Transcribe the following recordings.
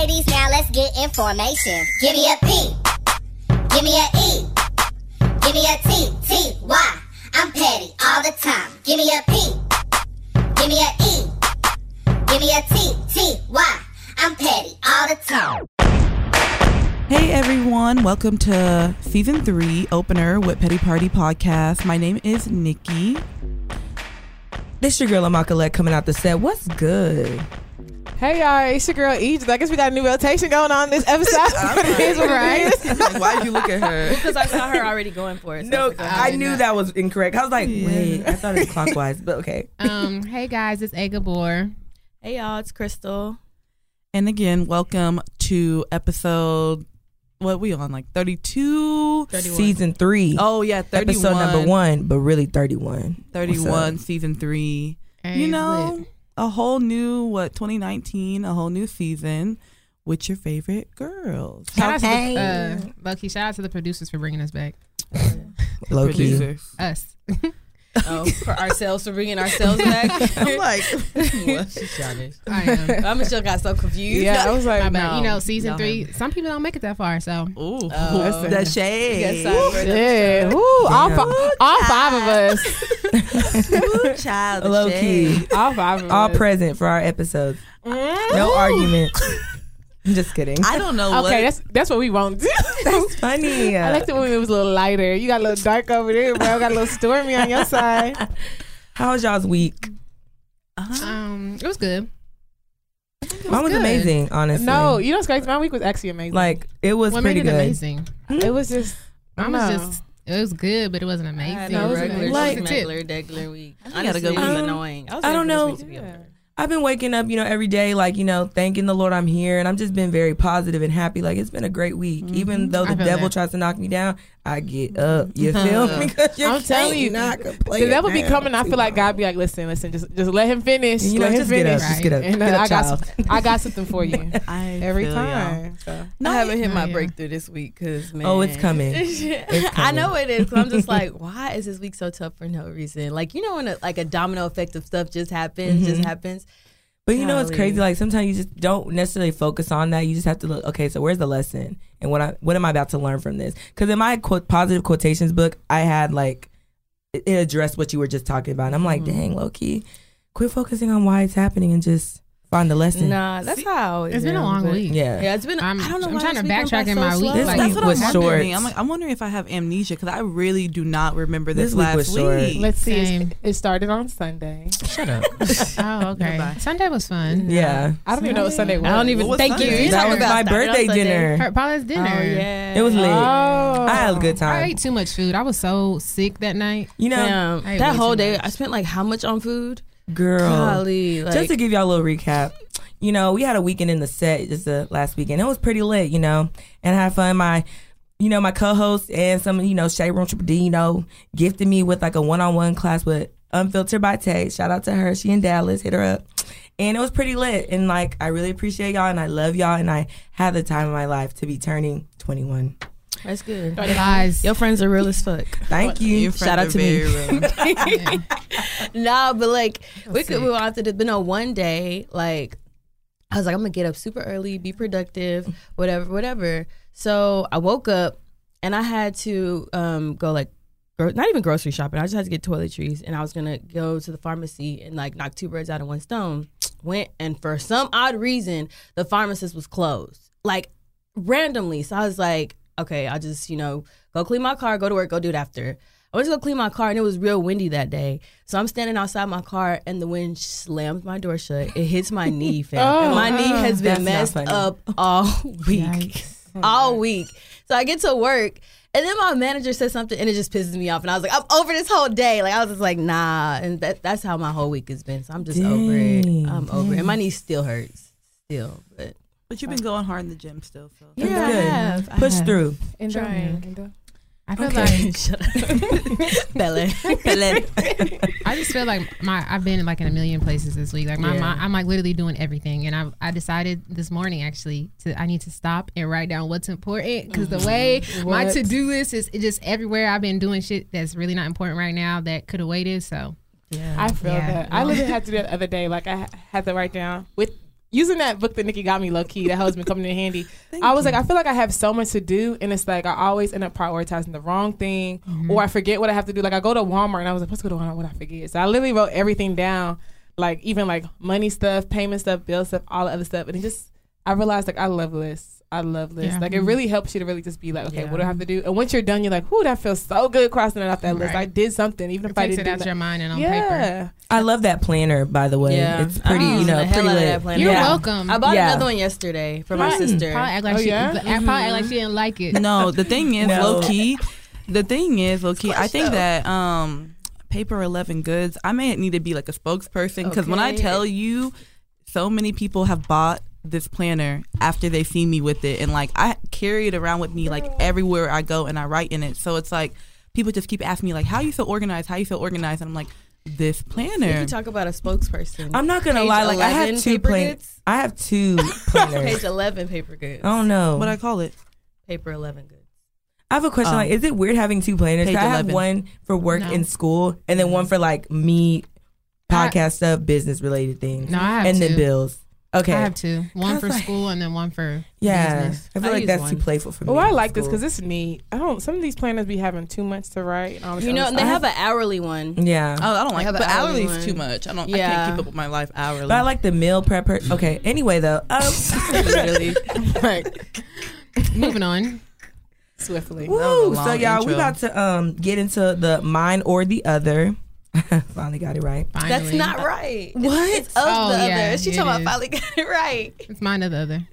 ladies, now let's get information. Give me a P. Give me a E. Give me a T. T. Y. I'm petty all the time. Give me a P. Give me a E. Give me a T. T. Y. I'm petty all the time. Hey everyone, welcome to season three opener with Petty Party Podcast. My name is Nikki. This your girl Amakalek coming out the set. What's good? Hey y'all, it's your girl Egypt. I guess we got a new rotation going on this episode. But it is what it is. Like, why'd you look at her? Because I saw her already going for it. so No, was like, I knew no. that was incorrect. I was like, wait, I thought it was clockwise, but okay. Um, hey guys, it's A Gabor. Hey y'all, it's Crystal. And again, welcome to episode what we on like 32 Season 3 oh yeah, 31 episode number one, but really 31. 31 season 3. Hey, you know, lit. A whole new what 2019, a whole new season with your favorite girls. shout out to the, uh, Loki. Shout out to the producers for bringing us back. Low key. Us. Oh, for ourselves for bringing ourselves back. I'm like, what? She's childish. I am. I'm still got so confused. Yeah, I was like, My bad. no. You know, season No. three. Some people don't make it that far, so ooh, Oh. the shade. Yes, I- Yeah, woo, all, fi- all five of us. Ooh, child, Low shade. key. All five of All us. present for our episodes. Mm. No argument. I'm just kidding. I don't know Okay, what that's that's what we want. That's funny. I like it when it was a little lighter. You got a little dark over there, bro. Got a little stormy on your side. How was y'all's week? Uh-huh. um, it was good. Mine was good. amazing, honestly. No, you know what's crazy? My week was actually amazing. like it was What pretty made it good. amazing? it was just. I Mine don't was know. just. It was good, but it wasn't I had amazing. No, a it was regular, like- regular, regular week. I gotta Honestly, go it was week. annoying. I, was I don't for this know. Week to be Yeah. over. I've been waking up, you know, every day, like, you know, thanking the Lord I'm here. And I've just been very positive and happy. Like, it's been a great week. Even though the devil that. tries to knock me down, I get up. You feel me? Because you I'm telling can't you, not complain the devil be coming. I feel like. God be like, listen, listen, just just let him finish. You know, let him just get up. finish. Just get up. And uh, Get up, I got child. some, I got something for you I every time. So. I haven't hit my yeah. breakthrough this week because man, Oh, it's coming. I coming. know it is. I'm just like, why is this week so tough for no reason? Like you know, when a, like a domino effect of stuff just happens, just Mhm. happens. But you know what's Golly. crazy? Like sometimes you just don't necessarily focus on that. You just have to look. Okay, so where's the lesson, and what I what am I about to learn from this? Because in my quote, positive quotations book, I had like it addressed what you were just talking about. And I'm like, mm-hmm. dang, low key, quit focusing on why it's happening and just find the lesson. Nah, that's how I It's been a long but- week. Yeah. Yeah, it's been. I'm- I'm, do not know. I'm why trying to backtrack by in so my week. This like- That's week what was I'm short. I'm like, I'm wondering if I have amnesia because I really do not remember this, This week last was short. week. Let's see. It, it started on Sunday. Shut up. Oh, okay. Bye-bye. Sunday was fun. yeah. I don't even know what Sunday was. I don't even was thank you. Sunday? You That talking was about my birthday dinner. Her Paula's oh, dinner. Oh yeah, It was late. Oh. I had a good oh. time. I ate too much food. I was so sick that night. You know, Damn, I ate that whole day. I spent like how much on food? Girl. Golly, like, just to give y'all a little recap, you know, we had a weekend in the set just the last weekend. It was pretty lit, you know, and I had fun. My, you know, my co-host and some, you know, Shay Room Triple D, you know, gifted me with like a one-on-one class with Unfiltered by Tay. Shout out to her. She in Dallas. Hit her up. And it was pretty lit. And like, I really appreciate y'all and I love y'all. And I had the time of my life to be turning 21. That's good. Lies. Your friends are real as fuck. Thank you. Your Shout out to me. very real. nah, but like we could sick. move on to this. But no, one day, like I was like, I'm gonna get up super early, be productive, whatever, whatever. So I woke up and I had to um go like gro- not even grocery shopping. I just had to get toiletries, and I was gonna go to the pharmacy and like knock two birds out of one stone. Went and for some odd reason, the pharmacist was closed, like randomly. So I was like, okay, I'll just you know go clean my car, go to work, go do it after. I went to go clean my car and it was real windy that day. So I'm standing outside my car and the wind slams my door shut. It hits my knee, fam. and my knee has been messed up all week. Yikes. all week. So I get to work and then my manager says something and it just pisses me off. And I was like, I'm over this whole day. Like I was just like, nah. And that, that's how my whole week has been. So I'm just over it. I'm over it. And my knee still hurts. Still. But But you've been going hard in the gym still. So That's Yeah, I good. have. I Push have. through. Endo, Trying. I feel Okay. like Shut up. Bella. I just feel like my I've been like in a million places this week. Like my, Yeah. my I'm like literally doing everything, and I I decided this morning actually to I need to stop and write down what's important because the way my to do list is just everywhere. I've been doing shit that's really not important right now that could have waited. So Yeah. I feel Yeah. that. I literally had to do that the other day. Like I had to write down with using that book that Nikki got me low key, that has been coming in handy. I was like, I feel like I have so much to do, and it's like I always end up prioritizing the wrong thing, mm-hmm. or I forget what I have to do. Like I go to Walmart and I was like, what's going on? What I forget? So I literally wrote everything down, like even like money stuff, payment stuff, bill stuff, all the other stuff, and it just I realized like I love lists. I love lists. Yeah. Like it really helps you to really just be like, okay, what do I have to do? And once you're done, you're like, whoo, that feels so good crossing it off that list. Right. I did something, even It if I didn't it do out that. your mind and on paper. yeah. I love that planner, by the way. Yeah. It's pretty, I'm you know, pretty out lit. that planner. You're Yeah. welcome. I bought Yeah. another one yesterday for my sister. Probably act like Oh, she, yeah? but probably act like she didn't like it. No, the thing is, No. low key. The thing is, low key. I think that um, Paper Eleven Goods. I may need to be like a spokesperson because when I tell you, so many people have bought this planner after they see me with it, and like I carry it around with me like everywhere I go, and I write in it. So it's like people just keep asking me like, "How you so organized? How you so organized?" And I'm like, "This You planner." can talk about a spokesperson. I'm not gonna Page lie, like I have two planners. I have two planners. Page 11 paper goods. oh no. what I call it? Paper 11 goods. I have a question. Oh. Like, is it weird having two planners? I have 11. one for work No. in school, and then one mm-hmm. for like me, podcast stuff, business related things, No, I have and two. then bills. Okay, I have two. One for like- school and then one for yeah. business. I feel I like that's one. too playful for me. Oh, I in like this school. because it's neat. I don't. Some of these planners be having too much to write. And You know, and they stuff. have an hourly one. yeah. Oh, I don't I like. have But an hourly hourly is too much. I don't. I Yeah. can't keep up with my life hourly. But I like the meal prepper. Okay. Anyway, though, um, Literally. like Moving on. swiftly. woo. So y'all, we intro. about to um get into the mine or the other. Finally got it right. Finally. That's not uh, right. What? It's of Oh, the yeah, other. She it talking about finally got it right. It's mine or the other.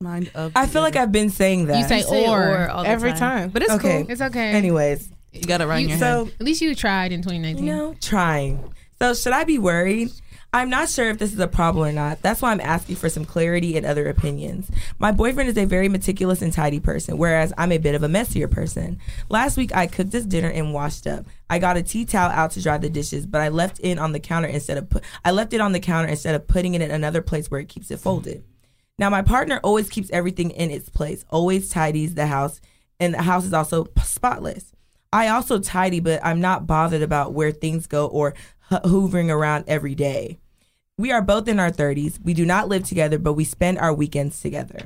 mind of. I feel like I've been saying that. You say You say or. all the Every time. But it's Okay. cool. It's okay. Anyways, you got it right in You- your so head. At least you tried in 2019. you know, trying. So should I be worried? I'm not sure if this is a problem or not. That's why I'm asking for some clarity and other opinions. My boyfriend is a very meticulous and tidy person, whereas I'm a bit of a messier person. Last week, I cooked this dinner and washed up. I got a tea towel out to dry the dishes, but I left it on the counter instead of. I left it on the counter instead of putting it in another place where it keeps it folded. Now, my partner always keeps everything in its place, always tidies the house, and the house is also spotless. I also tidy, but I'm not bothered about where things go or ho- hoovering around every day. We are both in our 30s. We do not live together, but we spend our weekends together.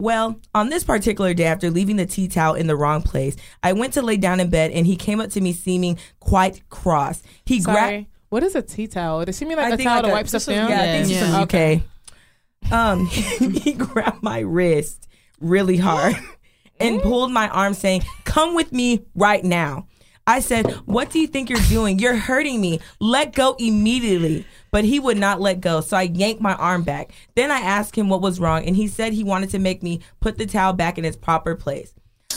Well, on this particular day, after leaving the tea towel in the wrong place, I went to lay down in bed and he came up to me seeming quite cross. He grabbed. What is a tea towel? Does she mean like I a towel like to a- wipe stuff down? Yeah, I think she's Yeah. Okay. Um, he grabbed my wrist really hard and pulled my arm, saying, "Come with me right now." I said, "What do you think you're doing? You're hurting me. Let go immediately." But he would not let go, so I yanked my arm back. Then I asked him what was wrong, and he said he wanted to make me put the towel back in its proper place.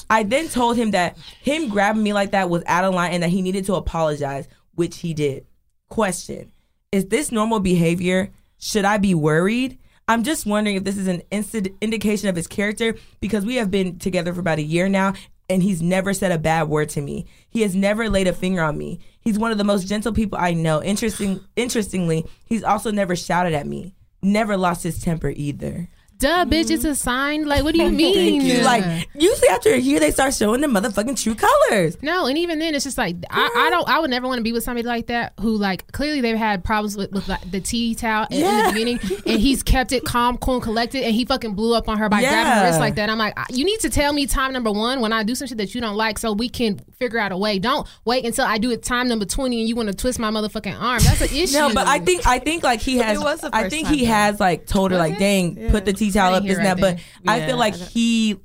I then told him that him grabbing me like that was out of line and that he needed to apologize, which he did. Question Is this normal behavior? Should I be worried? I'm just wondering if this is an indication of his character because we have been together for about a year now and he's never said a bad word to me. He has never laid a finger on me. He's one of the most gentle people I know. Interesting interestingly, he's also never shouted at me. Never lost his temper either. Duh, bitch, it's a mm-hmm. sign. Like, what do you mean? you. Like usually after a year they start showing their motherfucking true colors. No, and even then, it's just like I, I mm-hmm. don't. I would never want to be with somebody like that who, like, clearly they've had problems with, with like, the tea towel in- in Yeah. the beginning, and he's kept it calm, cool, and collected, and he fucking blew up on her by grabbing her Yeah. wrist like that. I'm like, I- you need to tell me time number one when I do some shit that you don't like, so we can figure out a way. Don't wait until I do it time number twenty and you want to twist my motherfucking arm. That's an issue. No, but I think I think like he has. Was I think he though. has like told her like, dang, put the tea towel up didn't this hear and that. right But I feel like I he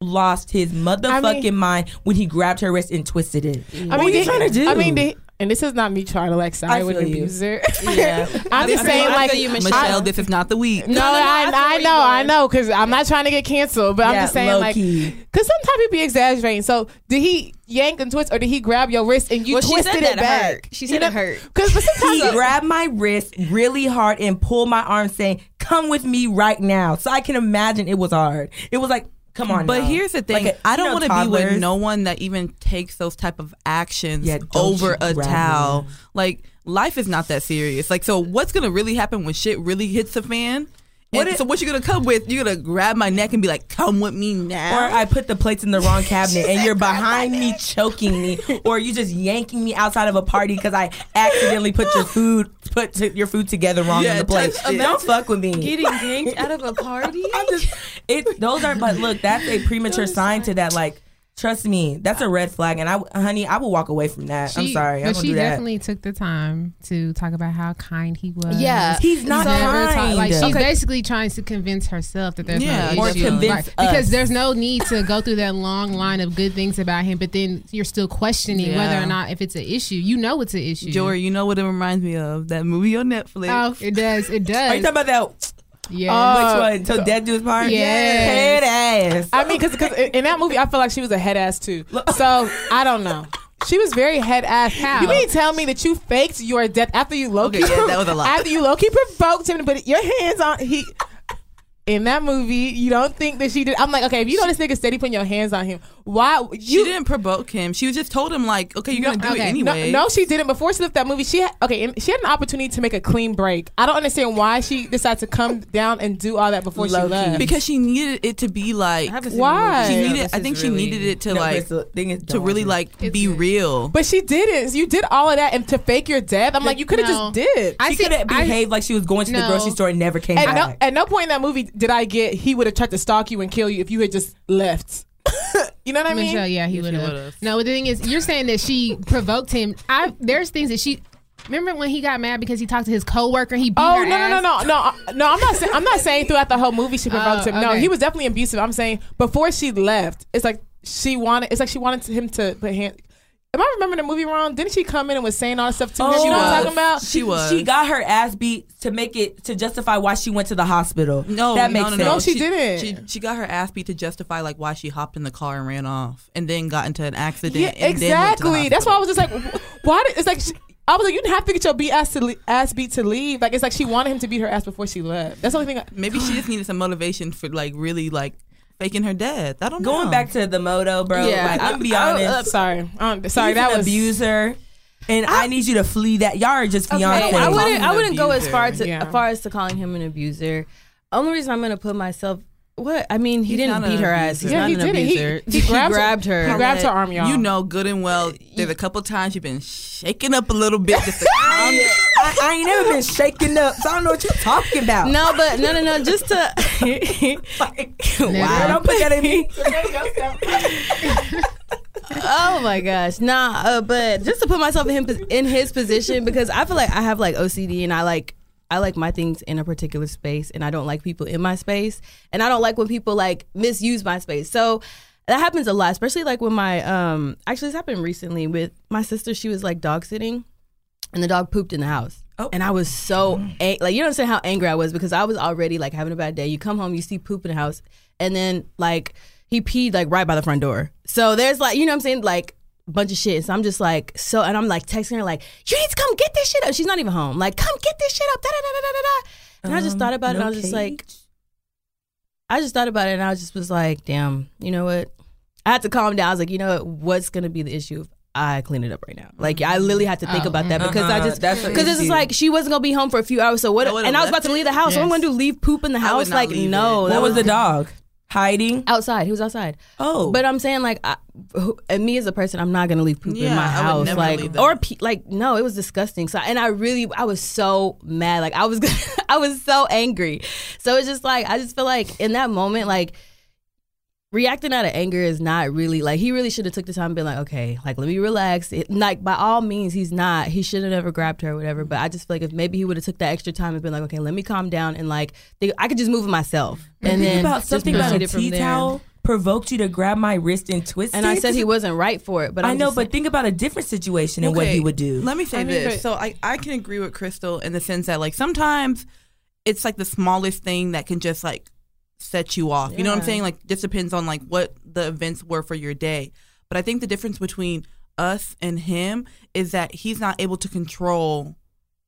lost his motherfucking mind when he grabbed her wrist and twisted it. I what are you they- trying to do? I mean, they, and this is not me trying to like I side with an abuser. Yeah. I'm just I saying, I like, you, Michelle, Michelle. this is not the week. No, no, I, I I know, I know, because I'm not trying to get canceled, but I'm just saying, like, because sometimes people be exaggerating. So, did he yank and twist, or did he grab your wrist and you Well, she twisted said it back? hurt. She said it hurt. Because sometimes He grabbed my wrist really hard and pulled my arm, saying, "Come with me right now." So I can imagine it was hard. It was like, "Come on." But here's the thing: Like a- I don't want to be with no one that even takes those type of actions Yeah, over a towel. Like life is not that serious. Like, so what's gonna really happen when shit really hits the fan? What And it- so what you gonna come with? You're gonna grab my neck and be like, "Come with me now." Or I put the plates in the wrong cabinet and you're behind me choking me, or you just yanking me outside of a party because I accidentally put your food put t- your food together wrong Yeah, on the plate. touched. Don't fuck with me. Getting yanked out of a party. I'm just it. Those are, but look, that's a premature sign to that. Like, trust me, that's a red flag. And I, honey, I will walk away from that. I'm She- sorry, I'm but she do that. definitely took the time to talk about how kind he was. Yeah. He's not Never talk- kind. like she's Okay. basically trying to convince herself that there's Yeah, no or issue. convince Right. because there's no need to go through that long line of good things about him, but then you're still questioning whether or not if it's an issue. You know it's an issue. Jory, you know what it reminds me of? That movie on Netflix. Oh, it does. It does. Are you talking about that? Yeah. Uh, which one? Death do us part. Yeah. Head ass. I mean, because in that movie, I feel like she was a head ass too. So I don't know. She was very head ass. How? You mean tell me that you faked your death after you low key? Okay, yeah, that was a lot. After you low key provoked him to put your hands on he. In that movie, you don't think that she did. I'm like, okay, if you know this nigga steady putting your hands on him, why she you didn't provoke him. She was just told him like, okay, you're gonna do okay. it No, anyway. No, no, she didn't. Before she left that movie, she had, okay, and she had an opportunity to make a clean break. I don't understand why she decided to come down and do all that before she Low-key. left. because she needed it to be like. Why? She needed. This I is think she needed it to No, like thing is, to really like It's be good. real. But she didn't. You did all of that and to fake your death. I'm like, you could have No. just did. I She could have I- behaved like she was going to the grocery store and never came At no, back. at no point in that movie did I get he would have tried to stalk you and kill you if you had just left. you know what I mean? Michelle, yeah, he Yes, would have. No, the thing is, you're saying that she provoked him. I there's things that she. Remember when he got mad because he talked to his coworker? He beat Oh her no, no ass? no no no uh, no! I'm not saying I'm not saying throughout the whole movie she provoked Oh, him. No, okay. he was definitely abusive. I'm saying before she left, it's like she wanted. It's like she wanted him to put hand. Am I remembering the movie wrong? Didn't she come in and was saying all this stuff to him? Oh, You know what I'm talking about? She was. She got her ass beat to make it to justify why she went to the hospital. No, that no, makes no, sense. no. No, she didn't. She she got her ass beat to justify like why she hopped in the car and ran off, and then got into an accident. Yeah, and then went to the exactly. That's why I was just like, why? Did, it's like she, I was like, you didn't have to get your beat ass to le- ass beat to leave. Like it's like she wanted him to beat her ass before she left. That's the only thing. I, Maybe she just needed some motivation for like really like faking her death. I don't know. Going back to the moto, bro. Yeah, like, I- let me be I- honest. uh, sorry, um, sorry. He's that an was abuser, and I, need you to flee that. Y'all are just Okay. I wouldn't. I wouldn't go as far to Yeah. as far as to calling him an abuser. Only reason I'm gonna put myself. What I mean, he He's didn't beat her ass. He's. Yeah, not he an did it. He- abuser. he grabbed her- grabbed her. he grabbed her arm, y'all. You know good and well. There's a couple times you've been shaking up a little bit. Just to I, I ain't never been shaking up, so I don't know what you're talking about. No, but no, no, no. Just to. Like, wow, don't put that in me. oh my gosh, nah. Uh, but just to put myself in him in his position because I feel like I have like OCD and I like I like my things in a particular space and I don't like people in my space and I don't like when people like misuse my space. So that happens a lot, especially like when my um actually this happened recently with my sister. She was like dog sitting and the dog pooped in the house. Oh. And I was so ang- like you don't understand how angry I was because I was already like having a bad day. You come home, you see poop in the house, and then like he peed like right by the front door. So there's like you know what I'm saying like bunch of shit. And So I'm just like so, and I'm like texting her like you need to come get this shit up. She's not even home. Like come get this shit up. Da da da da da da. And I just Um, thought about it. and I was just like. I just thought about it, and I just was like, damn. You know what? I had to calm down. I was like, you know what? What's gonna be the issue? if I clean it up right now. Like I literally had to think Oh, about that because I Uh-uh, just that's because it's just like she wasn't gonna be home for a few hours. So what? I And I was about to leave the house. So I'm gonna leave poop in the house? Like no. that What was the dog hiding? outside? He was outside. Oh, But I'm saying like, I, who- and me as a person, I'm not gonna leave poop in my house. Like or pe- like no, it was disgusting. So and I really, I was so mad. Like I was, I was so angry. So it's just like I just feel like in that moment, like reacting out of anger is not really like he really should have took the time and been like okay like let me relax it, like by all means he's not he should have never grabbed her or whatever but i just feel like if maybe he would have took that extra time and been like okay let me calm down and like think, i could just move it myself and Think then about something about a proceed from tea there. towel provoked you to grab my wrist and twist and it? i said he wasn't right for it but I I'm know, just but think about a different situation and what Okay, he would do. Let me say I mean, this. so I, I can agree with Crystal in the sense that like sometimes it's like the smallest thing that can just like set you off. You know what I'm saying? Like just depends on like what the events were for your day. But I think the difference between us and him is that he's not able to control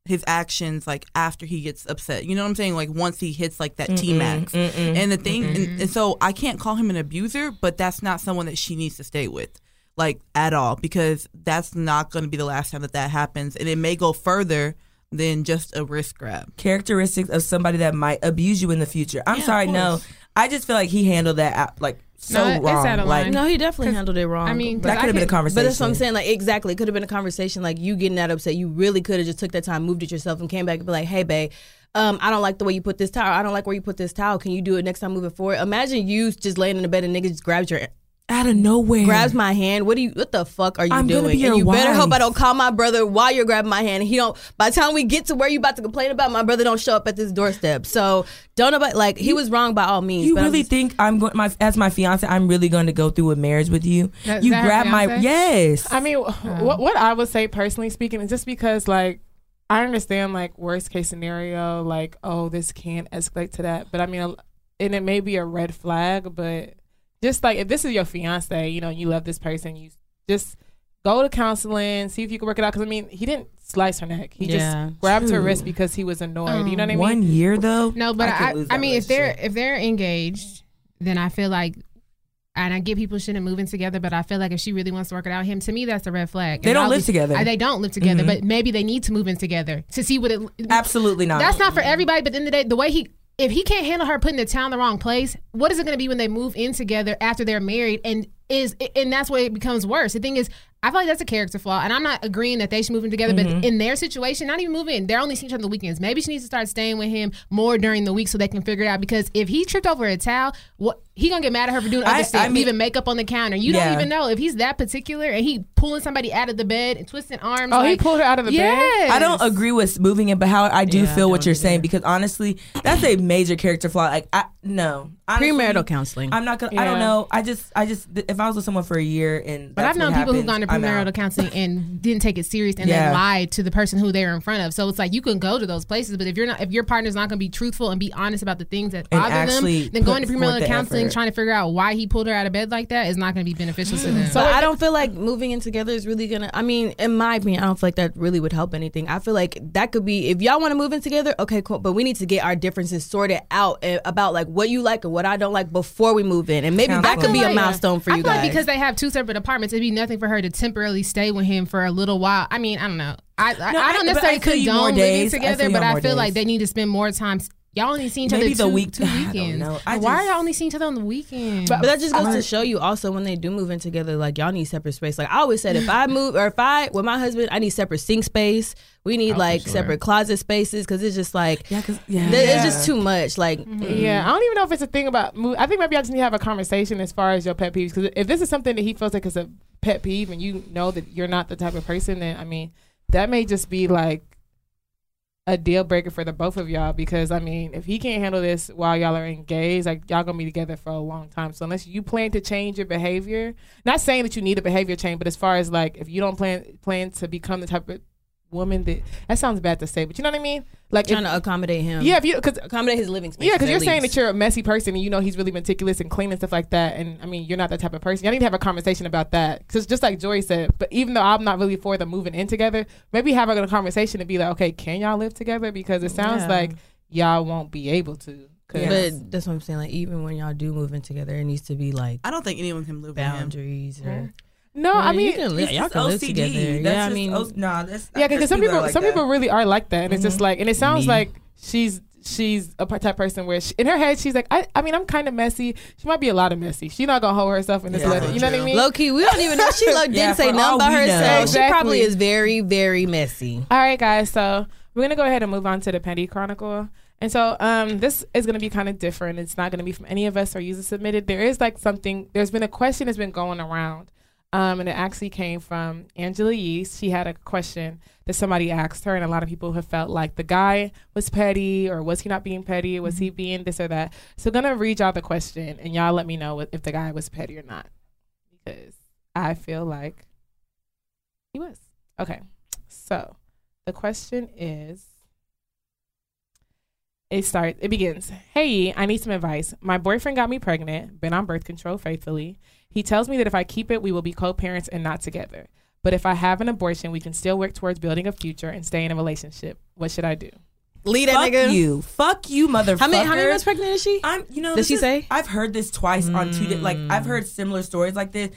his actions like after he gets upset. You know what I'm saying? Like once he hits like that T max. And the thing and, and so I can't call him an abuser, but that's not someone that she needs to stay with. Like at all because that's not going to be the last time that that happens and it may go further than just a wrist grab. characteristics of somebody that might abuse you in the future. I'm Yeah, sorry, no. I just feel like he handled that out, like so No, wrong. like line. No, he definitely handled it wrong. I mean, that could have been a conversation. but that's what I'm saying. Like exactly, it could have been a conversation. Like you getting that upset, you really could have just took that time, moved it yourself, and came back and be like, "Hey, babe." Um, I don't like the way you put this towel. I don't like where you put this towel. Can you do it next time moving forward? Imagine you just laying in the bed and nigga just grabs your Out of nowhere, grabs my hand. What do you? What the fuck are you I'm gonna doing? be your and you better hope I don't call my brother while you're grabbing my hand. And he don't. By the time we get to where you about to complain about, my brother don't show up at this doorstep. So don't about like he was wrong by all means. You but I'm really just- think I'm going my as my fiance? I'm really going to go through a marriage with you? That- you that grab my yes. I mean, oh. what what I would say personally speaking is just because like I understand like worst case scenario, like oh this can't escalate to that, but I mean, and it may be a red flag, but just like if this is your fiance, you know, you love this person, you just go to counseling, see if you can work it out. Because I mean, he didn't slice her neck; he Yeah. just grabbed her wrist because he was annoyed. you know what I mean? One year though. No, but could I, I, mean, if they're if they're engaged, then I feel like, and I get people shouldn't move in together, but I feel like if she really wants to work it out, him to me that's a red flag. They And don't I'll live be- together. uh, They don't live together, but maybe they need to move in together to see what it. Absolutely not. That's not for everybody. But at the end the day, the way he. If he can't handle her putting the town in the wrong place, what is it going to be when they move in together after they're married? And is and that's where it becomes worse. The thing is, I feel like that's a character flaw, and I'm not agreeing that they should move in together. Mm-hmm. But in their situation, not even move in. They're only seeing each other on the weekends. Maybe she needs to start staying with him more during the week so they can figure it out. Because if he tripped over a towel, what he gonna get mad at her for doing other I- stuff, I mean- leaving makeup on the counter. You Yeah. don't even know if he's that particular and he pulling somebody out of the bed and twisting arms. Oh, he pulled her out of the bed. I don't agree with moving it, but how I do Yeah, I feel what you're either. saying because honestly, that's a major character flaw. Like, I no Honestly, premarital counseling. I'm not gonna. I don't know. I just, I just, if I was with someone for a year and But that's I've known what people who've gone to I'm premarital counseling and didn't take it serious and Yeah. then lied to the person who they were in front of. So it's like you can go to those places, but if you're not, if your partner's not going to be truthful and be honest about the things that And bother them, then going to put forth premarital the counseling, effort. trying to figure out why he pulled her out of bed like that, is not going to be beneficial to them. So I don't feel like moving in together is really gonna. I mean, in my opinion, I don't feel like that really would help anything. I feel like that could be if y'all want to move in together, okay, cool. But we need to get our differences sorted out uh, about like what you like and what I don't like before we move in, and maybe Sounds that could good. be a milestone for I you feel guys. like because they have two separate apartments, it'd be nothing for her to temporarily stay with him for a little while. I mean, I don't know. I I, No, I I- don't necessarily I feel condone more living days. I together, but I more feel like they need to spend more time. Y'all only see each other Maybe the two, week- two I don't weekends. know. I Why are y'all only seeing each other on the weekend? But that just goes to show you also when they do move in together, like y'all need separate space. Like I always said, if I move or if I with my husband, I need separate sink space. We need oh, like separate closet spaces because it's just like Yeah, 'cause- yeah. th- it's just too much. Like mm-hmm. mm. Yeah, I don't even know if it's a thing about. Move. I think maybe I just need to have a conversation as far as your pet peeves. Because if this is something that he feels like is a pet peeve, and you know that you're not the type of person, then I mean, that may just be like a deal breaker for the both of y'all. Because I mean, if he can't handle this while y'all are engaged, like y'all gonna be together for a long time. So unless you plan to change your behavior, not saying that you need a behavior change, but as far as like if you don't plan plan to become the type of woman that that sounds bad to say, but you know what I mean? Like if, trying to accommodate him. yeah, if you because accommodate his living space. yeah, because you're saying that you're a messy person and you know he's really meticulous and clean and stuff like that. And I mean, you're not that type of person. I need to have a conversation about that. Because just like Joy said, but even though I'm not really for them moving in together, maybe have a conversation and be like, okay, can y'all live together? Because it sounds Yeah. like y'all won't be able to. 'Cause- But that's what I'm saying. Like even when y'all do move in together, it needs to be like I don't think anyone can live with him. boundaries or. Mm-hmm. No, I mean, can live, It's y'all just can live together. That's yeah, I just mean, O- nah, that's yeah, because some people, like some that. people really are like that, and it's just like, and it sounds Me. like she's she's a type person where she, in her head she's like, I, I mean, I'm kind of messy. She might be a lot of messy. She's not gonna hold herself in this Yeah, letter. You know what I mean? low key, we don't even know. She low, didn't Yeah, say for nothing about we know. herself. She probably is very, very messy. All right, guys. So we're gonna go ahead and move on to the Petty Chronicle. And so um, this is gonna be kind of different. It's not gonna be from any of us or user submitted. There is like something. There's been a question that's been going around, um, and it actually came from Angela Yee. She had a question that somebody asked her, and a lot of people have felt like the guy was petty, or was he not being petty? Was he being this or that? So gonna read y'all the question, and y'all let me know what- if the guy was petty or not, because I feel like he was. Okay, so the question is it starts it begins hey i need some advice my boyfriend got me pregnant been on birth control faithfully he tells me that if i keep it we will be co-parents and not together but if i have an abortion we can still work towards building a future and stay in a relationship what should i do Leave that Fuck nigga. you, fuck you, motherfucker. How many? How many months pregnant is she? I'm, you know, Did she is- say? I've heard this twice on two. Di- like I've heard similar stories like this.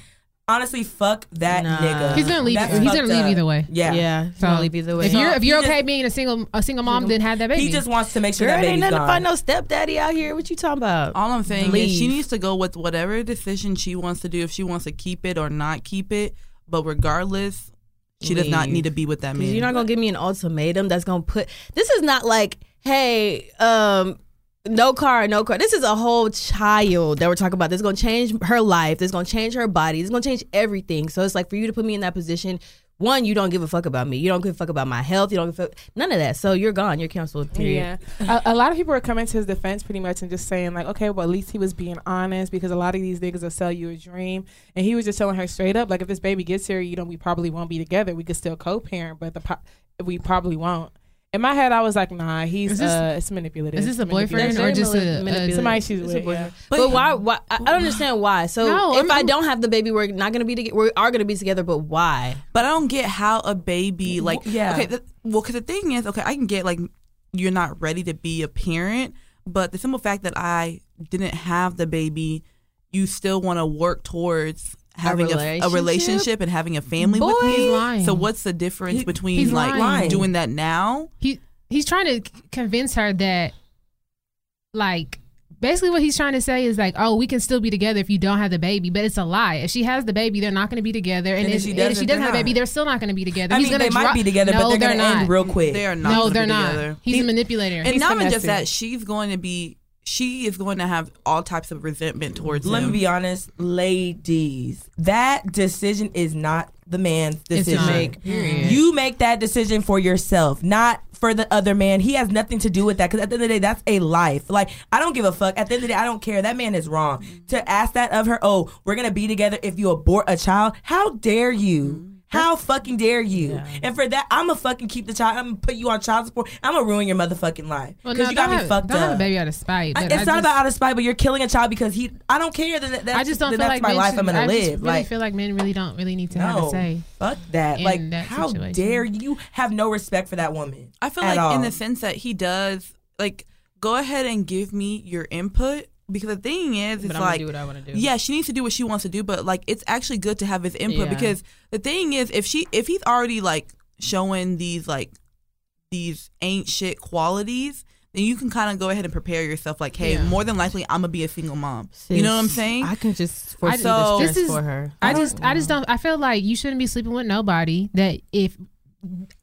Honestly, fuck that Nah. nigga. He's gonna leave. That's He's gonna leave up. either way. Yeah. yeah. So So leave either way. If you're if you're just- okay being a single a single mom, then have that baby. He just wants to make sure Girl, that it ain't baby's nothing to find gone. no stepdaddy out here. What you talking about? All I'm saying is she needs to go with whatever decision she wants to do. If she wants to keep it or not keep it, but regardless, she does not need to be with that man. You're not gonna give me an ultimatum that's gonna put. This is not like, hey, um, no car, no car. This is a whole child that we're talking about. This is gonna change her life. This is gonna change her body. This is gonna change everything. So it's like for you to put me in that position. One, you don't give a fuck about me. You don't give a fuck about my health. You don't give a fuck none of that. So you're gone. You're canceled. Period. Yeah, a, a lot of people are coming to his defense pretty much and just saying like, okay, well at least he was being honest because a lot of these niggas will sell you a dream, and he was just telling her straight up like, if this baby gets here, you know, we probably won't be together. We could still co-parent, but the po- we probably won't. In my head, I was like, nah, he's Is this- uh, it's manipulative. is this a boyfriend or just a, a manipulative. somebody she's with? Yeah. But, why? Why? I I don't understand why. So No, if I'm- I don't have the baby, we're not gonna be together. We are gonna be together. But why? But I don't get how a baby like yeah. okay the, well because the thing is okay I can get like you're not ready to be a parent but the simple fact that I didn't have the baby you still want to work towards having a, a relationship? relationship and having a family with Boy, me he's lying. so what's the difference He- between he's like lying. doing that now he he's trying to convince her that like basically what he's trying to say is like oh we can still be together if you don't have the baby but it's a lie. If she has the baby they're not going to be together. And, And if if, she doesn't, she doesn't have the baby they're still not going to be together. I he's mean, gonna they might be together, no, but they're, they're gonna not end real quick. they are not. No they're be not. together. he's a manipulator and He's not even just that. she's going to be she is going to have all types of resentment towards Let him me be honest, ladies. That decision is not the man's It's decision. not. Make. You make that decision for yourself, not for the other man. He has nothing to do with that. Because at the end of the day, that's a life. Like I don't give a fuck. At the end of the day, I don't care. That man is wrong. To ask that of her, oh, we're gonna be together if you abort a child. How dare you? How fucking dare you? And for that, I'm gonna fucking keep the child. I'm gonna put you on child support. I'm gonna ruin your motherfucking life well, because no, you got don't me have, fucked don't up. have a baby out of spite I- it's I not just, about out of spite, but you're killing a child because he. I don't care that that's, I just don't that feel that's like my life. should- I'm gonna I live. just really like feel like men really don't really need to have a say fuck that. like that how situation. dare you have no respect for that woman? I feel at like in the sense that he does like go ahead and give me your input because the thing is it's But I'm like do what I want to do. yeah she needs to do what she wants to do but like it's actually good to have his input Yeah. because the thing is if she if he's already like showing these like these ain't shit qualities then you can kind of go ahead and prepare yourself like hey Yeah. more than likely I'm gonna be a single mom you know what I'm saying I can just I- foresee so- the This is- for her. I just, I just don't. I feel like you shouldn't be sleeping with nobody. That if,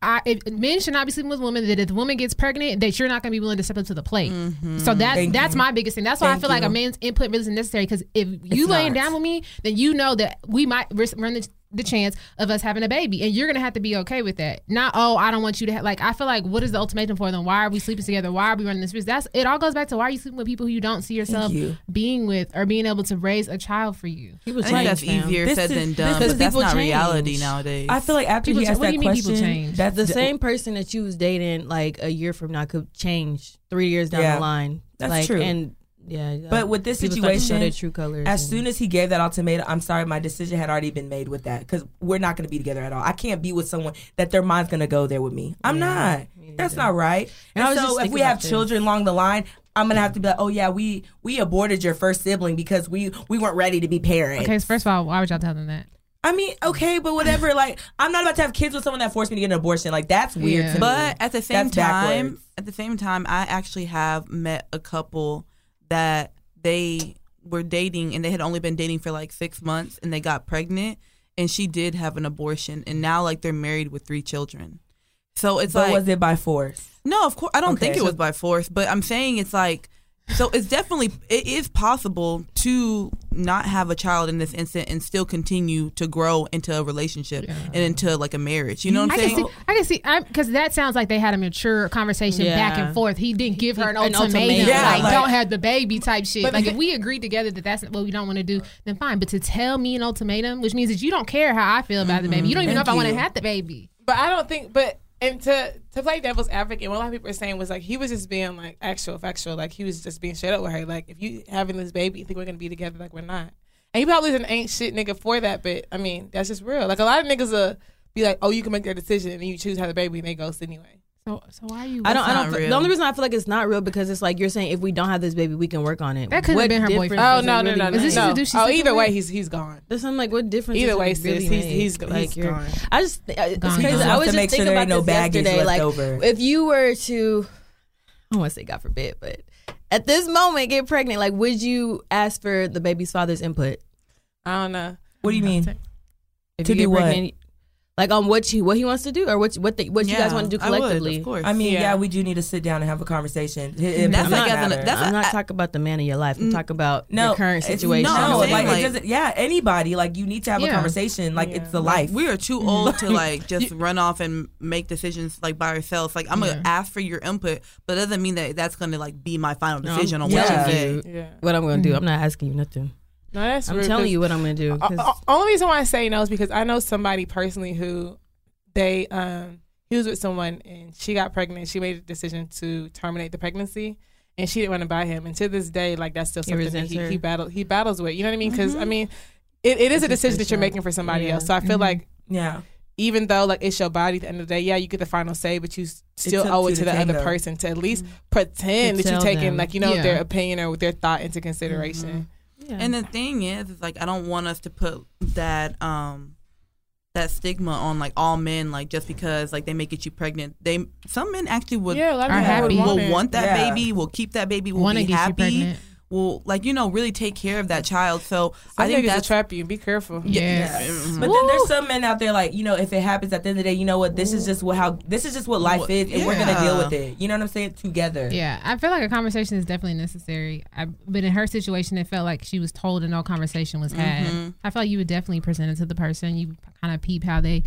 I, if men should not be sleeping with women. That if the woman gets pregnant, that you're not going to be willing to step up to the plate. Mm-hmm. So that Thank that's you. my biggest thing. That's why Thank I feel like a man's input really isn't necessary. Because if you It's laying not. down with me, then you know that we might risk, run the, the chance of us having a baby, and you're going to have to be okay with that. Not oh, I don't want you to have. Like I feel like what is the ultimatum for them? Why are we sleeping together? Why are we running this risk? That's it. All goes back to why are you sleeping with people who you don't see yourself you. being with or being able to raise a child for you. People I think that's fam. easier This said is- than done is- but that's not change. reality nowadays I feel like after People he cha- asked what do that you mean people question, change? that's the same person that you was dating like a year from now could change three years down Yeah. the line. That's like, true. And yeah, uh, But with this people show situation, their true colors. As and- soon as he gave that ultimatum, I'm sorry, my decision had already been made with that because we're not going to be together at all. I can't be with someone that their mind's going to go there with me. I'm not. That's not right. And And, so if we have this. children along the line, I'm gonna have to be like, oh yeah, we we aborted your first sibling because we we weren't ready to be parents. Okay, so first of all, why would y'all tell them that? I mean, okay, but whatever. like, I'm not about to have kids with someone that forced me to get an abortion. Like, that's weird Yeah. to me. But at the same That's time, backwards. at the same time, I actually have met a couple that they were dating and they had only been dating for like six months and they got pregnant and she did have an abortion and now like they're married with three children. So it's but like was it by force? no, of course I don't Okay, think it so- was by force, but I'm saying it's like so it's definitely it is possible to not have a child in this instant and still continue to grow into a relationship and into like a marriage. You know what I'm saying? I can see, I can see, because that sounds like they had a mature conversation Yeah. back and forth. He didn't give her an, An ultimatum, ultimatum. Yeah, like, like- don't have the baby type shit. But like if we agreed together that that's what we don't want to do, then fine. But to tell me an ultimatum, which means that you don't care how I feel about the baby, you don't even know if Thank I want to have the baby. But I don't think. But and to to play devil's advocate, what a lot of people are saying was like he was just being like actual factual, like he was just being straight up with her. Like if you having this baby, you think we're gonna be together, like we're not. And he probably is an ain't shit nigga for that, but I mean that's just real. Like a lot of niggas will be like, oh, you can make that decision and you choose have the baby and they ghost anyway. So, so why are you? I don't. I don't. feel- The only reason I feel like it's not real because it's like you're saying if we don't have this baby, we can work on it. That couldn't have been her boyfriend. Oh no no really no no! Is this make? just dude she's Oh, sleeping either with? way, he's he's gone. That's I'm like, what difference? Either way, it sis, really he's- make? he's- like he's you're- gone. I just it's Gone. crazy. He I was just make sure thinking there about no this yesterday. Like, over. if you were to, I want to say God forbid, but at this moment get pregnant, like, would you ask for the baby's father's input? I don't know. What do you mean? If To you do what? pregnant, Like on what he what he wants to do or what what they, what you guys want to do collectively. I would, collectively. of course. I mean, yeah. Yeah. we do need to sit down and have a conversation. It- it That's doesn't like as an- that's I'm not I- talking about the man in your life. I'm mm. talking about no your current situation. no, No, like, like- it doesn't. Yeah, anybody. Like you need to have a conversation. Like Yeah. it's the life. we are too old to like just run off and make decisions like by ourselves. Like I'm gonna ask for your input, but it doesn't mean that that's gonna like be my final No, decision on telling what you you. say. Yeah. what I'm going to do. I'm not asking you nothing. No, that's I'm rude, telling you what I'm going to do. O- only reason why I say no is because I know somebody personally who they um he was with someone and she got pregnant. She made a decision to terminate the pregnancy, and she didn't want to buy him. And to this day, like that's still He something that he, he battle he battles with. You know what I mean? Because I mean, it, it is a decision that you're making for somebody Yeah. else. So I feel Mhm. like yeah, even though like it's your body at the end of the day, yeah, you get the final say, but you still owe it to the the other person to at least pretend To that you're taking them. like you know Yeah. their opinion or their thought into consideration. Yeah. And the thing is, is like I don't want us to put that um that stigma on like all men, like just because like they may get you pregnant. They some men actually would Yeah, a lot of Are happy. would will want, it. want that Yeah. baby, will keep that baby, will Want to be get you happy, pregnant? Will like you know really take care of that child. So Some I think niggas will that's trap you. Be careful. Yes. Mhm. But then there's some men out there like you know if it happens at the end of the day, you know what this is just what how this is just what life is, and we're gonna deal with it. You know what I'm saying? Together. Yeah, I feel like a conversation is definitely necessary. I, but in her situation, it felt like she was told and no conversation was had. Mhm. I felt like you would definitely present it to the person. You kind of peep how they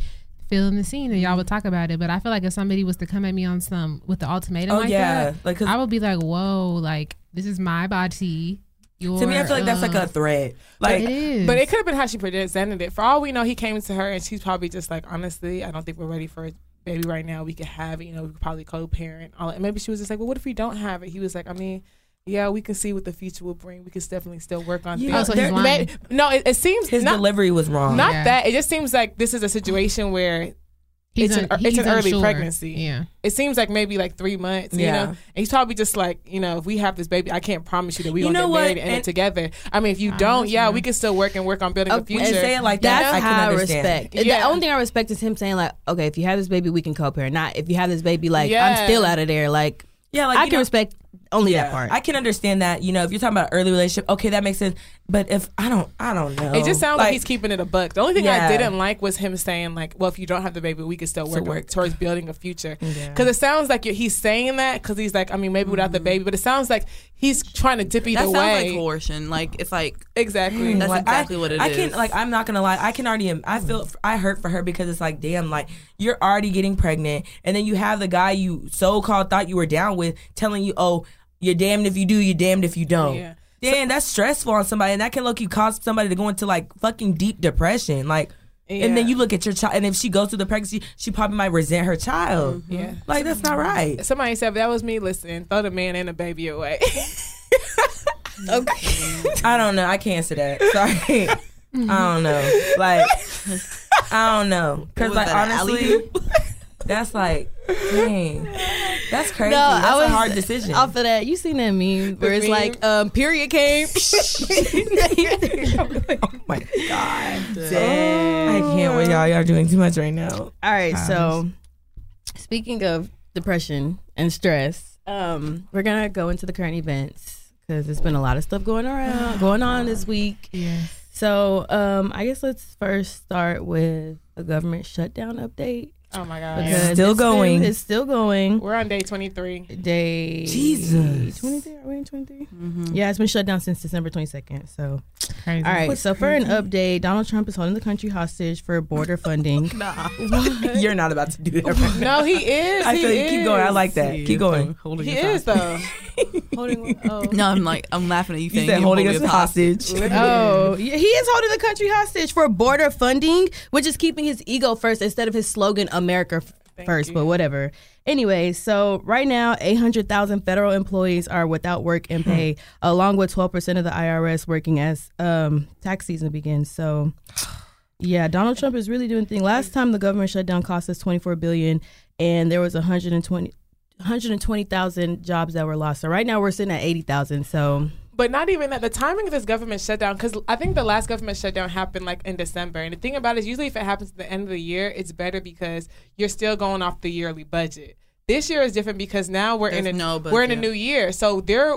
feel in the scene, and y'all would talk about it. But I feel like if somebody was to come at me on some with the ultimatum Oh like yeah. that, Like 'cause I would be like, "Whoa, like this is my body." Your, to me, I feel like that's like a threat. Like it is, But it could have been how she presented it. For all we know, he came to her and she's probably just like, honestly, I don't think we're ready for a baby right now. We could have it, you know, we could probably co-parent. All that. Maybe she was just like, well, what if we don't have it? He was like, I mean, yeah, we can see what the future will bring. We can definitely still work on You things. Oh, so there- he's lying. No, it, it seems his not, delivery was wrong. not Yeah. that. It just seems like this is a situation where He's it's un- an- it's he's an early unsure. pregnancy. Yeah, it seems like maybe like three months. You Yeah. know, and he's probably just like, you know, if we have this baby, I can't promise you that we You gonna get what? married and And- it together. I mean, if you Ah, don't, yeah, we can still work and work on building a Okay, future. and say it like that, That's I can how I respect. Yeah. The only thing I respect is him saying like, okay, if you have this baby, we can co-parent. Not if you have this baby, like Yeah. I'm still out of there. Like Yeah, like I can know- respect only yeah, that part. I can understand that. You know, if you're talking about early relationship, okay, that makes sense. But if I don't, I don't know. It just sounds like, he's keeping it a buck. The only thing Yeah. I didn't like was him saying like, "Well, if you don't have the baby, we can still Still work, work. towards building a future." Yeah. Because it sounds like he's saying that because he's like, I mean, maybe without the mm-hmm. baby, but it sounds like he's trying to dip either that sounds way. like coercion. Like it's like exactly. That's Like, exactly I, what it I can is. like I'm not gonna lie. I can already. I feel. I hurt for her because it's like, damn, like you're already getting pregnant, and then you have the guy you so called thought you were down with telling you, oh, you're damned if you do, you're damned if you don't. Yeah. Damn, that's stressful on somebody, and that can look you cause somebody to go into like fucking deep depression. Like, and then you look at your child, and if she goes through the pregnancy, she probably might resent her child. Mm-hmm. yeah. Like that's not right. Somebody said that was me. Listen, throw the man and the baby away. okay. I don't know. I can't answer that. Sorry. I don't know. Like, I don't know. Because, like, that, an honestly, alley-oop? That's like, dang. That's crazy. No, that's I was a hard decision. Off of that, you seen that meme where it's meme? like, um, period came. oh my God. dang. I can't wait, y'all. Y'all are doing too much right now. All right, so speaking of depression and stress, um, we're gonna go into the current events because there's been a lot of stuff going around, going on this week. yes. So, um, I guess let's first start with a government shutdown update oh my god. because Still it's been- going. it's still going. We're on day twenty three. Day Jesus. twenty three. Are we in twenty three? Mm-hmm. Yeah, it's been shut down since December twenty second. So, Crazy. all right. What's so for an update, Donald Trump is holding the country hostage for border funding. nah, You're not about to do that. Right. No, he is. I he feel you. Keep going. I like that. Keep going. Holding He us is though. holding. Oh. No, I'm like I'm laughing at you. You saying said you holding us hostage. Oh, yeah, he is holding the country hostage for border funding, which is keeping his ego first instead of his slogan "America Thank first." you. But whatever. Anyway, so right now, eight hundred thousand federal employees are without work and pay, along with twelve percent of the IRS working as um, tax season begins. So. Yeah, Donald Trump is really doing thing. Last time the government shutdown cost us 24 billion and there was 120 120,000 jobs that were lost. So right now we're sitting at 80,000. So But not even that. The timing of this government shutdown, because I think the last government shutdown happened like in December. And the thing about it is, usually if it happens at the end of the year, it's better because you're still going off the yearly budget. This year is different because now we're in a There's no we're in a new year, so they're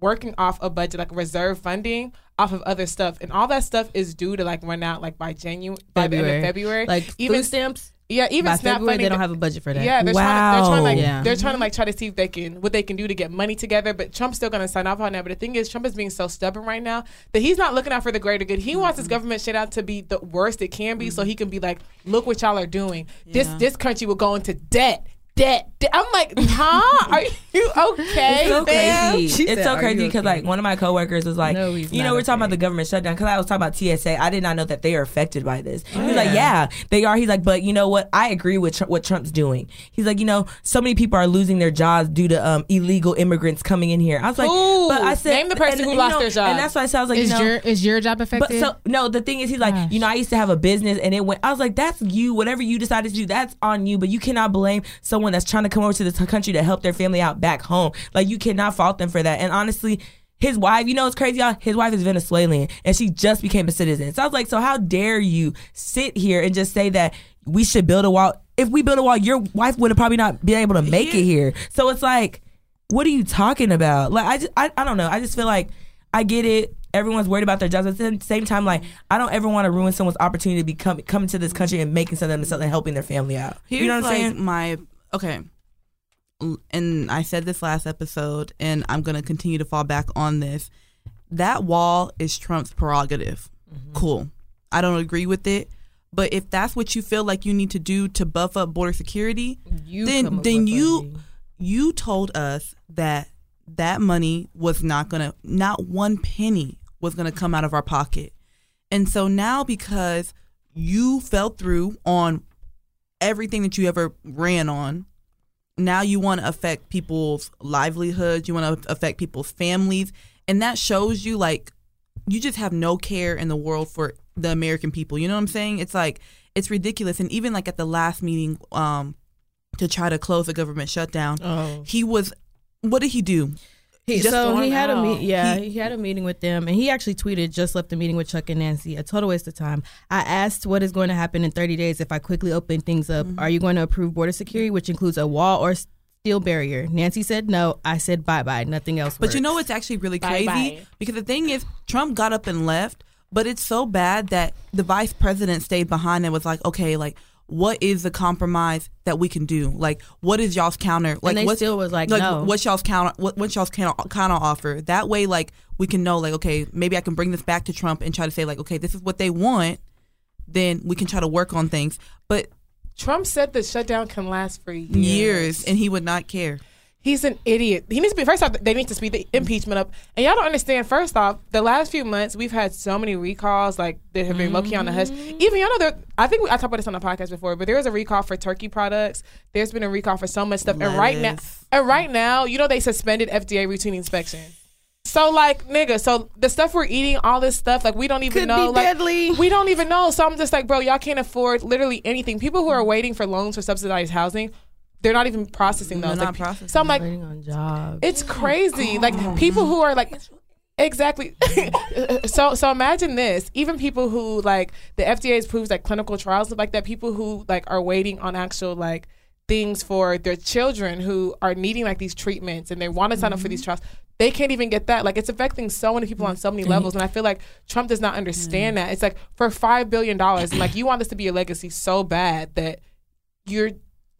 working off a budget like reserve funding off of other stuff, and all that stuff is due to like run out like by January, by the end of February. like even stamps. Yeah, even By SNAP February, funding they don't have a budget for that. yeah, they're trying to, they're trying to like Wow. they're trying to like try to see if they can what they can do to get money together. But Trump's still going to sign off on that. But the thing is, Trump is being so stubborn right now that he's not looking out for the greater good. He wants his government shit out to be the worst it can be, so he can be like, look what y'all are doing. This this country will go into debt. Debt, debt. I'm like, huh? Are you okay? It's so fam? crazy. She It's said, so crazy because okay?" like one of my coworkers was like, No, you know, we're talking about the government shutdown because I was talking about TSA. I did not know that they are affected by this. He's like, yeah, they are. He's like, but you know what? I agree with Trump, what Trump's doing. He's like, you know, so many people are losing their jobs due to um, illegal immigrants coming in here. I was like, Who? but I said, Name the person and, who lost know, their job. and that's why I said, I was like, Is you know, your is your job affected? but so no, the thing is, he's like, Gosh. you know, I used to have a business and it went. I was like, that's you. Whatever you decided to do, that's on you. But you cannot blame someone that's trying to come over to this country to help their family out back home. Like you cannot fault them for that. And honestly. His wife, you know, it's crazy, y'all. His wife is Venezuelan, and she just became a citizen. So I was like, so how dare you sit here and just say that we should build a wall? If we build a wall, your wife would have probably not been able to make it here. So it's like, what are you talking about? Like, I just, I, I don't know. I just feel like I get it. Everyone's worried about their jobs. At the same time, like, I don't ever want to ruin someone's opportunity to become coming to this country and making something themselves and helping their family out. Here's you know what I'm like saying? my okay. And I said this last episode, and I'm gonna continue to fall back on this. That wall is Trump's prerogative. Mm-hmm. Cool. I don't agree with it, but if that's what you feel like you need to do to buff up border security, You then then you funding. you told us that that money was not gonna not one penny was gonna come out of our pocket and so now because you fell through on everything that you ever ran on now you want to affect people's livelihoods you want to affect people's families and that shows you like you just have no care in the world for the american people you know what i'm saying it's like it's ridiculous and even like at the last meeting um to try to close the government shutdown Oh. he was what did he do He, Just so he going had a out. meet, yeah, He- he, had a meeting with them, and he actually tweeted, "Just left a meeting with Chuck and Nancy. A total waste of time. I asked what is going to happen in 30 days if I quickly open things up. Mm-hmm. Are you going to approve border security, which includes a wall or steel barrier?" Nancy said no. I said bye bye. Nothing else. But you know works. what's actually really Bye crazy? bye. Because the thing is, Trump got up and left, but it's so bad that the vice president stayed behind and was like, okay, like, what is the compromise that we can do? Like, what is y'all's counter? Like, they what's, still was like, no. what's y'all's counter? What, what's y'all's counter, counter offer? That way, like, we can know, like, okay, maybe I can bring this back to Trump and try to say, like, okay, this is what they want. Then we can try to work on things. But Trump said the shutdown can last for years. years, and he would not care. He's an idiot. He needs to be first off. They need to speed the impeachment up. And y'all don't understand. First off, the last few months we've had so many recalls, like that have been low key on the hush. Mm-hmm. Even y'all know there. I think we, I talked about this on the podcast before, but there was a recall for turkey products. There's been a recall for so much stuff. And right now, and right now, you know they suspended FDA routine inspection. So like nigga, so the stuff we're eating, all this stuff, like we don't even Could know. like, deadly. We don't even know. So I'm just like, bro, y'all can't afford literally anything. People who are waiting for loans for subsidized housing, they're not even processing They're those. not Like, processing So I'm like, waiting on jobs. it's crazy. Like people who are like exactly. so so imagine this. Even people who like the FDA approves like clinical trials stuff like that. People who like are waiting on actual like things for their children who are needing like these treatments and they want to sign up for these mm-hmm. trials. They can't even get that. Like it's affecting so many people on so many levels, and I feel like Trump does not understand mm. that. It's like for five billion dollars, and like you want this to be a legacy so bad that you're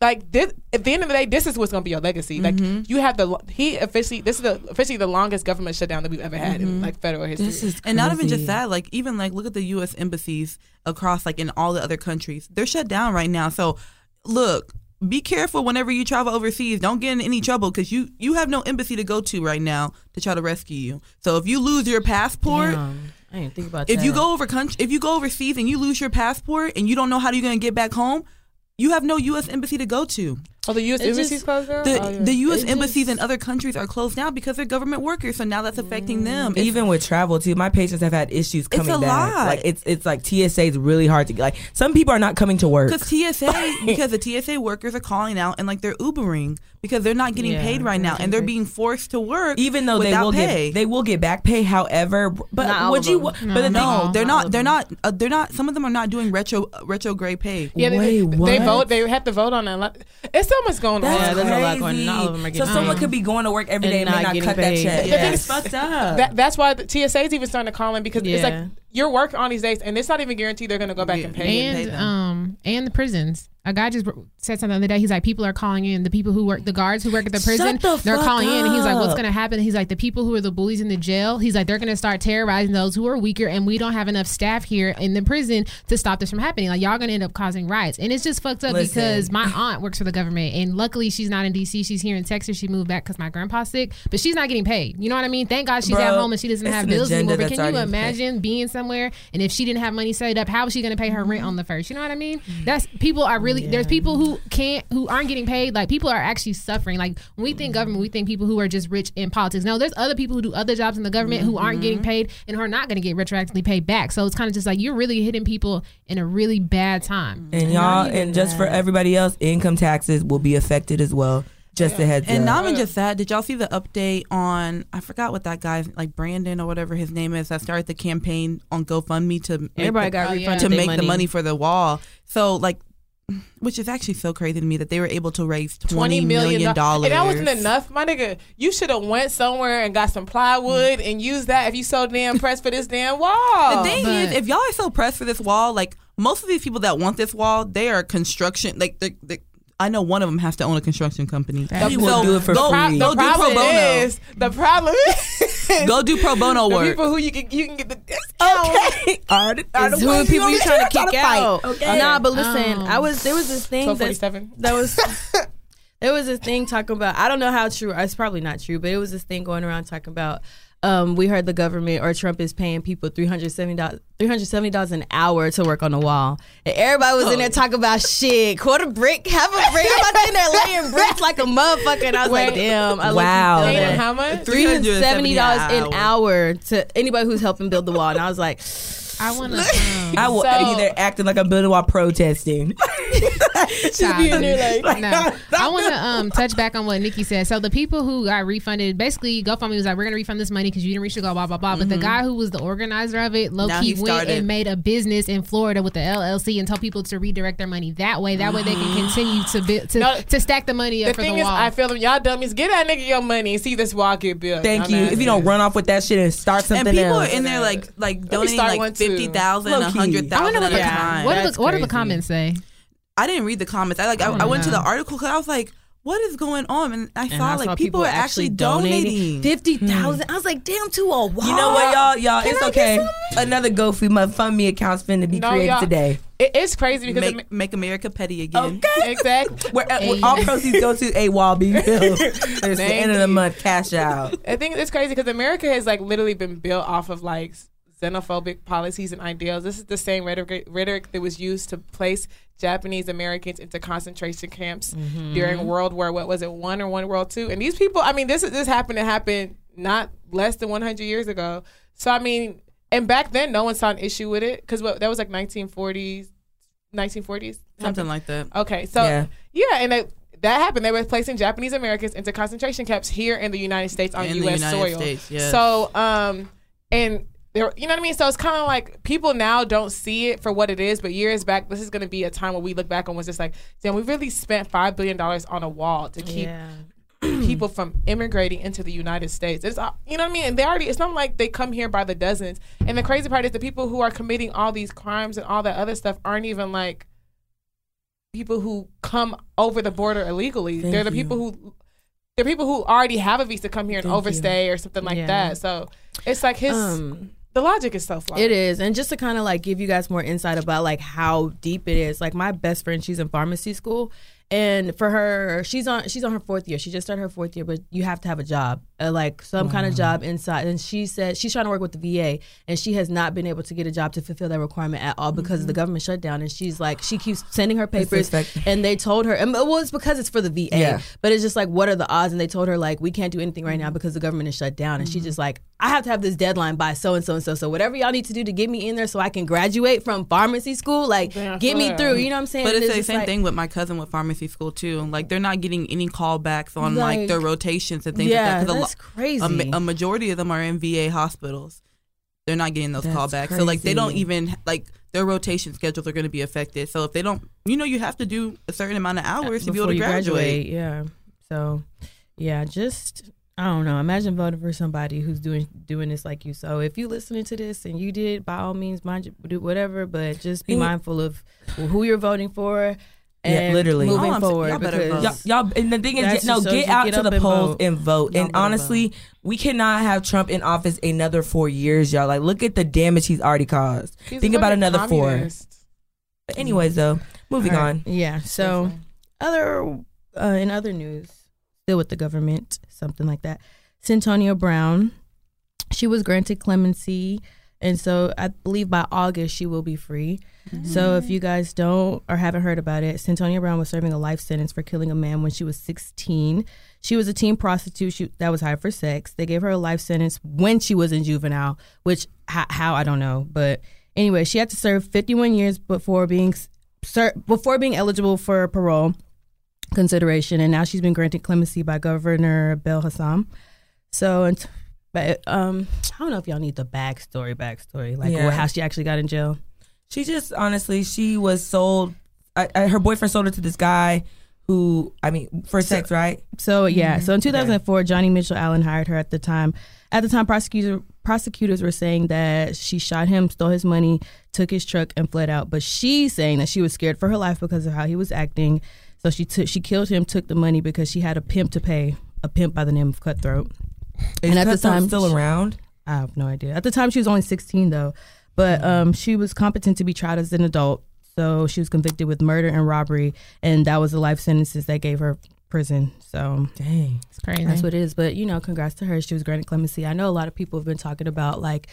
like this at the end of the day this is what's going to be your legacy like mm-hmm. you have the he officially this is the officially the longest government shutdown that we've ever had in mm-hmm. like federal history This is And not even just that, like even like look at the U.S. embassies across like in all the other countries. They're shut down right now. So look, be careful whenever you travel overseas. Don't get in any trouble because you you have no embassy to go to right now to try to rescue you. So if you lose your passport. Damn, I didn't think about If that. you go over country, if you go overseas and you lose your passport and you don't know how you're gonna get back home, you have no U.S. embassy to go to. Oh, the U.S. It's embassy's just- closed down. The oh, yeah. the U.S. It embassies just- in other countries are closed down because they're government workers. So now that's affecting them. It's- Even with travel too, my patients have had issues coming it's a back. lot. Like it's it's like TSA is really hard to get. Like some people are not coming to work. Because TSA, because the TSA workers are calling out and like they're Ubering because they're not getting Yeah. paid right now and they're being forced to work. Even though they without will pay. get they will get back pay. However, but Not would you? them. But the no, thing, they're not not. They're not. Uh, they're not. Some of them are not doing retro retrograde pay. Yeah, they, Wait, they, what? they vote. They have to vote on that. Like, It's so much going That's Yeah, on. there's a lot going on. All of them are so someone paid. could be going to work every day And and, not not cut paid. that check. Yes. That's fucked up. That, that's why the TSA is even starting to call in because it's like you're working on these days and it's not even guaranteed they're going to go back Yeah. and pay. you. pay and them. um and the prisons. A guy just said something the other day. He's like, people are calling in. The people who work, the guards who work at the prison, the they're calling in. And he's like, what's going to happen? He's like, the people who are the bullies in the jail. He's like, they're going to start terrorizing those who are weaker, and we don't have enough staff here in the prison to stop this from happening. Like y'all going to end up causing riots, and it's just fucked up Listen. because my aunt works for the government, and luckily she's not in D.C. She's here in Texas. She moved back because my grandpa's sick, but she's not getting paid. You know what I mean? Thank God she's at home and she doesn't have bills anymore. But can you already in place. imagine? imagine being somewhere and if she didn't have money saved up, how was she going to pay her rent on the first? You know what I mean? That's people are really there's people who can't who aren't getting paid. Like people are actually suffering. Like when we think mm. government, we think people who are just rich in politics. No, there's other people who do other jobs in the government who aren't getting mm-hmm. paid and who are not going to get retroactively paid back. So it's kind of just like you're really hitting people in a really bad time. Mm. And y'all, and just for everybody else, income taxes will be affected as well. Just a heads And up. not even just that. Did y'all see the update on? I forgot what that guy's like Brandon or whatever his name is that started the campaign on GoFundMe to make Everybody the, got Oh, yeah. refunded to make money. the money for the wall. So like, which is actually so crazy to me that they were able to raise twenty million dollars. And that wasn't enough, my nigga. You should have went somewhere and got some plywood and used that if you so damn pressed for this damn wall. The thing But- is, if y'all are so pressed for this wall, like most of these people that want this wall, they are construction. Like they, they, I know one of them has to own a construction company. He will do it for go, free. Go the do pro problem bono. is the problem is Go do pro bono the work. people who you can you can get the discount. okay. Are the, are It's the who ones people you trying to kick out. Okay. Nah, but listen, Um, I was there was this thing that that was there was this thing talking about I don't know how true it's probably not true, but it was this thing going around talking about um, we heard the government or Trump is paying people $370, $370 an hour to work on the wall. And everybody was in there talking about shit, quarter brick, half a brick. I'm about in there laying bricks like a motherfucker. And I was like, damn. I Wow. Like, Paying Yeah. them how much? $370 an an hour to anybody who's helping build the wall. And I was like, I want to. Um, I will So- either acting like I'm building while protesting. Child. be in there like- no. I want to um, touch back on what Nikki said. So the people who got refunded, basically, GoFundMe was like, "We're going to refund this money because you didn't reach your goal." Blah blah blah. But the guy who was the organizer of it, low Now key went started- and made a business in Florida with the LLC and told people to redirect their money that way. That way they can continue to build, to, No, to stack the money The for thing the is. I feel them. Y'all dummies, get that nigga your money and see this wall get built. Thank you. If you don't run off with that shit and start something and people else. are in there like like donating start like one too. Fifty thousand, a Low-key. I wonder what at the, a time. what, do the, what do the comments say? I didn't read the comments. I like I, I went to the article because I was like, what is going on? And I And saw I like saw people, are actually donating. fifty thousand. I was like, damn, to a wall. you know what, y'all? Y'all, Can it's I okay. get Another GoFundMe fund me account's finna be No, created y'all- today. It, it's crazy because Make, make America petty again. Okay. exactly. Where, uh, Hey. all proceeds go to a wall being built. it's the end of the you. month. Cash out. I think it's crazy because America has like literally been built off of like xenophobic policies and ideals. This is the same rhetoric, rhetoric that was used to place Japanese Americans into concentration camps during World War what was it one or one World Two? And these people, I mean, this this happened to happen not less than 100 years ago. So I mean, and back then no one saw an issue with it because that was like 1940s, 1940s, Something like that. Okay, so Yeah. yeah, and it, that happened. They were placing Japanese Americans into concentration camps here in the United States on In U.S. Soil. States, yes. So, um, and there, you know what I mean. So it's kind of like people now don't see it for what it is, but years back, this is going to be a time where we look back and was just like, damn, we really spent five billion dollars on a wall to keep Yeah. people from immigrating into the United States. It's uh, you know what I mean, and they already. It's not like they come here by the dozens. And the crazy part is the people who are committing all these crimes and all that other stuff aren't even like people who come over the border illegally. Thank they're the you. people who. They're people who already have a visa come here and Thank you. overstay or something like Yeah. that. So it's like his Um, the logic is so flawed. It is, and just to kind of like give you guys more insight about like how deep it is. Like my best friend, she's in pharmacy school, and for her, she's on she's on her fourth year. She just started her fourth year, but you have to have a job uh, like some kind of job inside. And she said she's trying to work with the VA, and she has not been able to get a job to fulfill that requirement at all because of the government shutdown. And she's like, she keeps sending her papers, and they told her, and well, it's because it's for the VA, Yeah. but it's just like, what are the odds? And they told her like, we can't do anything right now because the government is shut down. And she's just like, I have to have this deadline by so and so and so. So whatever y'all need to do to get me in there so I can graduate from pharmacy school, like Yeah, get me through. You know what I'm saying? But And it's the same like- thing with my cousin with pharmacy school too. Like they're not getting any callbacks on like, Like- their rotations and things Yeah, like that. That's crazy. A, a majority of them are in VA hospitals. They're not getting those That's callbacks. So like they don't even like their rotation schedules are going to be affected. So if they don't, you know, you have to do a certain amount of uh, hours to be able before to you graduate. Yeah. So, yeah, just I don't know. Imagine voting for somebody who's doing doing this like you. So if you listening to this and you did, by all means, mind you, do whatever. But just be mindful of who you're voting for. Yeah, literally. moving All forward y'all better vote. Y'all, y'all, and the thing That is, no, just get out get to the and polls vote. and vote. Y'all and better honestly, we cannot have Trump in office another four years, y'all. Like, look at the damage he's already caused. He's Think about fucking another four. But anyways, though, moving All right. on. Yeah. So other uh, in other news, still with the government, something like that. Cyntoia Brown, she was granted clemency, and so I believe by August she will be free. So if you guys don't or haven't heard about it, Cyntoia Brown was serving a life sentence for killing a man when she was 16. She was a teen prostitute she, that was hired for sex. They gave her a life sentence when she was in juvenile, which how, how I don't know, but anyway, she had to serve 51 years before being ser- before being eligible for parole consideration, and now she's been granted clemency by Governor Bill Haslam. So, and but um, I don't know if y'all need the backstory, backstory, like Yeah. how she actually got in jail. She just honestly, she was sold. I, I, her boyfriend sold her to this guy who, I mean, for sex, right? So yeah, mm-hmm. so in 2004, Johnny Mitchell Allen hired her at the time. At the time, prosecutor prosecutors were saying that she shot him, stole his money, took his truck, and fled out. But she's saying that she was scared for her life because of how he was acting. So she took, she killed him, took the money because she had a pimp to pay, a pimp by the name of Cutthroat. Is And at the time- still around. I have no idea. At the time, she was only 16 though, but um, she was competent to be tried as an adult. So she was convicted with murder and robbery, and that was the life sentences that gave her prison. So Dang. It's crazy. that's what it is. But you know, congrats to her. She was granted clemency. I know a lot of people have been talking about like,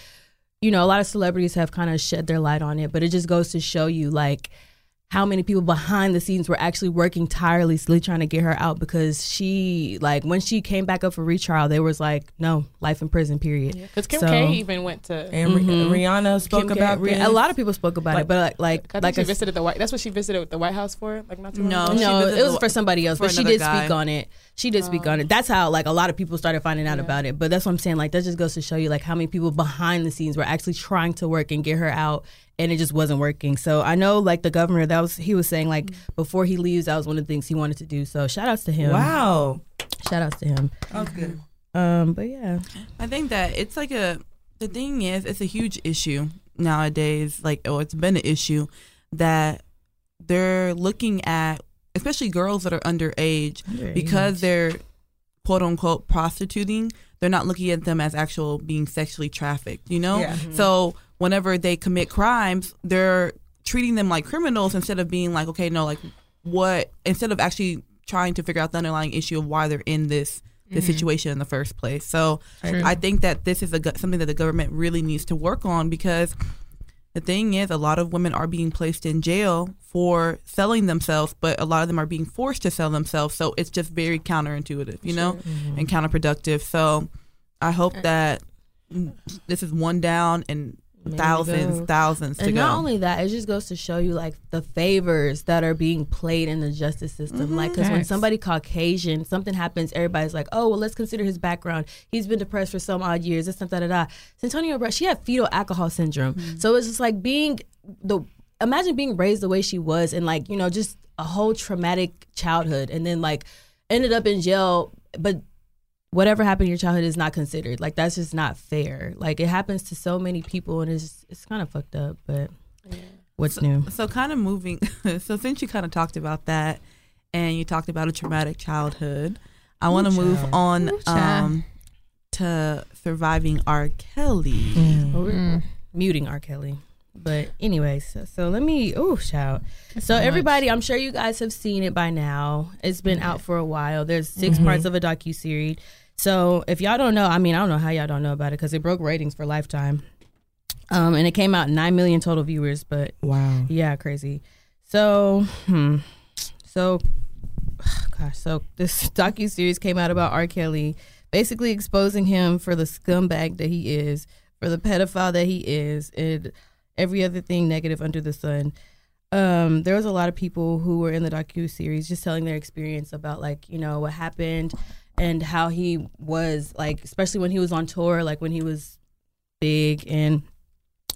you know, a lot of celebrities have kind of shed their light on it, but it just goes to show you like how many people behind the scenes were actually working tirelessly trying to get her out because she like when she came back up for retrial, they was like, no, life in prison, period. Because Kim So- K even went to. And Ri- Mhm. Rihanna spoke Kim about Ri- this. a lot of people spoke about Like- it, but like like, I think like she a- visited the White. That's what she visited the White House for. Like not too long No, ago? no, it was the- for somebody else, for but she did guy. speak on it. She did speak on it. That's how like a lot of people started finding out about it. But that's what I'm saying. Like that just goes to show you like how many people behind the scenes were actually trying to work and get her out, and it just wasn't working. So I know like the governor that was he was saying like before he leaves that was one of the things he wanted to do. So shout outs to him. Wow. Shout outs to him. That was good. Um, but yeah, I think that it's like a the thing is it's a huge issue nowadays. Like oh, it's been an issue that they're looking at, especially girls that are underage, because they're quote unquote prostituting. They're not looking at them as actual being sexually trafficked. You know, Yeah. Mm-hmm. so whenever they commit crimes, they're treating them like criminals instead of being like, okay, no, like what? Instead of actually trying to figure out the underlying issue of why they're in this this mm-hmm. situation in the first place. So I think that this is a, go- something that the government really needs to work on because the thing is, a lot of women are being placed in jail for selling themselves, but a lot of them are being forced to sell themselves. So it's just very counterintuitive, you know, mm-hmm. and counterproductive. So I hope that this is one down and Maybe thousands, go. thousands to and go. not only that, it just goes to show you like the favors that are being played in the justice system. Like, mm-hmm. because when somebody Caucasian, something happens, everybody's like, oh, well, let's consider his background. He's been depressed for some odd years. This, that, da, da, da. Cyntoia Brown, she had fetal alcohol syndrome. Mm-hmm. So it's just like being the, imagine being raised the way she was and like, you know, just a whole traumatic childhood and then like ended up in jail, but whatever happened in your childhood is not considered. Like that's just not fair. Like it happens to so many people, and it's it's kind of fucked up. But what's new? So kind of moving. so since you kind of talked about that, and you talked about a traumatic childhood, I want to move on child. um, to surviving R. Kelly. Oh, we're mm. Muting R. Kelly. But anyways, so, so let me oh shout. So everybody, I'm sure you guys have seen it by now. It's been out for a while. There's 6 parts of a docu series. So if y'all don't know, I mean, I don't know how y'all don't know about it because it broke ratings for Lifetime. Um, and it came out nine million total viewers, but Wow. yeah, crazy. So, hmm. So, gosh, so this docu series came out about R. Kelly, basically exposing him for the scumbag that he is, for the pedophile that he is, and every other thing negative under the sun. Um, there was a lot of people who were in the docu series just telling their experience about like you know what happened and how he was like, especially when he was on tour, like when he was big and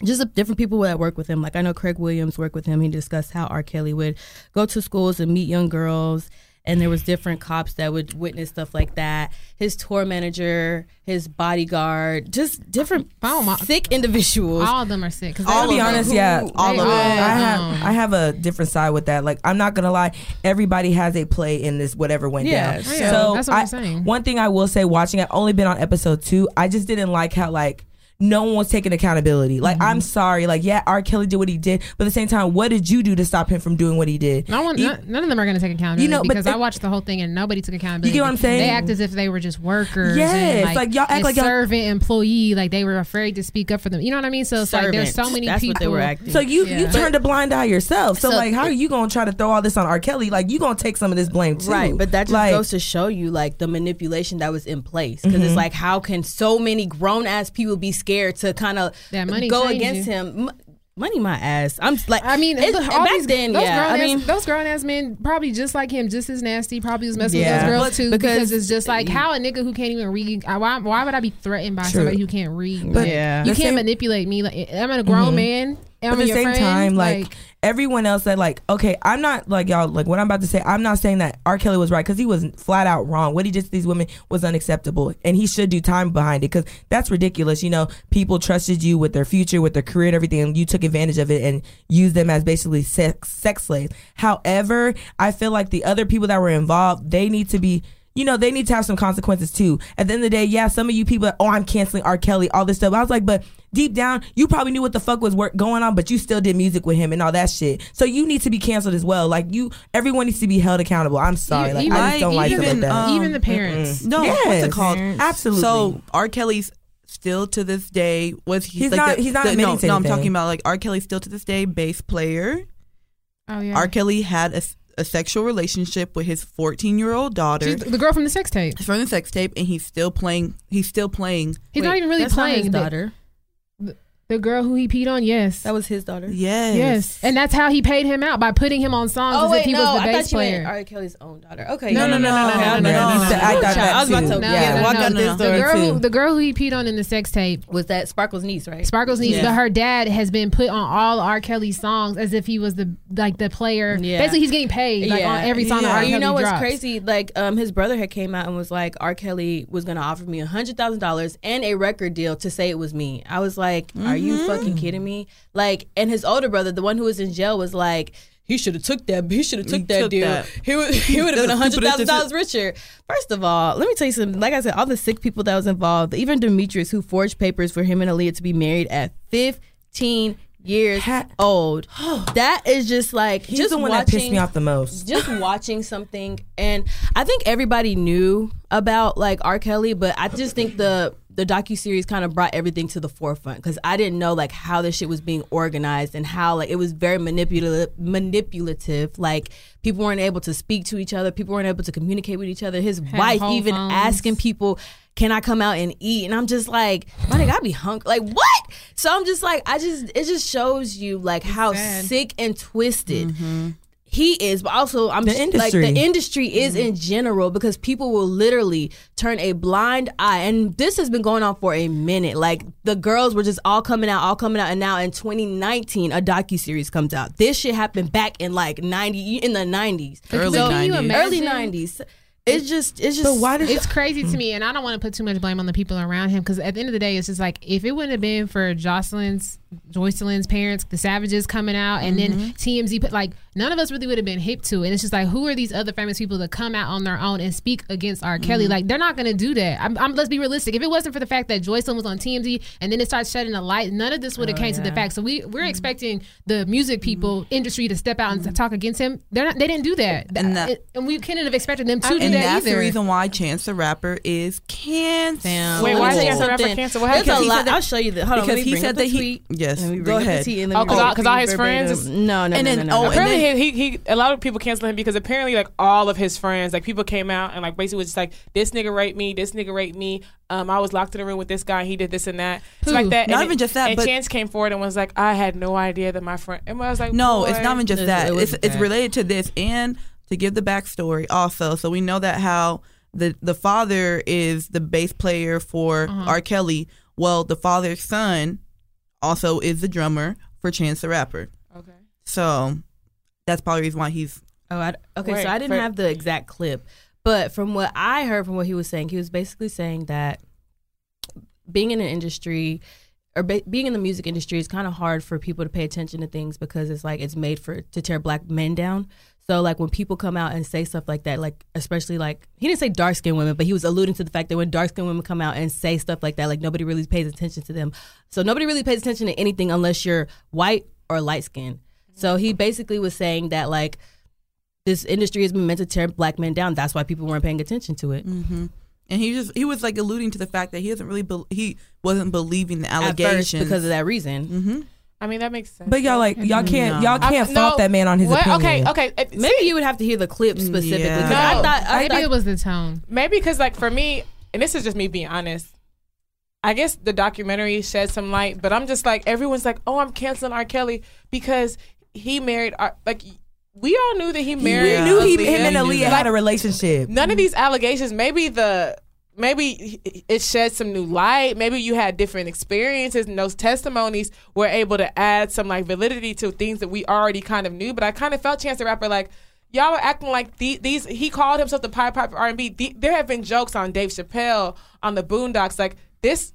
just uh, different people that work with him. Like I know Craig Williams worked with him. He discussed how R. Kelly would go to schools and meet young girls, and there was different cops that would witness stuff like that. His tour manager, his bodyguard, just different my- sick individuals. All of them are sick. 'cause they I'll be of them. honest, yeah, All of all- it. I have I have a different side with that. Like I'm not gonna lie, everybody has a play in this whatever went Yeah, down. yeah, so that's what I, I'm saying. One thing I will say, watching, I've only been on episode two. I just didn't like how like no one was taking accountability. Like Mm-hmm. I'm sorry, like yeah, R. Kelly did what he did, but at the same time, what did you do to stop him from doing what he did? No one, none, none of them are going to take accountability You know, but because I watched the whole thing and nobody took accountability. You get what I'm saying? They act as if they were just workers. Yes, and like, like, y'all act and like y'all- servant employee, like they were afraid to speak up for them. You know what I mean? So it's like there's so Servants. many That's people. what they were acting. So you you Yeah. turned a blind eye yourself. So, So- like, how are you gonna try to throw all this on R. Kelly? Like, you gonna take some of this blame too, Right, but that just like, goes to show you like the manipulation that was in place. Because Mm-hmm. it's like, how can so many grown ass people be scared to kind of go against you. him? Money, my ass. I'm like, I mean, it's- all back these, then, those yeah. grown I ass, mean, those grown ass men probably just like him, just as nasty. Probably was messing Yeah. with those girls too, because- because, it's just like how a nigga who can't even read. Why, why would I be threatened by True. somebody who can't read? But Yeah. you can't same- manipulate me. Like I'm a grown mm-hmm. man. And But I'm at the same friend, time, like, everyone else said, like, okay, I'm not like y'all. Like what I'm about to say, I'm not saying that R. Kelly was right because he was flat out wrong. What he did to these women was unacceptable, and he should do time behind it because that's ridiculous. You know, people trusted you with their future, with their career, and everything, and you took advantage of it and used them as basically sex sex slaves. However, I feel like the other people that were involved, they need to be you know, they need to have some consequences too. At the end of the day, yeah, some of you people, oh, I'm canceling R. Kelly, all this stuff. I was like, but deep down, you probably knew what the fuck was work going on, but you still did music with him and all that shit. So you need to be canceled as well. Like you, everyone needs to be held accountable. I'm sorry, You- like you I just don't like stuff like even, that. um, even the parents. No, Yes. what's it called? Absolutely. So R. Kelly's still to this day was he He's like not- the- he's not the- admitting no, no I'm talking about like R. Kelly still to this day bass player. Oh yeah. R. Kelly had a, a sexual relationship with his 14 year old daughter She's the girl from the sex tape. from the sex tape, and he's still playing. He's still playing. He's wait, not even really playing. his daughter. The, girl who he peed on, yes. That was his daughter. Yes. yes. And that's how he paid him out by putting him on songs Oh as wait, if he no, was the I bass thought player. R. Kelly's own daughter. Okay, No, no, no, no, no, okay, no, I'm no, done. no, no, I thought that I was about to No, yeah, no, walk no, out no, this no. the girl too. who the girl who he peed on in the sex tape was that Sparkle's niece, right? Sparkle's niece, Yeah. but her dad has been put on all R. Kelly songs as if he was the like the player. Yeah. Basically, he's getting paid like on every song Yeah. that R. Kelly you know what's drops. crazy? Like, um, his brother had came out and was like, R. Kelly was gonna offer me a hundred thousand dollars and a record deal to say it was me. I was like, Are you fucking mm-hmm. kidding me? Like, and his older brother, the one who was in jail, was like. He should have took that. He should have took that took deal. that. He would. He would have been hundred thousand dollars richer. First of all, let me tell you something. Like I said, all the sick people that was involved, even Demetrius, who forged papers for him and Aaliyah to be married at fifteen years Ha- old. that is just like He's just the one watching, that pissed me off the most. just watching something and I think everybody knew about like R. Kelly, but I just think the the docu series kind of brought everything to the forefront because I didn't know like how this shit was being organized and how like it was very manipulative. Manipulative, like people weren't able to speak to each other, people weren't able to communicate with each other. His wife even phones. asking people, "Can I come out and eat?" And I'm just like, "My nigga, I be hungry." Like what? So I'm just like, I just it just shows you like how sad. sick and twisted mm-hmm. He is, but also I'm The just- like the industry is mm-hmm. in general because people will literally turn a blind eye, and this has been going on for a minute. Like the girls were just all coming out, all coming out, and now in 2019 a docu series comes out. This shit happened back in like 90 in the 90s, Early So 90s. early 90s. It's just, it's just. But why did It's crazy to mm. me, and I don't want to put too much blame on the people around him because at the end of the day, it's just like if it wouldn't have been for Joycelyn's Joycelyn's parents, the Savages coming out, and Mm-hmm. then TMZ. Put like none of us really would have been hip to it. And it's just like, who are these other famous people that come out on their own and speak against R. Kelly? Mm-hmm. Like they're not going to do that. I'm, I'm, let's be realistic. If it wasn't for the fact that Joycelyn was on TMZ and then it starts shedding a light, none of this would have came to the fact. So we we're Mm-hmm. expecting the music people industry to step out and talk against him. They're not. They didn't do that. And that- and we couldn't have expected them to do and that that's either. the reason why Chance the Rapper is canceled. Wait, why is Chance the Rapper canceled? What happened? a He lot. said that- I'll show you the. Hold on. because me he said that he-. Yes, Let me go bring up the ahead. tea and Oh, let me 'cause all- it 'cause for all his friends is- No, no, And no, then- no, no, oh, no. and Apparently, then- he, he a lot of people canceling him because apparently like all of his friends like people came out and like basically was just like this nigga raped me, this nigga raped me. Um, I was locked in a room with this guy. He did this and that. It's Who? like that. Not and even it- just that, And but- Chance came forward and was like, I had no idea that my friend. And I was like, No, it's not even just It- that. it was it's it's related to this and to give the backstory also. So we know that how the the father is the bass player for Uh-huh. R. Kelly. Well, the father's son also is the drummer for Chance the Rapper. Okay. So that's probably the reason why he's Oh, I, okay. Wait, so I didn't but- have the exact clip, but from what I heard from what he was saying, he was basically saying that being in an industry or ba- being in the music industry is kind of hard for people to pay attention to things because it's like it's made for to tear black men down. So like when people come out and say stuff like that, like especially like he didn't say dark skinned women, but he was alluding to the fact that when dark skinned women come out and say stuff like that, like nobody really pays attention to them. So nobody really pays attention to anything unless you're white or light skinned. So he basically was saying that like this industry has been meant to tear black men down. That's why people weren't paying attention to it. Mm-hmm. and he just he was like alluding to the fact that he doesn't really be, he wasn't believing the allegations because of that reason. Mm-hmm. I mean, that makes sense. But y'all like y'all can't No. y'all can't I- fault no, that man on his what? opinion. Okay, okay. uh, see, Maybe you would have to hear the clip specifically. 'cause Yeah. I thought I Maybe thought- it was the tone. maybe because like for me, and this is just me being honest. I guess the documentary shed some light, but I'm just like everyone's like, "Oh, I'm canceling R. Kelly because he married R." Like we all knew that he married. we knew he him and We knew Aaliyah that. had a relationship. None of these allegations. Maybe the maybe it shed some new light. Maybe you had different experiences, and those testimonies were able to add some like validity to things that we already kind of knew. But I kind of felt Chance the Rapper like. Y'all are acting like the, these. He called himself the Pied Piper R and B. There have been jokes on Dave Chappelle on the Boondocks. Like this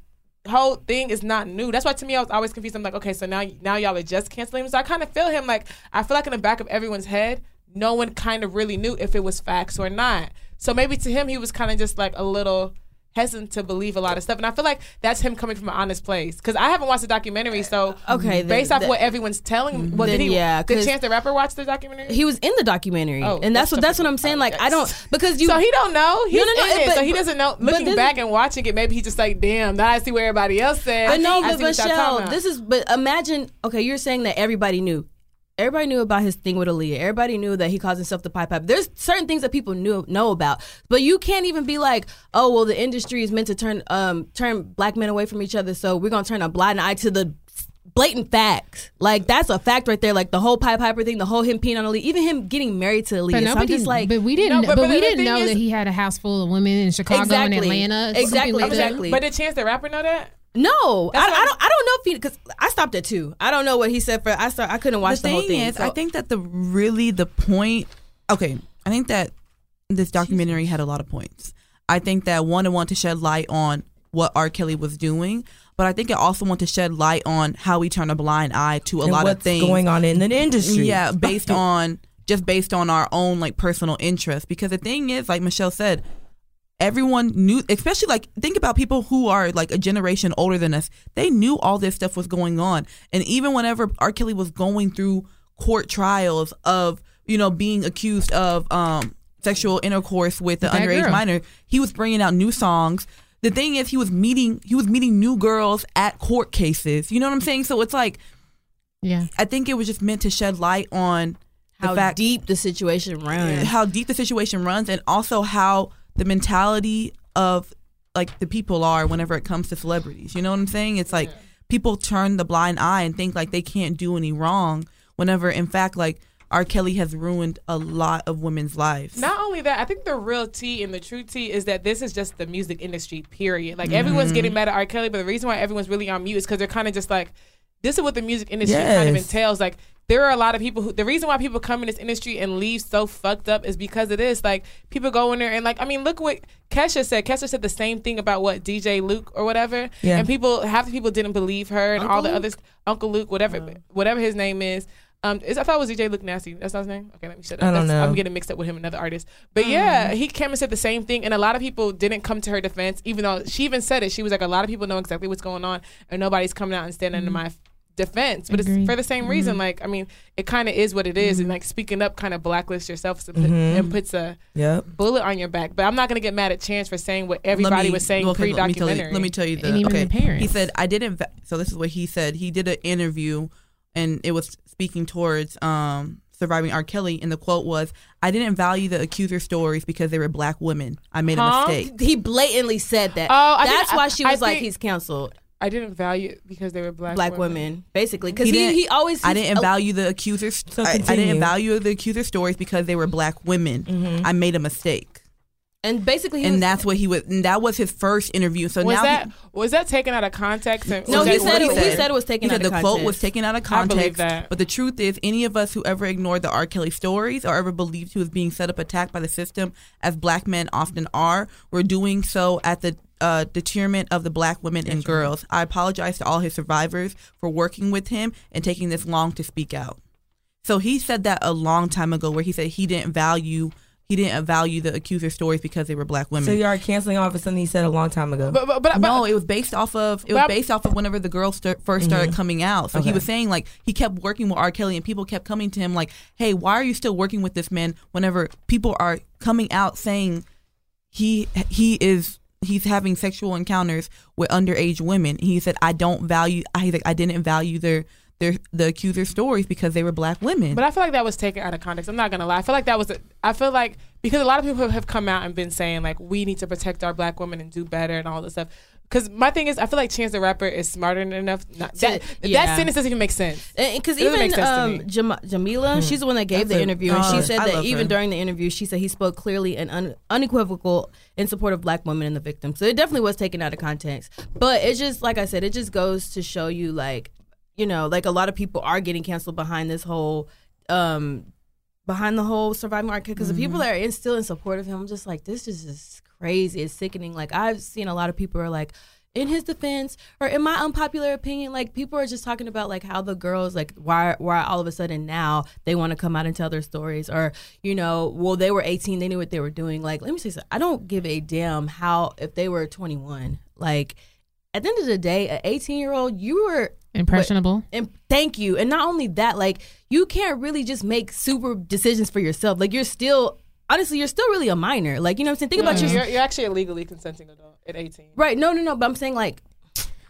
whole thing is not new. That's why to me I was always confused. I'm like, okay, so now now y'all are just canceling. So I kind of feel him like I feel like in the back of everyone's head, no one kind of really knew if it was facts or not. So maybe to him he was kind of just like a little hesitant to believe a lot of stuff. And I feel like that's him coming from an honest place. Because I haven't watched the documentary, so uh, Okay, then- based off then- what everyone's telling, mm, well, then did he? yeah, did Chance the Rapper watch the documentary? he was in the documentary, Oh, and that's that's what that's what I'm saying. Like I don't because you. so he don't know. He's No, no, no, it, but- so he doesn't know. Looking this- back and watching it, maybe he's just like, "Damn, now I see what everybody else said." But no, I but see what y'all talking Michelle, this is. But imagine, okay, you're saying that everybody knew. Everybody knew about his thing with Aaliyah. Everybody knew that he calls himself the pipe pipe. There's certain things that people knew know about, but you can't even be like, oh well, the industry is meant to turn um turn black men away from each other, so we're gonna turn a blind eye to the blatant facts. Like that's a fact right there. Like the whole pipe piper thing, the whole him peeing on Aaliyah, even him getting married to Aaliyah. But So I'm like, but we didn't, No, but, but- but we didn't know is- that he had a house full of women in Chicago Exactly. and Atlanta. Exactly, Something like exactly. But did Chance the Rapper know that? No, I, I don't. I don't know if he because I stopped at two. I don't know what he said for. I start. I couldn't watch the, the whole thing thing. is, so- I think that the really the point. Okay, I think that this documentary had a lot of points. I think that one, it wanted to shed light on what R. Kelly was doing, but I think it also wanted to shed light on how we turn a blind eye to a and lot what's of things going on in the industry. Yeah, based on just based on our own like personal interest. Because the thing is, like Michelle said, everyone knew, especially like think about people who are like a generation older than us. They knew all this stuff was going on, and even whenever R. Kelly was going through court trials of you know being accused of um sexual intercourse with an That underage girl. minor, he was bringing out new songs. The thing is, he was meeting he was meeting new girls at court cases. You know what I'm saying? So it's like Yeah. I think it was just meant to shed light on the how fact deep the situation runs. how deep the situation runs and also how the mentality of like the people are whenever it comes to celebrities. You know what I'm saying? It's like people turn the blind eye and think like they can't do any wrong whenever in fact like R. Kelly has ruined a lot of women's lives. Not only that, I think the real tea and the true tea is that this is just the music industry, period. Like everyone's mm-hmm. getting mad at R. Kelly, but the reason why everyone's really on mute is because they're kind of just like, this is what the music industry kind of entails. Like there are a lot of people who the reason why people come in this industry and leave so fucked up is because of this. like people go in there and like I mean look what Kesha said. Kesha said the same thing about what DJ Luke or whatever, Yeah. and people half the people didn't believe her and all the others. Uncle Luke, whatever, whatever his name is. Um, is, I thought it was DJ Luke Nasty. That's not his name. Okay, let me shut up. I don't That's- know. I'm getting mixed up with him, another artist. But yeah, he came and said the same thing, and a lot of people didn't come to her defense, even though she even said it. She was like, a lot of people know exactly what's going on, and nobody's coming out and standing Mm-hmm. in my f- defense. But Agreed. it's for the same reason. Like, I mean, it kind of is what it is, and Mm-hmm. like speaking up kind of blacklists yourself and put- and puts a Yep. bullet on your back. But I'm not gonna get mad at Chance for saying what everybody me- was saying okay, pre Let me tell you. documentary. Let me tell you the. And even okay. the parents. He said I didn't. Va- so this is what he said. He did an interview, and it was speaking towards um surviving R. Kelly, and the quote was, "I didn't value the accuser stories because they were black women. I made Huh? a mistake." He blatantly said that. Oh, I That's think- why she I was like, think- he's canceled. I didn't value it because they were black Black women, basically, because He he, he, always. I didn't value the accusers. So I, I didn't value the accuser stories because they were black women. Mm-hmm. I made a mistake, And basically, he and was, that's what he was. And that was his first interview. So Was now that he, was that taken out of context? And, No, he that said what it- he said it was taken he out said of the quote context. was taken out of I believe context. that. But the truth is, any of us who ever ignored the R. Kelly stories or ever believed he was being set up, attacked by the system, as black men often are, were doing so at the uh, detriment of the black women and girls. I apologize to all his survivors for working with him and taking this long to speak out. So he said that a long time ago, where he said he didn't value he didn't value the accuser stories because they were black women. So you are canceling off of something he said a long time ago. But, but, but, no, it was based off of it was based off of whenever the girls st- 1st started coming out. So he was saying like he kept working with R. Kelly, and people kept coming to him like, "Hey, why are you still working with this man?" Whenever people are coming out saying he he is he's having sexual encounters with underage women. He said, "I don't value." I like, I didn't value their their the accuser stories because they were black women. But I feel like that was taken out of context. I'm not gonna lie. I feel like that was. A, I feel like because a lot of people have come out and been saying like we need to protect our black women and do better and all this stuff. Because my thing is, I feel like Chance the Rapper is smarter than enough. Not, that yeah. that sentence doesn't even make sense. Because even make sense um. Jam- Jamilah, she's the one that gave That's the a- interview, and she said I that even her. during the interview, she said he spoke clearly and un- unequivocal in support of black women and the victims. So it definitely was taken out of context. But it just, like I said, it just goes to show you, like, you know, like a lot of people are getting canceled behind this whole. um Behind the whole surviving market, because the people Mm-hmm. that are in, still in support of him, I'm just like, this is just crazy. It's sickening. Like I've seen a lot of people are like, in his defense or in my unpopular opinion like people are just talking about like how the girls like why why all of a sudden now they want to come out and tell their stories or you know well they were 18 they knew what they were doing like let me say something i don't give a damn how if they were 21 like at the end of the day an 18 year old you were Impressionable. and thank you and not only that like you can't really just make super decisions for yourself like you're still honestly you're still really a minor like you know what i'm saying think about your you're, you're actually a legally consenting adult at 18. Right. No, no, no. But I'm saying like.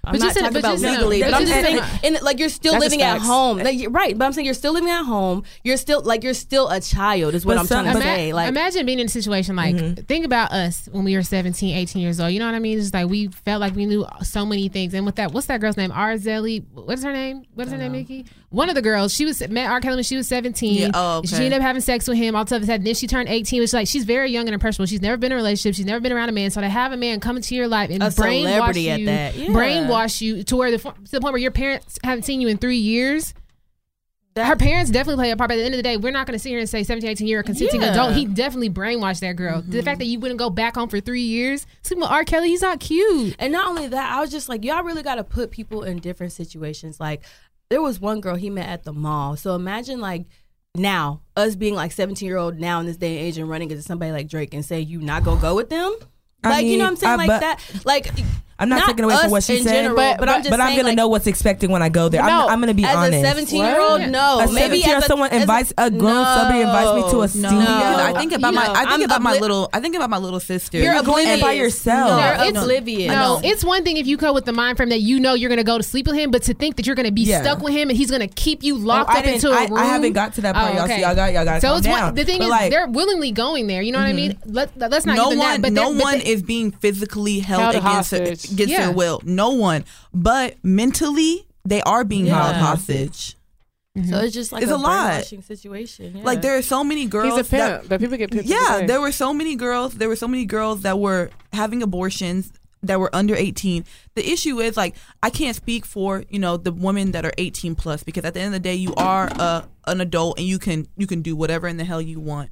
I'm But not just talking but about just legally, but but I'm just just saying, a- in, like you're still That's living at home, like, right? But I'm saying you're still living at home. You're still like you're still a child, is what But I'm some- trying to but- say. Like, imagine being in a situation like mm-hmm. think about us when we were 17 18 years old you know what i mean it's just like we felt like we knew so many things and with that what's that girl's name Arzelli what's her name what's her name uh-huh. Nikki one of the girls she was met R. Kelly when she was 17 Yeah, oh, okay. she ended up having sex with him all a sudden then she turned 18 which like she's very young and impressionable she's never been in a relationship she's never been around a man so to have a man come into your life and A brainwash celebrity at you that, yeah. brainwash you to where the to the point where your parents haven't seen you in three years that- her parents definitely play a part. But at the end of the day, we're not going to sit here and say 17, 18 year consenting Yeah. adult. He definitely brainwashed that girl. The mm-hmm. fact that you wouldn't go back home for three years, sleeping with R. Kelly, he's not cute. and not only that, I was just like, y'all really got to put people in different situations. Like, there was one girl he met at the mall. So imagine like now us being like 17 year old now in this day and age and running into somebody like Drake and say you not gonna go with them. I Like you know what I'm saying, I- like that. Like I'm not, taking away from what she in said, general, but, but, I'm just saying, but I'm saying, gonna like, know what's expected when I go there. No, I'm, I'm gonna be as honest. a 17 year old, no. A maybe 17 as a, someone as invites a grown somebody invites me to a No. studio. No. I think about You my know, I think I'm about my obli- little I think about my little sister. You're You're going there by yourself. No, No, you're no. oblivious. No, it's one thing if you go with the mind frame that you know you're going to go to sleep with him, but to think that you're going to be Yeah. stuck with him and he's going to keep you Oh, locked I up didn't- into a I- room. I haven't got to that part, Oh, y'all. So okay. y'all got- y'all gotta So it's one, the thing is, they're willingly going there. You know what I mm-hmm. mean? Let, let's not no one, no one is being physically held, Held against their, hostage. against Yeah. their will. No one, but mentally they are being held Yeah. hostage. So mm-hmm. it's just like It's a, a lot. situation. Yeah. Like there are so many girls. He's a pimp, that- but people get pimped. yeah, there were so many girls. There were so many girls that were having abortions that were under 18. The issue is like I can't speak for, you know, the women that are 18 plus because at the end of the day you are a, an adult and you can you can do whatever in the hell you want.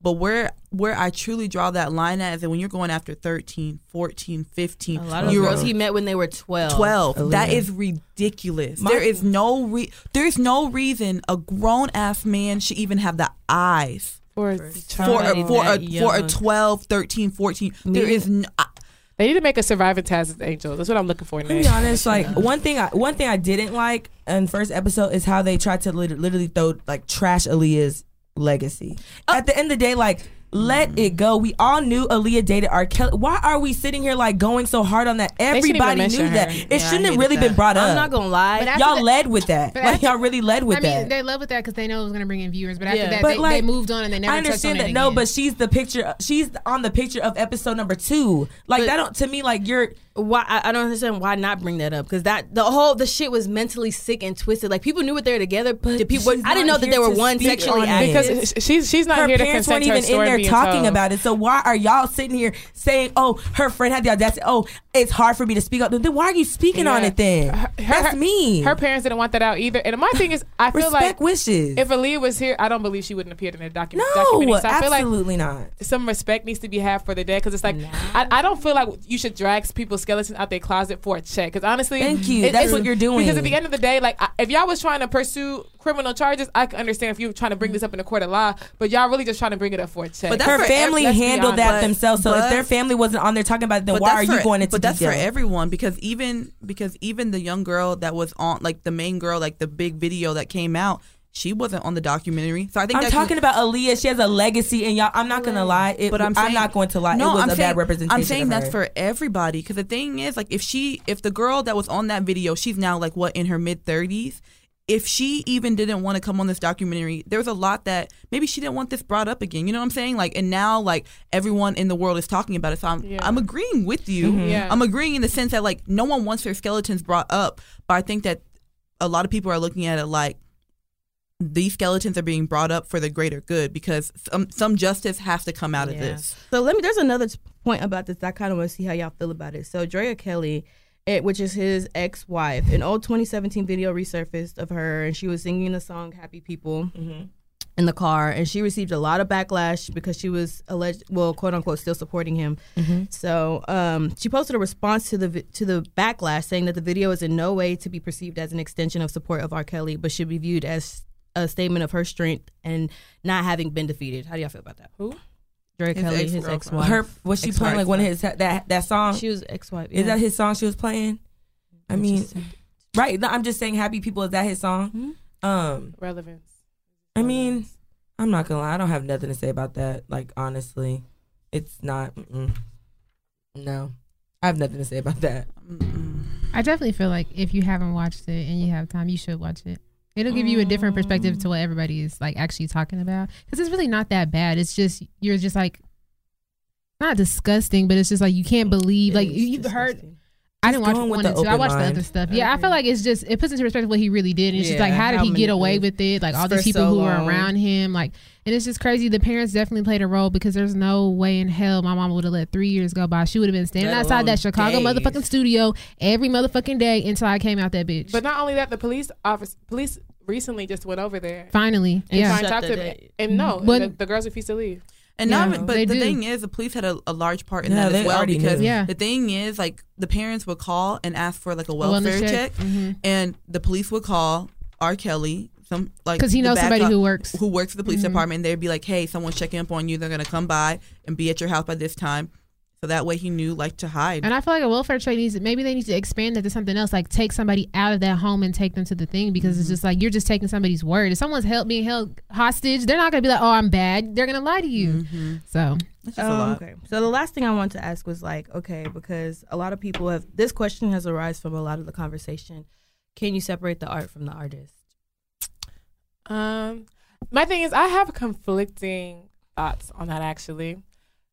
But where where I truly draw that line at is that when you're going after 13, 14, 15, A lot of you're girls he met when they were 12. 12. That Aaliyah. is ridiculous. My- there is no re- there is no reason a grown ass man should even have the eyes For, for somebody a, for a for a 12, 13, 14. There Me- is no, I- they need to make a surviving task as angels. That's what I'm looking for To be honest, like one thing, I, one thing I didn't like in first episode is how they tried to lit- literally throw like trash Aaliyah's legacy. Oh. At the end of the day, like let it go. We all knew Aaliyah dated R. Kelly. Why are we sitting here like going so hard on that? Everybody knew that. her. It Yeah, shouldn't have really that. been brought up. I'm not gonna lie. Y'all that- led with that. Like after- y'all really led with that. I mean, they led with that because they know it was to bring in viewers. But after Yeah. that, But, they, like, they moved on and they never I touched understand on that it no, but she's the picture. She's on the picture of episode number two. Like But- that don't to me like you're. Why I, I don't understand why not bring that up because that the whole the shit was mentally sick and twisted. Like people knew what they were together, but the people she's I didn't know that here they were to one sexually active. because she's she's not her here to parents consent weren't to her even in there talking told. about it. So why are y'all sitting here saying, "Oh, her friend had the audacity"? Oh, it's hard for me to speak up. Then why are you speaking on it? Then Her- that's her- me. Her parents didn't want that out either. And my thing is, I feel respect like wishes. if Aaliyah was here, I don't believe she wouldn't appear in the docu- no, documentary. So I feel like absolutely not. some respect needs to be had for the dead because it's like I, I don't feel like you should drag people's skeletons out their closet for a check because honestly Thank you. That's what you're doing. because at the end of the day like I, if y'all was trying to pursue criminal charges I can understand if you were trying to bring this up in a court of law but y'all really just trying to bring it up for a check But Her family ev- handled that honest. themselves. So if their family wasn't on there talking about it, then why are that's you for- going into But that's for everyone because even because even the young girl that was on like the main girl like the big video that came out, she wasn't on the documentary. So I think I'm that talking you- about Aaliyah. She has a legacy, and y'all. I'm not gonna lie. It, But I'm, saying, not going to lie. No, it was I'm a saying, bad representation. I'm saying of that's for everybody because the thing is, like, if she, if the girl that was on that video, she's now like what in her mid 30s. If she even didn't want to come on this documentary, there was a lot that maybe she didn't want this brought up again. You know what I'm saying? Like, and now like everyone in the world is talking about it. So I'm, Yeah. I'm agreeing with you. Mm-hmm. Yeah. I'm agreeing in the sense that like no one wants their skeletons brought up, but I think that a lot of people are looking at it like these skeletons are being brought up for the greater good because some some justice has to come out of this. So let me. There's another point about this. I kind of want to see how y'all feel about it. So Drea Kelly, it, which is his ex-wife, an old 2017 video resurfaced of her, and she was singing the song "Happy People." In the car, and she received a lot of backlash because she was alleged, well, quote unquote, still supporting him. So, um, she posted a response to the vi- to the backlash, saying that the video is in no way to be perceived as an extension of support of R. Kelly, but should be viewed as a statement of her strength and not having been defeated. How do y'all feel about that? Who? Dre His Kelly, his ex-girlfriend. ex-wife. Her was she playing like one of his that that song? She was ex-wife. Is that his song she was playing? I mean, right? No, I'm just saying, "Happy People." Is that his song? Um, relevance I mean, I'm not gonna lie. I don't have nothing to say about that. Like honestly, it's not. Mm-mm. No, I have nothing to say about that. I definitely feel like if you haven't watched it and you have time, you should watch it. It'll give you a different perspective to mm. what everybody is like actually talking about because it's really not that bad. It's just you're just like not disgusting, but it's just like you can't believe like you, you've heard. I didn't watch going one the and two. I open watched the other stuff. Yeah, I feel like it's just it puts into perspective what he really did. And it's just like how did how he get away with it? Like all For these people so who were around him, like, and it's just crazy. The parents definitely played a role because there's no way in hell my mom would have let three years go by. She would have been standing Let outside that Chicago days. motherfucking studio every motherfucking day until I came out that bitch. but not only that the police office police recently just went over there finally, And yeah. trying to Shut talk to the day. and no But- the, the girls refused to leave And Yeah, not, but the do. thing is, the police had a, a large part in Yeah, that as well because. Yeah. the thing is, like, the parents would call and ask for like a A welfare wellness check, Mhm. and the police would call R. Kelly, some like because he knows somebody backup- who works. who works for the police Mhm. department. And they'd be like, "Hey, someone's checking up on you. They're gonna come by and be at your house by this time." So that way, he knew like to hide. And I feel like a welfare check needs maybe they need to expand that to something else, like take somebody out of that home and take them to the thing because it's just like you're just taking somebody's word. If someone's held being held hostage, they're not gonna be like, "Oh, I'm bad." They're gonna lie to you. So That's just a Um, lot. okay. So the last thing I want to ask was like, okay, because a lot of people have this question has arisen from a lot of the conversation. Can you separate the art from the artist? Um, my thing is, I have conflicting thoughts on that. Actually,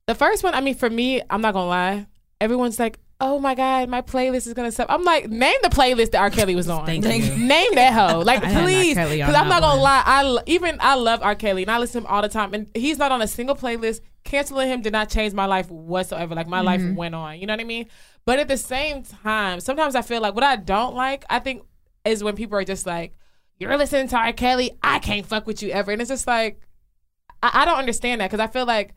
the first one, I mean, for me, I'm not gonna lie. Everyone's like, "Oh my god, my playlist is gonna sub." I'm like, name the playlist that R. Kelly was on. Name that hoe, like please, because I'm not gonna one. lie. I even I love R. Kelly and I listen to him all the time, and he's not on a single playlist. Canceling him did not change my life whatsoever. Like my life went on. You know what I mean? But at the same time, sometimes I feel like what I don't like, I think, is when people are just like, "You're listening to R. Kelly, I can't fuck with you ever," and it's just like, I, I don't understand that because I feel like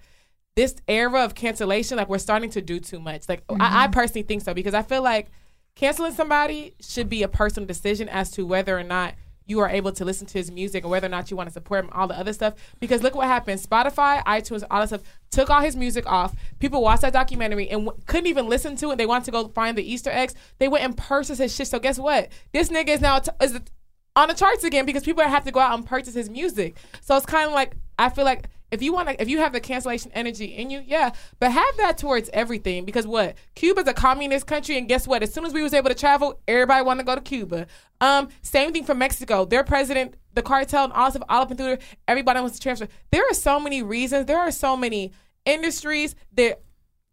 this era of cancellation, like we're starting to do too much. Like I, I mm-hmm. personally think so because I feel like canceling somebody should be a personal decision as to whether or not you are able to listen to his music or whether or not you want to support him, all the other stuff. Because look what happened. Spotify, iTunes, all that stuff took all his music off. People watched that documentary and w- couldn't even listen to it. They wanted to go find the Easter eggs. They went and purchased his shit. So guess what? This nigga is now t- is on the charts again because people have to go out and purchase his music. So it's kind of like I feel like if you want to, if you have the cancellation energy in you, yeah, but have that towards everything because what Cuba's a communist country, and guess what? As soon as we was able to travel, everybody wanted to go to Cuba. Um, same thing for Mexico. Their president, the cartel, and all up and through everybody wants to transfer. There are so many reasons. There are so many industries that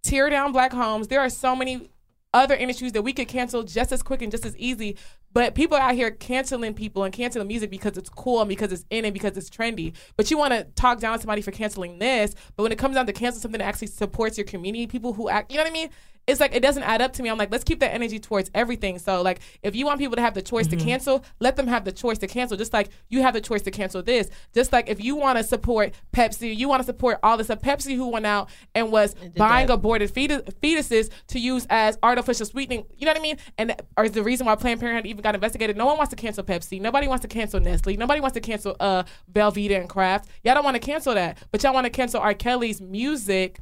tear down black homes. There are so many other industries that we could cancel just as quick and just as easy. But people are out here canceling people and canceling music because it's cool and because it's in and because it's trendy. But you want to talk down to somebody for canceling this. But when it comes down to cancel something that actually supports your community, people who act, you know what I mean? It's like it doesn't add up to me. I'm like, let's keep that energy towards everything. So like, if you want people to have the choice to cancel, let them have the choice to cancel. Just like you have the choice to cancel this. Just like if you want to support Pepsi, you want to support all this stuff. Pepsi, who went out and was buying aborted fetus, fetuses to use as artificial sweetening. You know what I mean? And or is the reason why Planned Parenthood even got investigated. No one wants to cancel Pepsi. Nobody wants to cancel Nestle. Nobody wants to cancel uh Velveeta and Kraft. Y'all don't want to cancel that, but y'all want to cancel R. Kelly's music,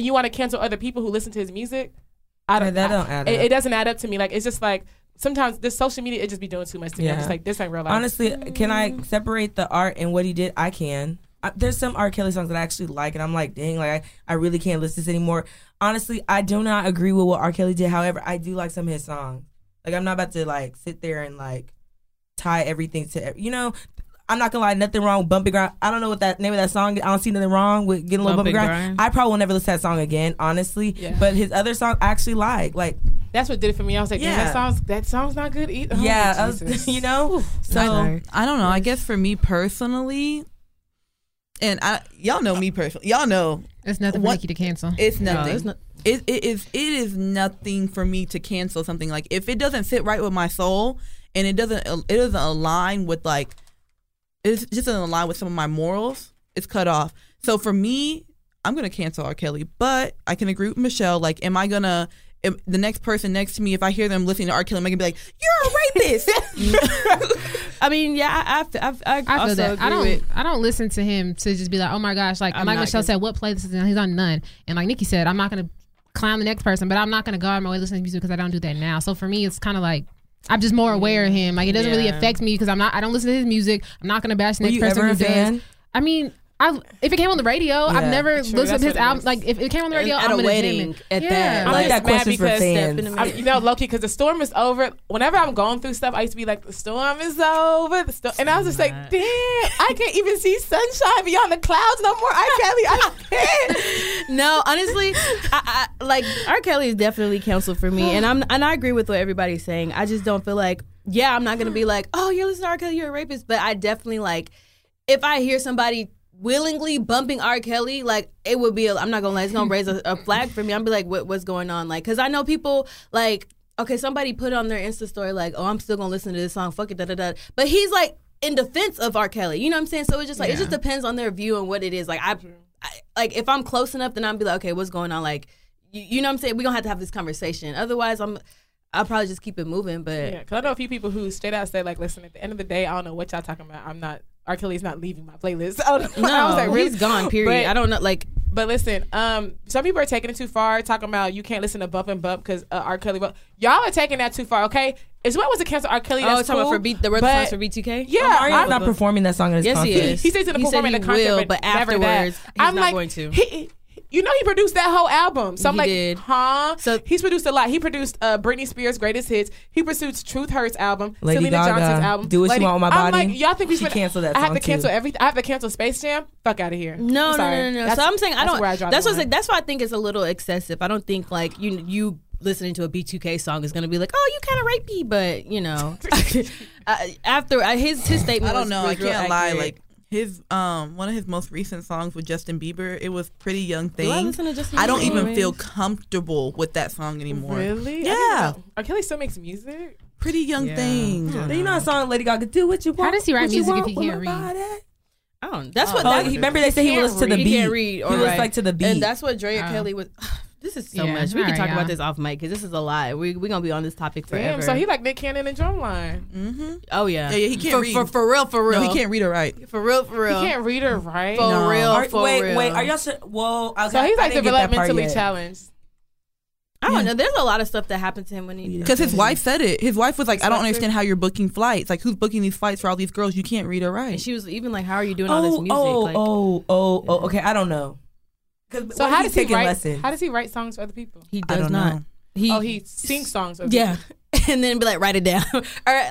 and you want to cancel other people who listen to his music. I Yeah, that don't I- add it, up. it doesn't add up to me. Like it's just like sometimes this social media it just be doing too much to me. I'm just like this ain't real life. Honestly, can I separate the art and what he did? I can. I, there's some R. Kelly songs that I actually like, and I'm like, dang, like I, I really can't listen to this anymore. Honestly, I do not agree with what R. Kelly did. However, I do like some of his songs. Like I'm not about to like sit there and like tie everything to you know. I'm not gonna lie, nothing wrong with bumpy grind. I don't know what that name of that song. I don't see nothing wrong with getting a little bumpy Bumpy grind. Grind. I probably will never listen to that song again, honestly. Yeah. But his other song I actually like. Like That's what did it for me. I was like, yeah, Yeah. that sounds that song's not good either. Oh, yeah, was- you know. So So I don't know. I guess for me personally, and I y'all know me personally. Y'all know It's nothing for What- Nikki to cancel. it's nothing. it's not- it, it is it is nothing for me to cancel something like if it doesn't sit right with my soul and it doesn't it doesn't align with like it just doesn't align with some of my morals. It's cut off. So for me, I'm gonna cancel R. Kelly, but I can agree with Michelle. Like, am I gonna? Am, the next person next to me, if I hear them listening to R. Kelly, am I gonna be like, "You're a rapist"? I mean, yeah, I, I, I, I, I feel that. agree I don't. with. I don't listen to him to just be like, oh my gosh, like I'm like not Michelle gonna- said, what playlist is he on? He's on none. And like Nikki said, I'm not gonna clown the next person, but I'm not gonna go out my way listening to music because I don't do that now. So for me, it's kind of like. I'm just more aware of him. Like it doesn't really affect me because I'm not. I don't listen to his music. I'm not gonna bash the next person ever who a does. fan? I mean, I if it came on the radio, I've never True, listened to that's his album. is. Like if it came on the radio, At I'm a gonna wedding, jam it. at yeah. that. I'm like just that mad for because fans. I, you know, Loki, because the storm is over. Whenever I'm going through stuff, I used to be like, "The storm is over." The storm, and I was just like, "Damn, I can't even see sunshine beyond the clouds no more." I Kelly, I can't. No, honestly, I, I, like R. Kelly is definitely canceled for me, and I'm and I agree with what everybody's saying. I just don't feel like, yeah, I'm not gonna be like, oh, you're listening to R. Kelly, you're a rapist, but I definitely like, if I hear somebody willingly bumping R. Kelly, like it would be, a, I'm not gonna lie, it's gonna raise a, a flag for me. I'm be like, what, what's going on? Like, cause I know people like, okay, somebody put on their Insta story like, oh, I'm still gonna listen to this song, fuck it, da da da, but he's like in defense of R. Kelly, you know what I'm saying? So it's just like it just depends on their view and what it is. Like I, I like if I'm close enough, then I'm be like, okay, what's going on? Like, you, you know what I'm saying? We gonna have to have this conversation. Otherwise, I'm. I'll probably just keep it moving, but Yeah, because I know a few people who straight out say like, "Listen, at the end of the day, I don't know what y'all talking about. I'm not R. Kelly's not leaving my playlist." I was no, like, really? he's gone. Period. But- I don't know. Like, But listen, um, some people are taking it too far, talking about you can't listen to Bump and Bump because uh, R. Kelly. But y'all are taking that too far. Okay, it's what was to cancel R. Kelly. oh, That's talking cool, about for beat the rest but- songs for B2K. Yeah, Mario's I'm not performing that song at his Yes, concert. he is. He says he's gonna He perform in the he concert, will, but, but never afterwards, that. he's I'm not like, going to. He, you know, he produced that whole album. So I'm He like, did. huh? So- he's produced a lot. He produced uh, Britney Spears' greatest hits. He produced Truth Hurts album, Lady Selena Gaga, Johnson's album. Do What You Want With My I'm Body. like, y'all think we She should canceled that song. I have song, to cancel too. everything. I have to cancel Space Jam. Fuck out of here. No, no, no, no, no. That's- So I'm saying I don't. Where I draw that's the what. line. That's why I think it's a little excessive. I don't think like you you listening to a B2K song is gonna be like, oh, you kind of rapey, but you know, uh, after uh, his his statement. I don't was- know. was I can't lie. Like his um one of his most recent songs with Justin Bieber. It was "Pretty Young Do I Thing." listen to Justin I don't Bieber? even feel comfortable with that song anymore. Really? Yeah. know. R. Kelly still makes music. Pretty Young Yeah. Thing. Then you know a song Lady Gaga do what you want. How does he write what you music if want he can't my read? body. Oh, that's what. Oh, that, he, remember they said he Can't was to the beat. He can't read. Or he was write. like to the beat. And that's what Drea Oh. Kelly was. This is so Yeah, much. We can talk about y'all. this off mic because this is a lot. We we gonna be on this topic forever. Damn. So he like Nick Cannon and Drumline. Mm-hmm. oh yeah, Yeah, yeah, he can't for, read. for for real, for real. No, he can't read or write. For real, for real. He can't read or write. For No. real, Are- for wait, real. wait. Are y'all? Sure? Well, okay, So he's like didn't get developmentally challenged. I don't know. There's a lot of stuff that happened to him when he. Because his wife said it. His wife was like, His "I don't wife understand how you're booking flights. Like, who's booking these flights for all these girls? You can't read or And write." she was even like, "How are you doing all this Oh, music?" oh, like, oh, oh, oh. Okay, I don't know. 'Cause So how does he write? lessons? How does he write songs for other people? he I does don't not. know. He, Oh, he sings songs. For yeah. people. and then be like, write it down. or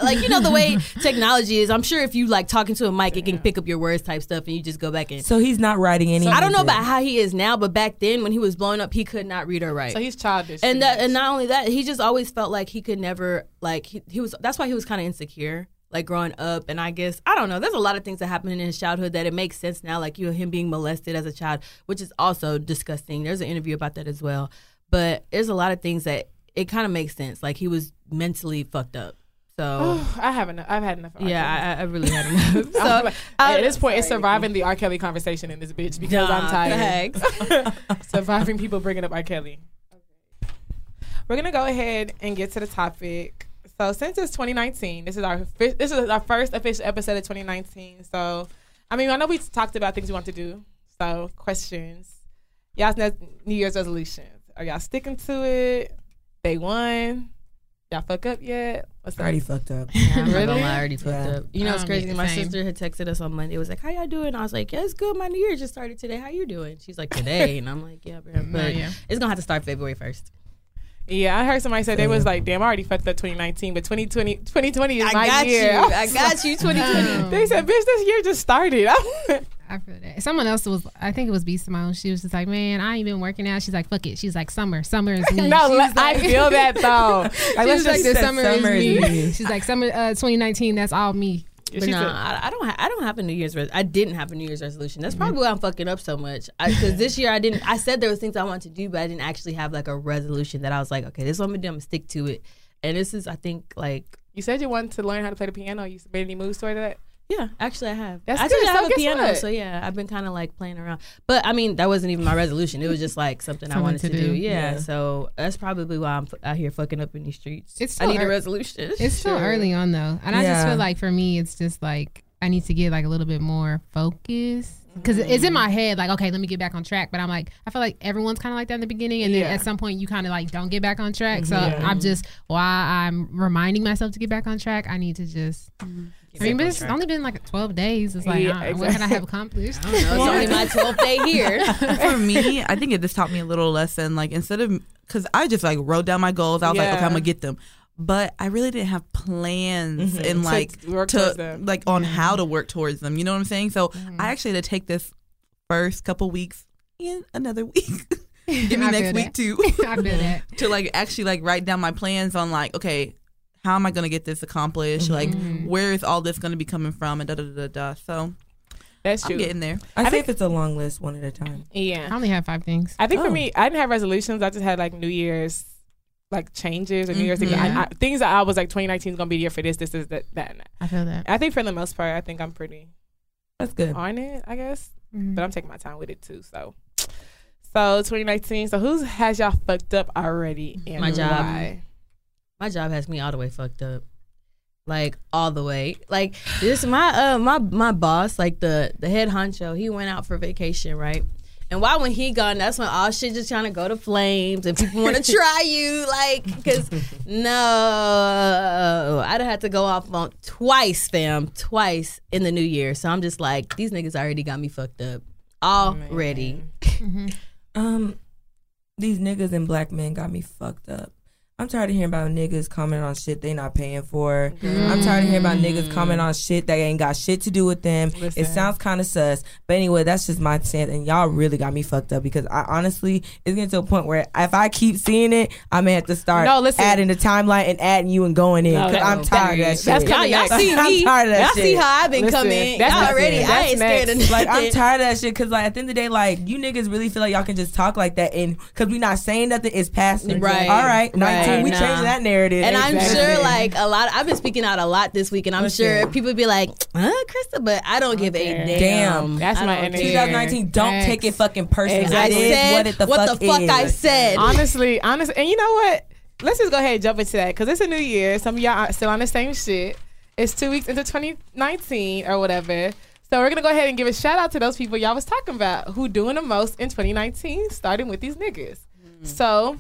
like, you know, the way technology is, I'm sure if you like talking to a mic, it can pick up your words type stuff and you just go back in. So he's not writing any. I don't know about how he is now, but back then when he was blowing up, he could not read or write. So he's childish. and that, and not only that, he just always felt like he could never like he, he was. That's why he was kind of insecure, like growing up. And I guess I don't know. There's a lot of things that happened in his childhood that it makes sense now, like you know him being molested as a child, which is also disgusting. There's an interview about that as well. But there's a lot of things that it kind of makes sense. Like he was mentally fucked up. So I haven't. I've had enough. yeah, I, I really had enough. So I- at this point, it's surviving the R. Kelly conversation in this bitch because I'm Nah, tired. thanks. surviving people bringing up R. Kelly. We're gonna go ahead and get to the topic. So since it's 2019, this is our this is our first official episode of 2019. So, I mean, I know we talked about things we want to do. So, questions. Y'all's ne- New Year's resolutions. Are y'all sticking to it? Day one. Y'all fuck up yet? What's I up? already fucked up. I'm Really? lie, I already fucked Yeah. up. You know what's Um, crazy? My same. sister had texted us on Monday. It was like, "How y'all doing?" I was like, "Yeah, it's good. My New Year just started today. How you doing?" She's like, "Today," and I'm like, "Yeah, bro." But yeah. it's gonna have to start February first. Yeah, I heard somebody say they was like, "Damn, I already fucked up 2019, but 2020, 2020 is I my got year." you. I got you. 2020. Um, They said, "Bitch, this year just started." I feel that. Someone else was, I think it was B Simone. She was just like, man, I ain't been working out. She's like, fuck it. She's like, summer. Summer is me. no, She was I feel that though. Like, She was like, just the summer, summer is is me. me. She's like, summer uh, 2019, that's all me. But said- I, I don't. Ha- I don't have a New Year's. Res- I didn't have a New Year's resolution. That's mm-hmm. probably why I'm fucking up so much. Because this year I didn't. I said there was things I wanted to do, but I didn't actually have like a resolution that I was like, okay, this is what I'm gonna do. I'm gonna stick to it. And this is, I think, like, you said you wanted to learn how to play the piano. You made any moves toward that? Yeah, actually I have. That's I good. So have a piano, what? so yeah, I've been kind of like playing around. But I mean, that wasn't even my resolution. It was just like something I wanted to, do. do. Yeah, Yeah. so that's probably why I'm f- out here fucking up in these streets. It's I need a resolution. It's still Sure. early on though, and I just feel like for me, it's just like I need to get like a little bit more focused because it's in my mm. head. Like, okay, let me get back on track. But I'm like, I feel like everyone's kind of like that in the beginning, and then Yeah. at some point, you kind of like don't get back on track. So mm-hmm. Yeah. I'm just while I'm reminding myself to get back on track, I need to just. Mm-hmm. I mean, but it's only been like 12 days. It's like, Yeah, uh, what can I have accomplished? I don't know. It's only my 12th day here. For me, I think it just taught me a little lesson. Like instead of, because I just like wrote down my goals. I was like, okay, I'm gonna get them. But I really didn't have plans Mhm. and To like work to like on how to work towards them. You know what I'm saying? So Mm-hmm. I actually had to take this first couple weeks and another week. Give me I next week that. too. I feel that. to like actually like write down my plans on like okay how am i going to get this accomplished like Mhm. where is all this going to be coming from and da da da da da so That's i'm true. getting there I, I think think- it's a long list, one at a time. Yeah, I only have five things. I think for Oh. me, I didn't have resolutions. I just had like New Year's, like changes or New Year's things. Mhm. I, I, things that I was like 2019 is gonna be the year for this, this, this, that, that. And that. I feel that. I think for the most part, I think I'm pretty That's good. on it. I guess, Mhm. but I'm taking my time with it too. So, so 2019. So who has y'all fucked up already? And My job. Why? My job has me all the way fucked up. Like all the way. Like this my uh my my boss, like the the head honcho, he went out for vacation, right? And why when he gone, that's when all shit just trying to go to flames and people want to try you, like, because no, I'd have had to go off on twice, fam, twice in the new year. So I'm just like, these niggas already got me fucked up already. Mhm. Um, these niggas and black men got me fucked up. I'm tired of hearing about niggas commenting on shit they not paying for. Mm-hmm. I'm tired of hearing about niggas commenting on shit that ain't got shit to do with them. Listen. It sounds kind of sus. But anyway, that's just my stance. And y'all really got me fucked up because I honestly, it's getting to a point where if I keep seeing it, I may have to start No, listen. adding the timeline and adding you and going in. Because that- I'm tired of that shit. that's Y'all, y'all next. see I'm me. tired of that y'all see how I've been Listen, coming. that's Y'all next. already. I That's ain't scared of next. like I'm tired of that shit because like at the end of the day, like you niggas really feel like y'all can just talk like that and because we not saying nothing, it's passing. Right, All right. Nineteen. Right, we nah. changing that narrative. And I'm sure, like a lot, I've been speaking out a lot this week, and I'm Listen. sure people be like, "Huh, Krista?" But I don't give a damn. Damn. That's my don't energy. 2019. Don't Facts. take it fucking personal. Exactly. I It is said what it the what fuck the fuck is. I said. honestly, honestly, and you know what? Let's just go ahead and jump into that because it's a new year. Some of y'all are still on the same shit. It's two weeks into 2019 or whatever. So we're gonna go ahead and give a shout out to those people y'all was talking about who doing the most in 2019, starting with these niggas. Mm. So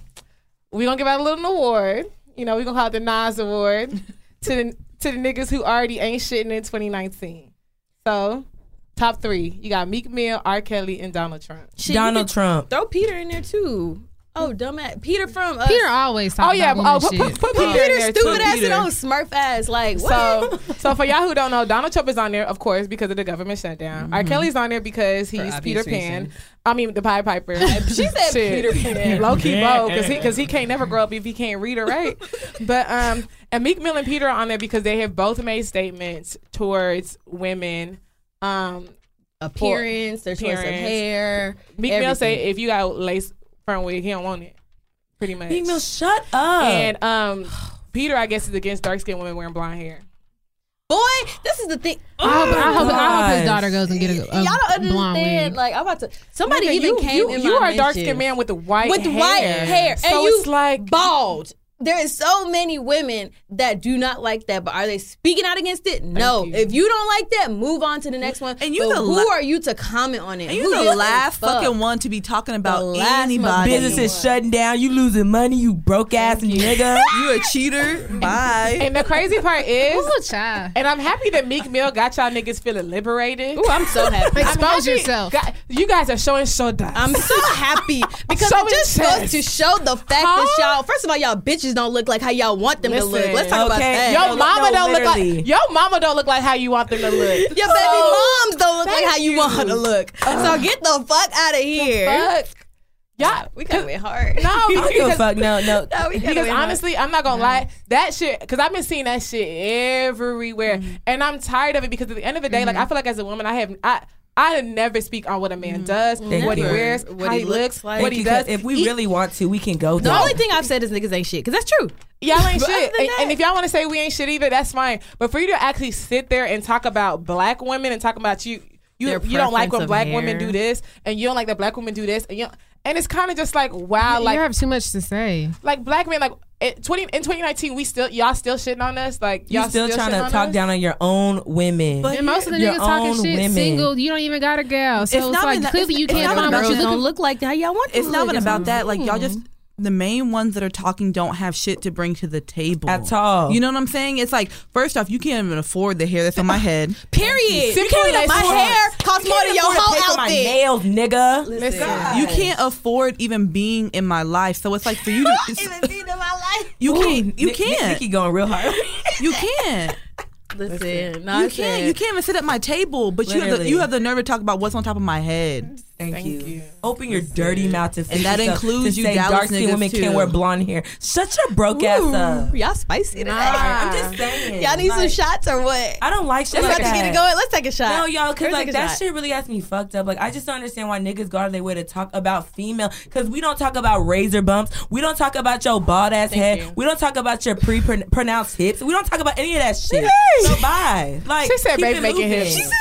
we gonna give out a little award. You know, we're gonna call it the Nas Award to the to the niggas who already ain't shitting in 2019. So top three, you got Meek Mill, R. Kelly, and Donald Trump. Shit, Donald Trump. Throw Peter in there too. Oh, dumbass. Peter from uh, Peter always talk Oh yeah, about oh, women put, shit. put, put Peter Peter stupid ass Peter. and old smurf ass. Like what? So, so for y'all who don't know, Donald Trump is on there, of course, because of the government shutdown. R. Kelly's on there because he's Peter Pan. reasons. I mean, the Pied Piper. she said Peter Pan. Low key bold, because he because he can't never grow up if he can't read or write. But um, and Meek Mill and Peter are on there because they have both made statements towards women. Um, Appearance, their choice of hair. Meek Mill say if you got lace front wig, he don't want it. Pretty much. Meek Mill, shut up. and um, Peter, I guess, is against dark skinned women wearing blonde hair. Boy, this is the thing. I hope, I, hope, I hope his daughter goes and get a, a Y'all don't blonde understand. wig. Like I'm about to. Somebody Nigga, even you, came you, in you my are a dark skinned man with the white with hair. white hair, and So you it's like bald. There is so many women that do not like that, but are they speaking out against it? No. you. If you don't like that, move on to the next one. And you But the who la- are you to comment on it? And you the gives a last fuck? fucking one to be talking about last anybody. motherfucking Business is shutting down. You losing money. You broke ass nigga. You a cheater? Bye. And the crazy part is, Ooh, and I'm happy that Meek Mill got y'all niggas feeling liberated. Ooh, I'm so happy. Expose happy- yourself. Gu- you guys are showing shoulders. I'm so happy because Showing it just chest. goes to show the fact that y'all. First of all, y'all bitches don't look like how y'all want them to look. Let's talk about that. your no, mama no, don't look like your mama don't look like how you want them to look. Your baby moms don't look like how you, want her to look. so get the fuck out of here. Fuck. Yeah, We kind of went hard. no, I don't give a because, fuck. No, no. No, we because went hard. honestly, I'm not gonna lie. That shit, because I've been seeing that shit everywhere, Mm-hmm. and I'm tired of it. Because at the end of the day, like I feel like as a woman, I have I. I never speak on what a man Mm-hmm. does, Thank what he you. wears, What how he he looks looks, like. what he does. If we He- really want to, we can go The there. only thing I've said is niggas ain't shit because that's true. Y'all ain't But other shit. than And, that- and if y'all want to say we ain't shit either, that's fine. But for you to actually sit there and talk about black women and talk about you, you Their you don't like preference when of black hair. women do this, and you don't like that black women do this, and you and it's kind of just like wow, you like you have too much to say. like black men like. It, 20, in 2019, we still y'all still shitting on us like you y'all still trying to talk us? down on your own women. But And most of the Your niggas talking shit women. single. You don't even got a gal. So It's it's, not like even that- clearly you it's can't not find even what Girls you're don't look like how y'all want them it's to not even about that. Like y'all just mm. The main ones that are talking don't have shit to bring to the table At all. You know what I'm saying? It's like first off, you can't even afford the hair that's on my head. Period. You can't as my fuck. hair costs more than your whole Pay for my outfit. nails, nigga. Listen, You can't afford even being in my life. So it's like for you to Even seen in my life. you can't you Nick- Nick- can't Nikki going real hard. you can't Listen, no, I you can't you can't even sit at my table. But you have the you have the nerve to talk about what's on top of my head. Thank, Thank you. you. Open your dirty mouth to And that includes to you say dark skinned women too. can't wear blonde hair. Shut your broke ass up. Y'all spicy today. I'm just saying. Y'all need some shots or what? I don't like shit Let's like about to get it going. Let's take a shot. No, y'all, because like that shot. shit really has me fucked up. Like I just don't understand why niggas go out of their way to talk about female. Because we don't talk about razor bumps. We don't talk about your bald ass head. you. We don't talk about your pre pronounced hips. We don't talk about any of that shit. So bye. Like She said keep baby making moving. hips. She said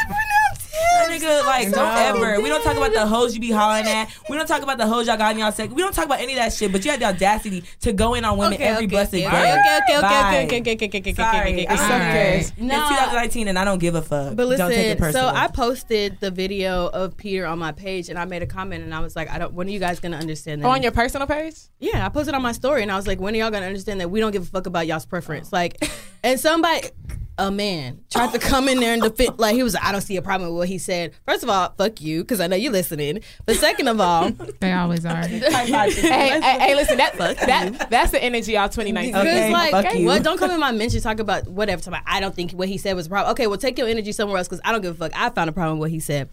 That nigga, like, don't No. ever. We don't talk about the hoes you be hollering at. We don't talk about the hoes y'all got in y'all sex. We don't talk about any of that shit. But you had the audacity to go in on women Okay, every okay, blessed okay, day. okay, okay, okay, okay, okay, okay, okay, okay, Sorry. okay, okay, It's okay. okay. It's 2019 and I don't give a fuck. But don't take it listen, so. I posted the video of Peter on my page, and I made a comment, and I was like, "I don't. When are you guys gonna understand that?" on your personal page. yeah, I posted on my story, and I was like, "When are y'all gonna understand that we don't give a fuck about y'all's preference?" Like, and somebody, a man tried to come in there and defend. Like he was, like, I don't see a problem with what he said. First of all, fuck you, because I know you're listening. But second of all, They always are. hey, hey, hey, listen, that, that that's the energy y'all 2019. Because Okay, like, fuck you. what? Don't come in my mention talk about whatever. Talk about, I don't think what he said was a problem. Okay, well, take your energy somewhere else because I don't give a fuck. I found a problem with what he said.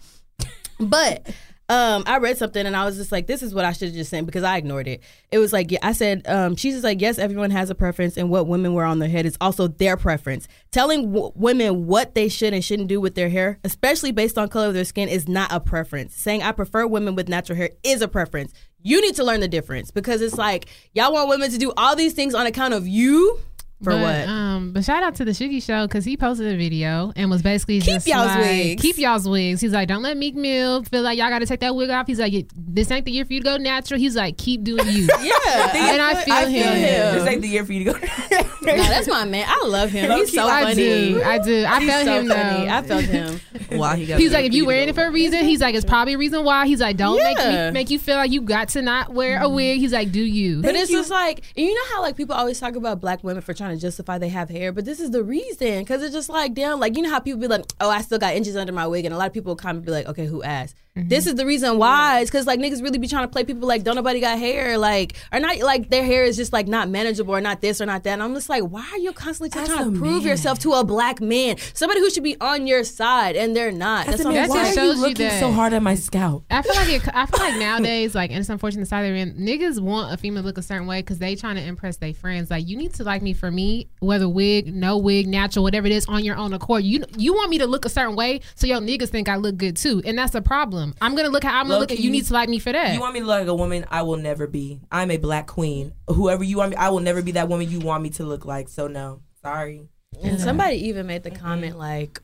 But um, I read something and I was just like, this is what I should have just sent because I ignored it. It was like, I said, um, she's just like, yes, everyone has a preference, and what women wear on their head is also their preference. Telling w- women what they should and shouldn't do with their hair, especially based on color of their skin, is not a preference. Saying I prefer women with natural hair is a preference. You need to learn the difference because it's like y'all want women to do all these things on account of you. For but, what? Um, but shout out to the Shiggy Show because he posted a video and was basically Keep just y'all's like, wigs. Keep y'all's wigs. He's like, don't let Meek Mill feel like y'all got to take that wig off. He's like, this ain't the year for you to go natural. He's like, keep doing you. yeah, and I feel, him. This ain't the year for you to go. no, that's my man. I love him. He's so I funny. do. I do. I He's felt so him funny. though. I felt him. Why he got? He's like, if you wearing it for a reason, he's like, it's probably a reason why. He's like, don't make me make you feel like you got to not wear a wig. He's like, do you? But it's just like, and you know how like people always talk about black women for trying to justify they have hair, but this is the reason because it's just like damn, like you know how people be like, oh, I still got inches under my wig, and a lot of people of be like, okay, who asked? This mm-hmm. is the reason why. It's because like niggas really be trying to play people like don't nobody got hair, like or not like their hair is just like not manageable or not this or not that. And I'm just like, why are you constantly trying a to prove man. yourself to a black man, somebody who should be on your side, and they're not. That's That's what I'm just why are you shows you looking so hard at my scalp? I feel like it, I feel like nowadays, like, and it's unfortunate the side they're in. Niggas want a female to look a certain way because they trying to impress their friends. Like, you need to like me for me, whether wig, no wig, natural, whatever it is, on your own accord. You you want me to look a certain way so your niggas think I look good too, and that's a problem. I'm gonna look how I'm gonna look at. Low-key, You need to like me for that. You want me to look like a woman I will never be. I'm a black queen. Whoever you want me, I will never be that woman you want me to look like. So no, sorry. And somebody even made the comment like,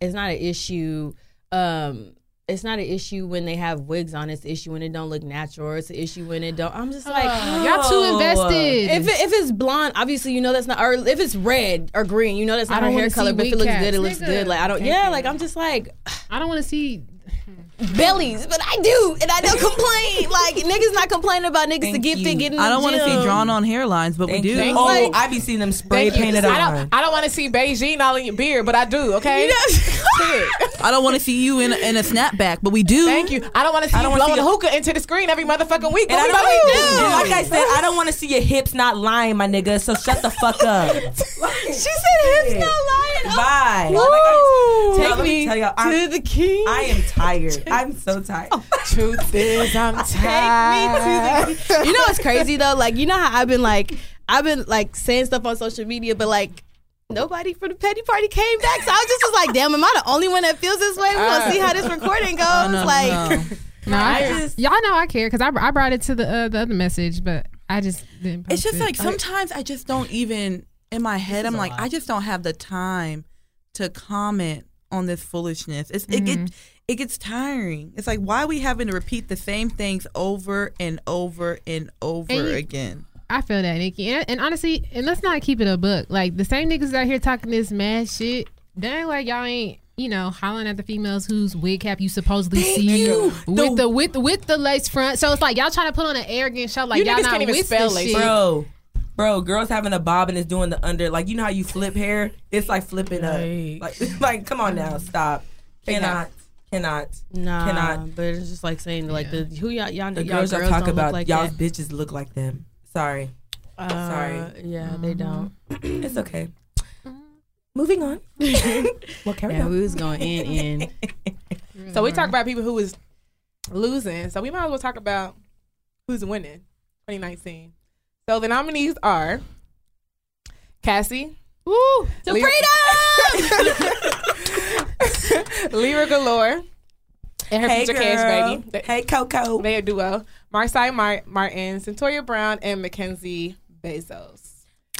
it's not an issue. Um, it's not an issue when they have wigs on. It's an issue when it don't look natural. Or it's an issue when it don't. I'm just like, Y'all too Oh. invested. if it, if it's blonde, obviously you know that's not. Or if it's red or green, you know that's not her hair color. But if it looks caps. good, it looks good. Like I don't. Thank Yeah, you. like I'm just like I don't want to see. Bellies, but I do, and I don't complain. Like niggas not complaining about niggas to Thank get you. fit, getting. I don't want to see drawn on hairlines, but Thank we do. you. Oh, you. I be seeing them spray Thank you. painted I on. don't. I don't want to see Beijing all in your beard, but I do. Okay. Shit. I don't want to see you in a, in a snapback, but we do. Thank you. I don't want to see I you don't wanna blowing see a you- hookah into the screen every motherfucking week. And But I we don't know do. like I said, I don't want to see your hips not lying, my nigga. So shut the fuck up. she said hips not lying. Oh, Bye. Woo. Like I- Take Let me me y'all, I'm- to the king. I am tired. I'm so tired. Truth is, I'm tired. you know what's crazy though? Like you know how I've been like I've been like saying stuff on social media, but like nobody from the petty party came back. So I was just was like, damn, am I the only one that feels this way? We're gonna see how this recording goes. Oh, no, like no. No, I, I just- y'all know I care because I, I brought it to the uh, the other message, but I just didn't. It's just it. like sometimes I just don't even in my head. I'm like lot. I just don't have the time to comment on this foolishness. It's it Mm-hmm. get it gets tiring. It's like why are we having to repeat the same things over and over and over And you- again. I feel that, Nikki. And, and honestly, and let's not keep it a book. Like the same niggas out here talking this mad shit. Dang, like y'all ain't. You know, hollering at the females whose wig cap you supposedly Thank see you. with The- the with with the lace front. So it's like y'all trying to put on an arrogant show, like You y'all niggas not can't even with spell this lace shit. Bro, bro, girls having a bob and is doing the under. Like, you know how you flip hair? It's like flipping Right. up. Like, like, come on now, stop. Cannot, cannot. nah, Cannot. but it's just like saying like the who y'all y'all, The y'all girls girls y'all talk about, like y'all's that. bitches look like them. Sorry. Uh, sorry. Yeah, they don't. It's okay. Moving on. well, carry Yeah, on. we was going in in. So we talk about people who was losing. So we might as well talk about who's winning 2019. So the nominees are Cassie, Woo! To Leave- freedom. Lira Galore, and her hey, future girl. cash baby. Hey, Coco. they a duo. Marsai Mar- Martin, Cyntoia Brown, and Mackenzie Bezos.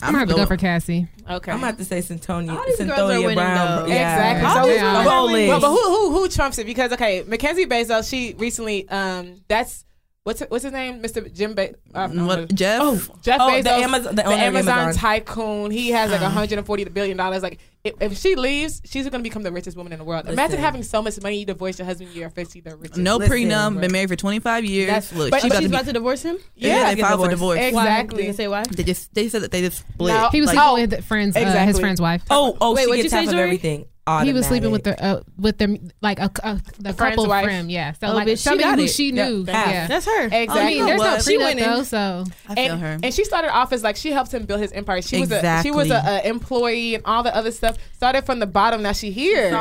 I'm gonna have to go for Cassie. Okay. I'm about to say Cyntoia, All these girls are Cyntoia winning, Brown. though. Yeah. Exactly. All So these who- girls The are whole winning. list. Well, but who who who trumps it? Because okay, Mackenzie Bezos, she recently um that's what's what's his name, Mr. Jim Ba- no, What, Jeff? Oh, Jeff Oh, Bezos, the Amazon- the the, Amazon, Amazon. tycoon. He has like 140 billion dollars. Like, if, if she leaves, she's going to become the richest woman in the world. Imagine having so much money, you divorce your husband, you're officially the richest. no Listen, prenup. Been married for 25 years. That's- Look, but- she but about She's to be, about to divorce him. yeah, they filed for divorce. Exactly. Did you say why? They just they said that they just split. No. He was Like, oh, with friends, uh, his friend's wife. Oh, oh, Wait, she what'd gets you say, half of Jory? everything. he was sleeping with Automatic. the uh, with them like a, a the friend's couple wife. friend, yeah. So Oh, like bitch, she somebody got who it. she knew, Half. yeah. That's her. Exactly. I mean, there's no what? She prenup winning. though, so I feel and, her. and she started off as like she helped him build his empire. She was a she was a, a employee and all the other stuff. Started from the bottom. Now she here.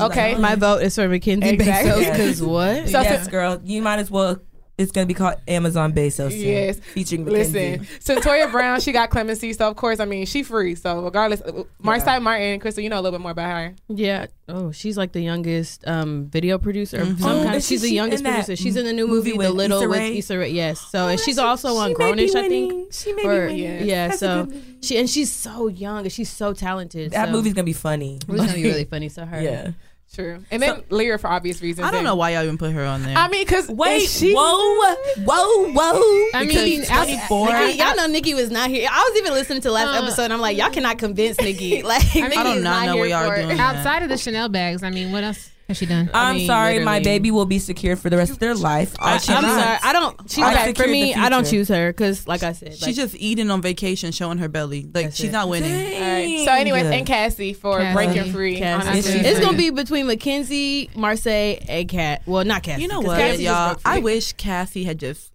Okay. My vote is for Mackenzie Exactly. Bezos because what? So- yes, girl, you might as well. It's gonna be called Amazon Bezos. soon, Yes. featuring Mackenzie. Listen, Cyntoia Brown, she got clemency, so of course, I mean, she free. So regardless, uh, Marsai Martin, Crystal, you know a little bit more about her. Yeah. Oh, she's like the youngest um, video producer. of Mhm. Some Oh, kind. is She's she the youngest in that producer. She's in the new movie, movie The Little Issa with Issa Rae. Yes. So and Oh, she's that's- also on she may Grownish, I think. She may Or- be winning. yeah. That's So she and she's so young and she's so talented. that so. movie's gonna be funny. It's gonna be really funny. So her. yeah. True. And then Lear for obvious reasons. I don't and- know why y'all even put her on there. I mean, because Wait, she, whoa, whoa, whoa. I mean, she's 24. Nikki, y'all know Nikki was not here. I was even listening to last Uh, episode. and I'm like, y'all cannot convince Nikki. Like, Nikki I do is not know here what y'all are doing. outside of the Chanel bags, I mean, what else has she done? I'm mean, sorry, my baby will be secured for the rest of their life. I- All she I'm needs- sorry. I don't. She's I okay. For me, I don't choose her because, like I said, She's like, just eating on vacation, showing her belly. Like That's she's it. not winning. All right. So, anyways, Dang. and Cassie for Cassie. breaking free. Cassie. honestly. Yes, she it's gonna be between Mackenzie, Marsai, and Cat. Well, not Cassie. You know what, Cassie y'all? I wish Cassie had just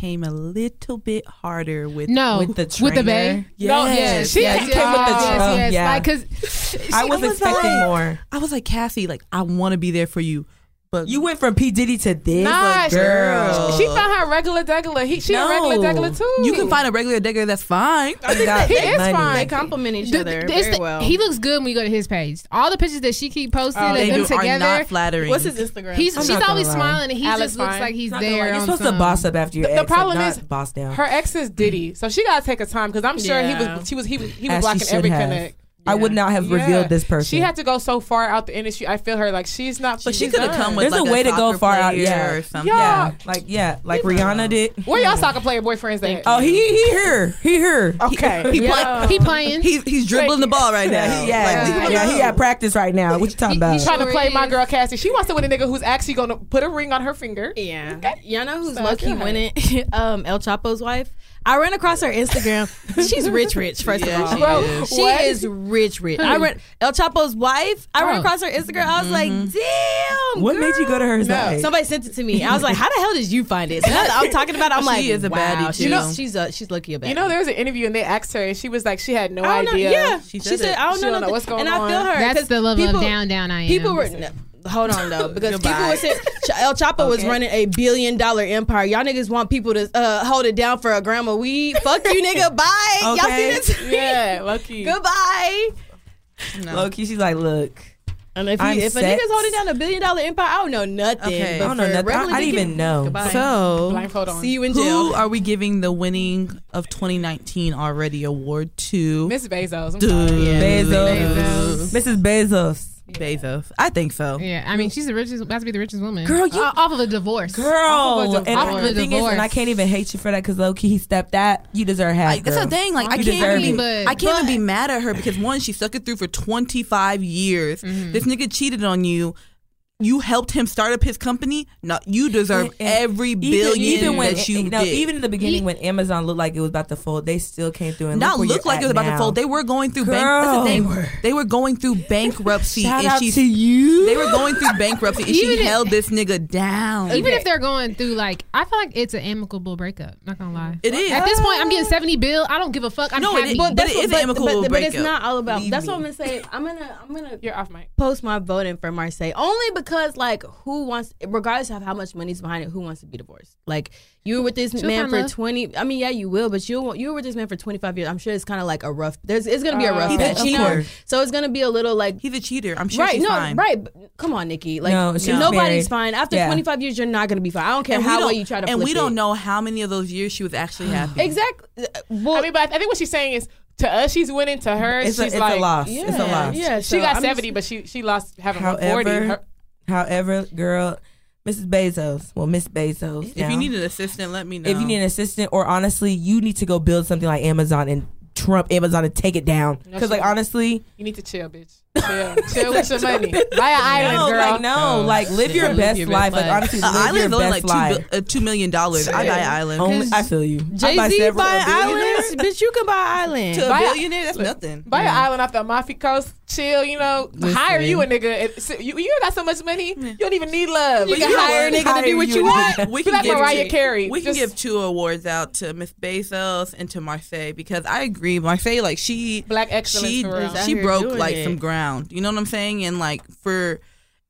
came a little bit harder with. No, with the with the trainer. bay. No, Yes, she yes, came with the yes, trunk, yes. yeah. Like, cause I was I was expecting like- more. I was like Cassie, like I want to be there for you, but You went from P Diddy to this, Nah, like, she- girl. She found her regular degular. He, she No. a regular degular too. you can find a regular digger that's fine. He got he is money. fine. They compliment each the- other the- very the- well. he looks good when you go to his page. All the pictures that she keep posting Oh, of They them do, are not flattering. What's his Instagram? He's I'm she's always lie. smiling and he Alex just looks like he's Not there. lie, You're on supposed to boss up after your The- the ex, like, problem not is boss down. Her ex is Diddy, so she gotta take her time because I'm sure he was she was he was he was As blocking should every have. Connect. I would not have Yeah. revealed this person. She had to go so far out the industry. I feel her like she's not. But she could have come with There's like a way to go far out, player yeah. or something. Yeah. yeah, like yeah, like Rihanna did. Where y'all soccer player boyfriends at? Oh, he he here, he here. okay. He, Yeah. play, He playing. he's he's dribbling the ball right now. Yeah, he, yeah, Like, yeah, he at practice right now. What you talking He- about? he's trying to play my girl Cassie. She wants to win a nigga who's actually gonna put a ring on her finger. Yeah. Y'all know who's So low key good. winning? um, El Chapo's wife. I ran across her Instagram. She's rich, rich. First Yeah, of all, she Bro, is. she What? is rich, rich. I ran El Chapo's wife. I ran Oh. across her Instagram. I was like, mm-hmm. damn. what made you go to her No. Somebody sent it to me. I was like, how the hell did you find it? So I'm talking about it, I'm She like, she is a wow. baddie, She's, too. you know, she's a, she's lucky a baddie. You know, there was an interview and they asked her, and she was like, she had no I know. idea. Yeah, She she, said said, it. I don't She know, don't know what's going and on. I feel her. That's 'cause the level people, of down down I am. People were. no, Hold on though, because people were saying El Chapo was running a billion dollar empire. Y'all niggas want people to uh, hold it down for a gram of weed. Fuck you, nigga. Bye. Y'all Okay. see this? Yeah, lucky. Goodbye. No. Low key, she's like, look, And if, I'm if a nigga's holding down a billion dollar empire, I don't know nothing. Okay. I don't know nothing. I- I didn't even know. Goodbye. So Blindfold on. see you in who are we giving the winning of 2019 already award to? Miss Bezos. Dude. sorry. Bezos. Mrs. Bezos. Bezos. I think so. Yeah, I mean, she's the richest. About to be the richest woman. Girl, you- Uh, off of a divorce. Girl, Off of a and divorce. I, the thing is, and I can't even hate you for that because low key he stepped that. You deserve half. Like, that's the thing. Like I You can't deserve even. But- I can't even be mad at her because one, she stuck it through for 25 years. Mm-hmm. This nigga cheated on you. You helped him start up his company. No, you deserve And- and every Even, billion even when that you eh, no, did. even in the beginning He- when Amazon looked like it was about to fold, they still came through and not look, look like it was at about to fold. They were going through bank. That's the Girl. thing. They were. They were going through bankruptcy, Shout and out she to you. They were going through bankruptcy, and Even she if- held this nigga down. Even if they're going through like, I feel like it's an amicable breakup. Not gonna lie. It is. At this point, I'm getting uh. 70 bill. I don't give a fuck. I'm No, happy. is- But But that's it what- is an amicable but, but it's not all about. Believe that's me. what I'm gonna say. I'm gonna I'm gonna You're off mic. post my voting for Marsai only because like who wants regardless of how much money's behind it who wants to be divorced like you were with this She'll man for love. 20 I mean yeah you will but you you were with this man for 25 years I'm sure it's kind of like a rough there's it's gonna be a Uh, rough He's a patch you know cheater. so it's gonna be a little like He's a cheater. I'm sure right she's no fine. right but come on Nikki like No, she's nobody's married. fine after Yeah. 25 years you're not gonna be fine I don't care And we how well don't- you try to and flip we don't it. know how many of those years she was actually happy. exactly Uh, well I mean, but I think what she's saying is to us, she's winning. To her, It's, a, she's it's like a loss. yeah It's a loss. yeah She so got I'm 70, just- but she she lost having her However, 40. Her, However, girl, Mrs. Bezos. Well, Miss Bezos. If now. you need an assistant, let me know. if you need an assistant, or honestly, you need to go build something like Amazon and trump Amazon and take it down. Because like honestly, You need to chill, bitch. Chill, chill with your money. Buy an island, no, girl. like no, like live your Live best your life. best Like life. honestly, An live your island's only best like two, life. bi- uh, two million dollars. I buy an island. Only, I feel you. Jay Z several buy billionaires. islands, bitch. You can buy island. to a Buy a- billionaire, that's nothing. Buy an island off the Amalfi Coast, chill, you know, hire you a nigga. You, you got so much money, you don't even need love. You But can know hire a what? nigga to do what you want. We can like give Mariah Carey. We can give two awards out to Miss Bezos and to Marsai because I agree. Marsai, like she, Black excellence she, for real. Is out she broke like some ground. You know what I'm saying? And like for,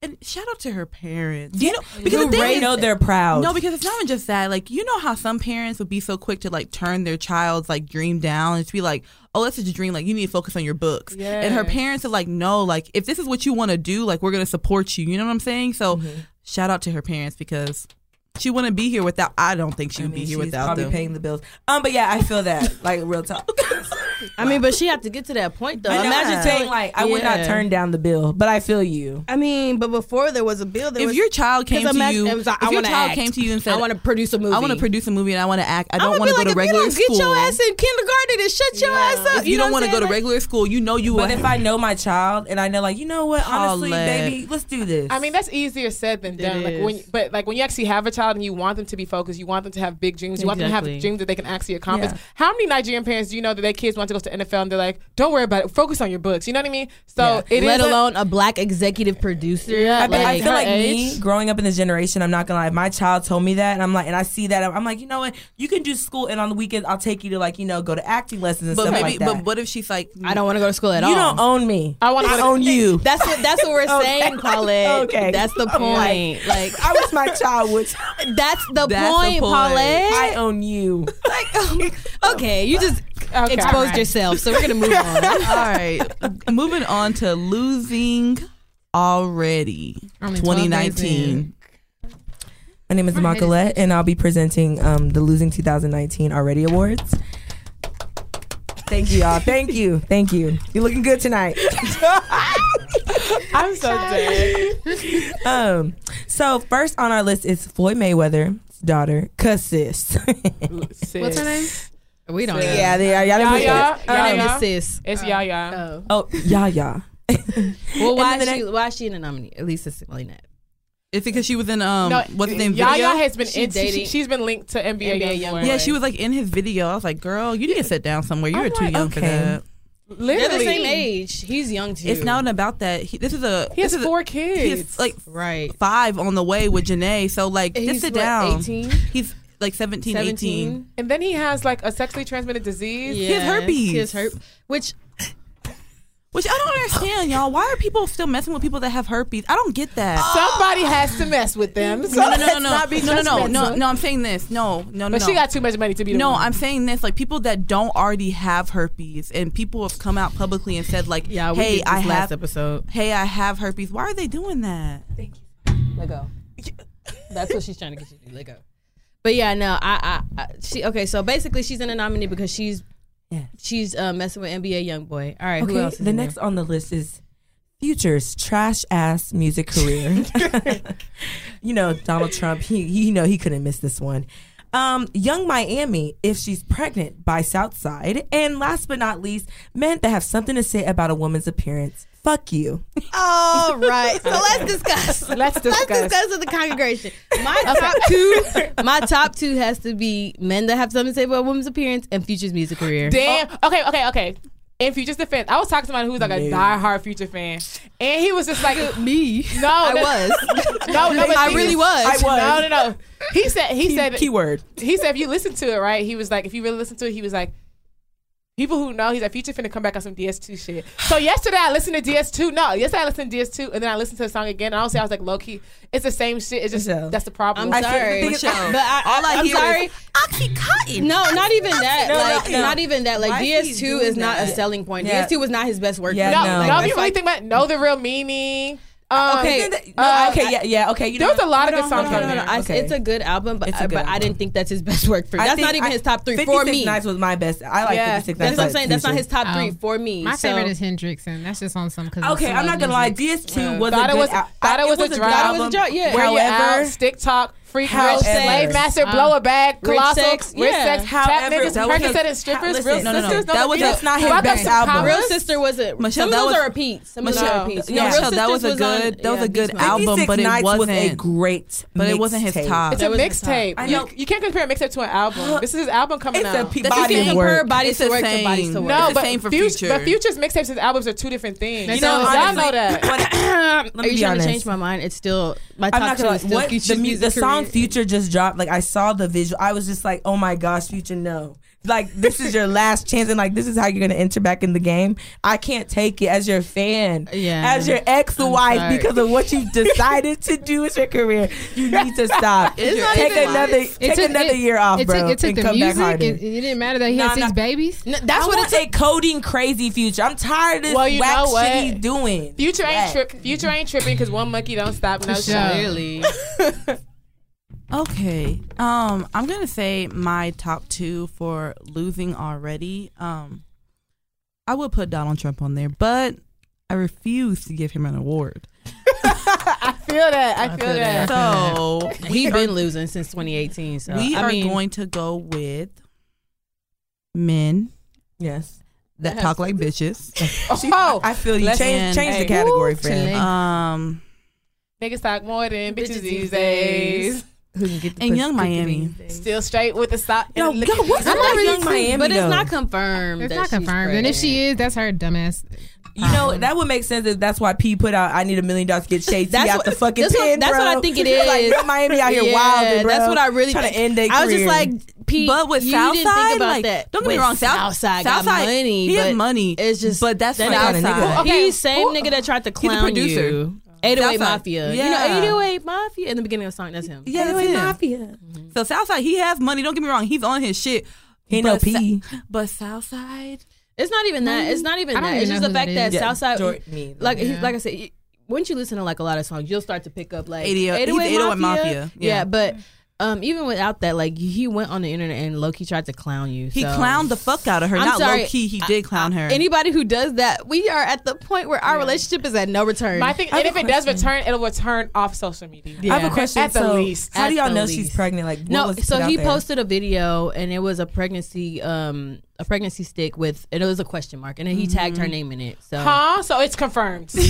and shout out to her parents. You know, because Who the know they're proud. No, because it's not even just that. Like, you know how some parents would be so quick to like turn their child's like dream down and to be like, oh, that's just a dream. Like, you need to focus on your books. And her parents are like, no, like, if this is what you want to do, like, we're going to support you. You know what I'm saying? So, Mm-hmm. shout out to her parents because she wouldn't be here without, I don't think she I would mean, be here she's without probably them. paying the bills. Um, but yeah, I feel that like real talk. I mean, but she had to get to that point though. I. Imagine Imagine saying like I would not turn down the bill, but I feel you. I mean, but before there was a bill, there if was your child came 'cause to imagine- you, was like, if I your child act. came to you and said, I want to produce a movie. I want to produce a movie and I want to act. I I don't want be to like, go to if you don't school. get your ass in kindergarten and shut your ass up. if you, know don't want to go to regular school, you know you. But if I know my child and I know like you know what, honestly, baby, let's do this. I mean, that's easier said than done. Like when, is. but like when you actually have a child and you want them to be focused, you want them to have big dreams, you want them to have dreams that they can actually accomplish. Yeah. How many Nigerian parents do you know that their kids want to go to NFL and they're like, "Don't worry about it, focus on your books." You know what I mean? So Yeah. it is let a- alone a black executive producer. Yeah, I, I feel like her me growing up in this generation. I'm not gonna lie. My child told me that, and I'm like, and I see that, I'm like, you know what? You can do school, and on the weekends, I'll take you to like, you know, go to acting lessons and but stuff maybe, like that. but what if she's like, I don't want to go to school at you all. You don't own me. I wanna I go to- own you. That's what that's what we're Okay. saying, Paulette. Okay. That's the I'm like- point. Like, I wish my child would. that's the That's the point, point. Paulette. I own you. okay, you just Okay. exposed Alright. yourself, so we're gonna move on. All right. Moving on to losing already. Only 12 days 2019. My name is My head is Macolette, and I'll be presenting um, the Losing 2019 Already Awards. Thank you, y'all. Thank you. Thank you. You're looking good tonight. I'm so dead. um, so first on our list is Floyd Mayweather's daughter, Cassis. What's her name? We don't know. yeah, they are. Y'all didn't put Yaya, that. Her Yaya. name is Sis. It's Yaya. Oh. Oh, yeah, yeah. Well, why And is then she the why is she in a nominee? At least explain that. Is it because she was in um no, what's the name Yaya video? has been She in, she, dating- she's been linked to NBA, NBA Youngboy. Youngboy. yeah, she was like in his video. I was like, girl, you need to sit down somewhere. You're I'm too like, young for okay. that. They're Literally, the same age. He's young too. It's not about that. He, this is a He has this is a- four He kids. has like right. five on the way with Janae. So like, He's just sit what, down. 18? He's like 17, 18. and then he has like a sexually transmitted disease. He has herpes. He has herpes. Which Which I don't understand, y'all. Why are people still messing with people that have herpes? I don't get that. Somebody has to mess with them. So no, no, no, no, not be no, no, no, no, no. I'm saying this. No, no, no. But no. she got too much money to be the No, one. I'm saying this. Like people that don't already have herpes, and people have come out publicly and said, like, yeah, we "Hey, did this I last have, episode. hey, I have herpes." Why are they doing that? Thank you. Let go. That's what she's trying to get you to do. Let go. But yeah, no, I, I, I she okay. So basically, she's in a nominee because she's Yeah. she's uh, messing with NBA YoungBoy. All right, who Okay, the next on the list is Future's trash ass music career. you know, Donald Trump, he, he you know he couldn't miss this one. Um, Young Miami, if she's pregnant by Southside, and last but not least, men that have something to say about a woman's appearance. Fuck you. All right, so let's discuss. Let's discuss. Let's discuss with the congregation. My top two, my top two has to be men that have something to say about a woman's appearance and Future's music career. Damn. Okay, okay, okay. In Future's defense, I was talking to somebody who was like a No. diehard Future fan, and he was just like, Me, "No, I no, was. no, no, but I really was. I was. No, no, no. He said, he Key- said, keyword. he said, if you listen to it, right? He was like, if you really listen to it, he was like, people who know, he's like, Future finna come back on some DS2 shit. So yesterday I listened to DS2. No, yesterday I listened to DS2, and then I listened to the song again. And I don't say I was like, low key, it's the same shit. It's just Michelle. that's the problem. I'm I sorry, Michelle, but I, all I I'm hear sorry. is Oxycontin. No, not even that. No, no, like, no. not even that. Like Why DS2 is not a selling point. Yeah. DS2 was not his best work. Yeah, no, no. no, Like, if you that's really like- think about it, know the real meaning. Um, Okay, no, uh, okay, yeah, yeah, okay. You there know was a lot of good songs on on, there. I- Okay. It's a good album, but, It's a I, good but I didn't think that's his best work for me. That's think not even I- his top three 56 for me. Nights was my best. I like Yeah. 56 That's Nights. what I'm saying. That's not his top Oh. three for me. My so. favorite is Hendrix, and that's just on some. Cause Okay, I'm not gonna lie. music. DS2 Yeah. was Thought a good was- thought it was a good drop. Thought it was a drop, yeah. Where you However, out? Stick talk, freak However- rich, slave master, Uh, blow a bag, Rich colossal, Sex, rich yeah. sex, However, trap niggas, that was Percocet and strippers, listen, real no, no, no. sisters. That was- that's not his best album. Real Sister was it? Michelle, some that was- are repeats. Some Michelle- are repeats. yeah. No, Michelle, that was a Sisters on- good- that was a good album. but it Nights was a great but it wasn't his top. It's a was his top. mixtape. I You, know. you can't compare a mixtape to an album. This is his album coming out. It's a out. pe- That's body the of same work. Compare bodies It's to work to same. to work. no, It's the but, Future, Future. but Future's mixtapes and albums are two different things. You know, all- y'all know that. what- Are Let me you be trying to change my mind? It's still my top two is still What Future's the, mu- music the song. Future just dropped. Like I saw the visual. I was just like, oh my gosh, Future, no. Like this is your last chance, and like this is how you're gonna enter back in the game. I can't take it as your fan, Yeah. as your ex-wife because of what you decided to do with your career. You need to stop. It's not take even another, life. take another year off, it bro, Took, it took and the come music. back. It, it didn't matter that he Nah, had six nah. babies. No, That's that's what what I take coding crazy future. I'm tired of this Well, you whack know what? shit he's doing. Future ain't Whack. trip. Future ain't tripping because one monkey don't stop no For show. sure. Really? Okay. Um, I'm gonna say my top two for losing already. Um, I would put Donald Trump on there, but I refuse to give him an award. I feel that. I, feel, feel that. that. So We've been losing since 2018. So we I are mean, going to go with men Yes. that talk like bitches. Oh, I feel you. Let's- Change, change Hey. the category, friend. Um, niggas talk more than bitches, Bitches these these days. Days. who can get the And Young Miami. Still straight with the sock. Yo, yo, what's I'm up not really Young Miami? But it's not confirmed. It's that not confirmed. And if she is, that's her dumbass. You know that would make sense if that's why P put out. I need a million dollars to get Shay T That's out what- the fucking that's what- that's bro. what I think it is. Like, is. Young Miami out here Yeah, wilding, bro. That's what I really trying think. to end their I was just like, Pete, but with you Southside, didn't think about like, that. don't get me wrong, South- Southside got Southside, money. he has but money, It's just, but that's that not a nigga- nigga. Okay, He's same who- nigga that tried to He's a clown producer. you. 808 Southside. Mafia. Yeah. You know 808 Mafia in the beginning of the song. That's him. Yeah, that's Anyway, him. Mafia. So Southside, he has money. Don't get me wrong, he's on his shit. He no But Sa- P. but Southside, It's not even that. It's not even that. even It's just the fact that that is. Southside, Jor- me, like he- Yeah. like I said, y- once you listen to like a lot of songs, you'll start to pick up like 80 he's 808 Mafia. Yeah. Yeah. but um, even without that, like he went on the internet and Loki tried to clown you. he so. clowned the fuck out of her. I'm Not sorry. low key, he did clown her. Anybody who does that, we are at the point where our relationship is at no return. My thing, I have and if a it does return, it'll return off social media. Yeah. I have a question. At the so, least. how do y'all know least. she's pregnant? Like, what no, was so he posted a video and it was a pregnancy, um, a pregnancy stick with, and it was a question mark, and then he tagged her mm. name in it. So, Huh? So it's confirmed.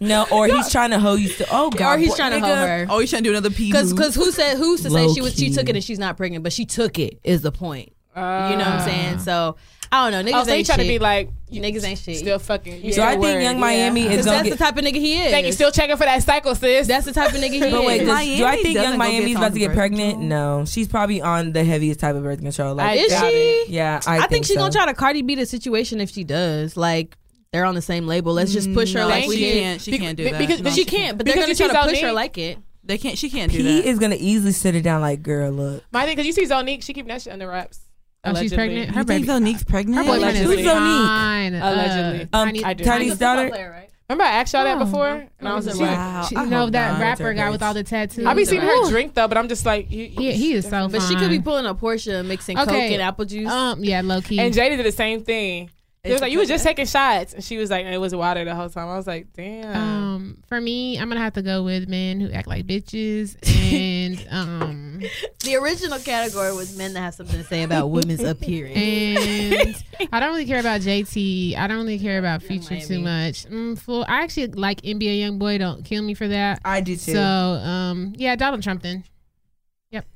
No, or he's trying to hoe you. Still. Oh God, or he's boy, trying to nigga. hoe her. oh, he's trying to do another P Because move. because who said who's to say she was she Low-key. took it and she's not pregnant, but she took it is the point. you know what I'm saying? Ah. So I don't know. Niggas Oh, so he ain't trying to be like, you niggas ain't shit. still fucking. You So I think worried. Young Miami Because is gonna that's get. the type of nigga he is. Think you still checking for that cycle, sis? That's the type of nigga he But wait, is. does, do I think Young go get Miami's about to get pregnant? control. No, she's probably on the heaviest type of birth control. Like, I is she? yeah, I, I, think, she's so. gonna try to Cardi B the situation if she does. Like they're on the same label. Let's just push her No, like we she can't. She Be- can't do be- that. because- No, but She can't, but they're Because gonna try to see push her like it. They can't. She can't do that. He that. is gonna easily sit her down. Like, girl, look. My thing, because you see Zonique, she keeping that shit under wraps. Oh, she's pregnant? Her you think baby- Zonique's pregnant? Her boyfriend is Allegedly. Who's Zonique? fine. Allegedly. Uh, Um, Tiny- Tiny's Tiny- daughter. right? Remember I asked y'all that Oh. before? And I was just She's- like, Wow. She, I you know that not. rapper guy with all the tattoos. I be seeing her drink though, but I'm just like, he, He, he is so But fine. she could be pulling a Porsche, mixing coke and apple juice. Um, yeah, low key. And Jada did the same thing. It was like you was just taking shots, and she was like, it was water the whole time. I was like, damn. um, for me, I'm gonna have to go with men who act like bitches, and um, the original category was men that have something to say about women's appearance. and I don't really care about JT. I don't really care about Future too much. Mm, full, I actually like NBA YoungBoy. Don't kill me for that. I do too. So, um, yeah, Donald Trump then. Yep.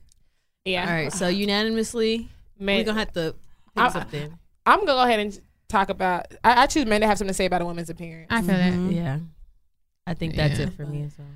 Yeah. All right, so unanimously, Man, we're gonna have to pick I- something. I'm gonna go ahead and talk about. I, I choose men to have something to say about a woman's appearance. I feel Mhm. that. Yeah, I think that's Yeah. it for me as well.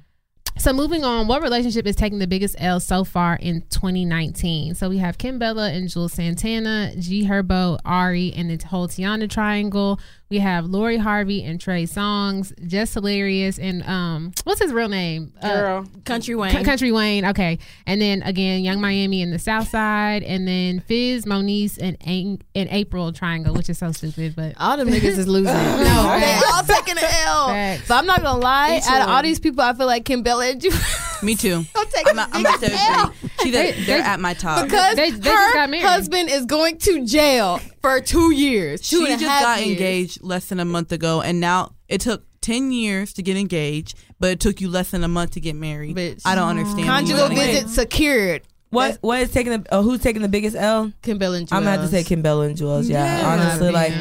So moving on, what relationship is taking the biggest L so far in 2019? So we have Kimbella and Juelz Santana, G Herbo, Ari, and the whole Taina triangle. We have Lori Harvey and Trey Songz, Just Hilarious, and um, what's his real name? Uh, Girl. Country Wayne. C- Country Wayne. Okay, and then again, Young Miami and the South Side, and then Fizz, Moniece, and Ang- and Apryl Triangle, which is so stupid, but All them niggas is losing. no, they facts. all taking an L. Facts. But I'm not gonna lie. Each Out of all these people, I feel like Kimbella and Ju- Me too. I'm taking I'm, the I'm about to biggest L. agree. See, they, they're at my top. because They- they just her got married. husband is going to jail for two years. Two she and a just half got years. engaged less than a month ago, and now it took ten years to get engaged, but it took you less than a month to get married. Bitch. I don't understand. Conjugal you. visit secured. What what is taking the uh, who's taking the biggest L? Kimbella and I'm gonna have to say Kimbella and Juelz. Yeah, Yeah. honestly, like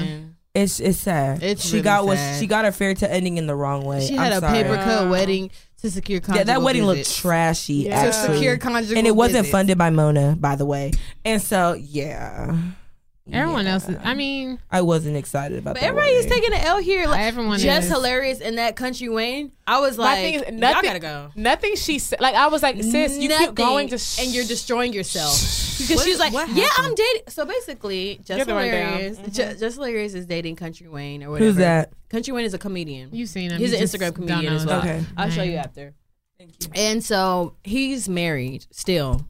it's it's sad. It's she really got was sad. she got her fairy tale ending in the wrong way. She had I'm a sorry. paper cut Wow. wedding to secure conjugal Yeah, that wedding visits. looked trashy. Yeah. To secure conjugal and it wasn't visits. funded by Mona, by the way. And so, yeah, everyone Yeah. else. Is, I mean, I wasn't excited about. But that everybody is taking an L here. Like Everyone just is. hilarious in that country Wayne. I was My like, thing is y'all nothing. gotta go. Nothing she said. Like I was like, sis, you Nothing. keep going to, and you're destroying yourself because What she's like, yeah, happened? I'm dating. So basically, just Give the rundown. hilarious. Mhm. Ju- just hilarious is dating Country Wayne or whatever. Who's that? Country Wayne is a comedian. you've seen him. He's You an Instagram comedian as well. Okay. I'll show you after. Thank you. And so he's married still,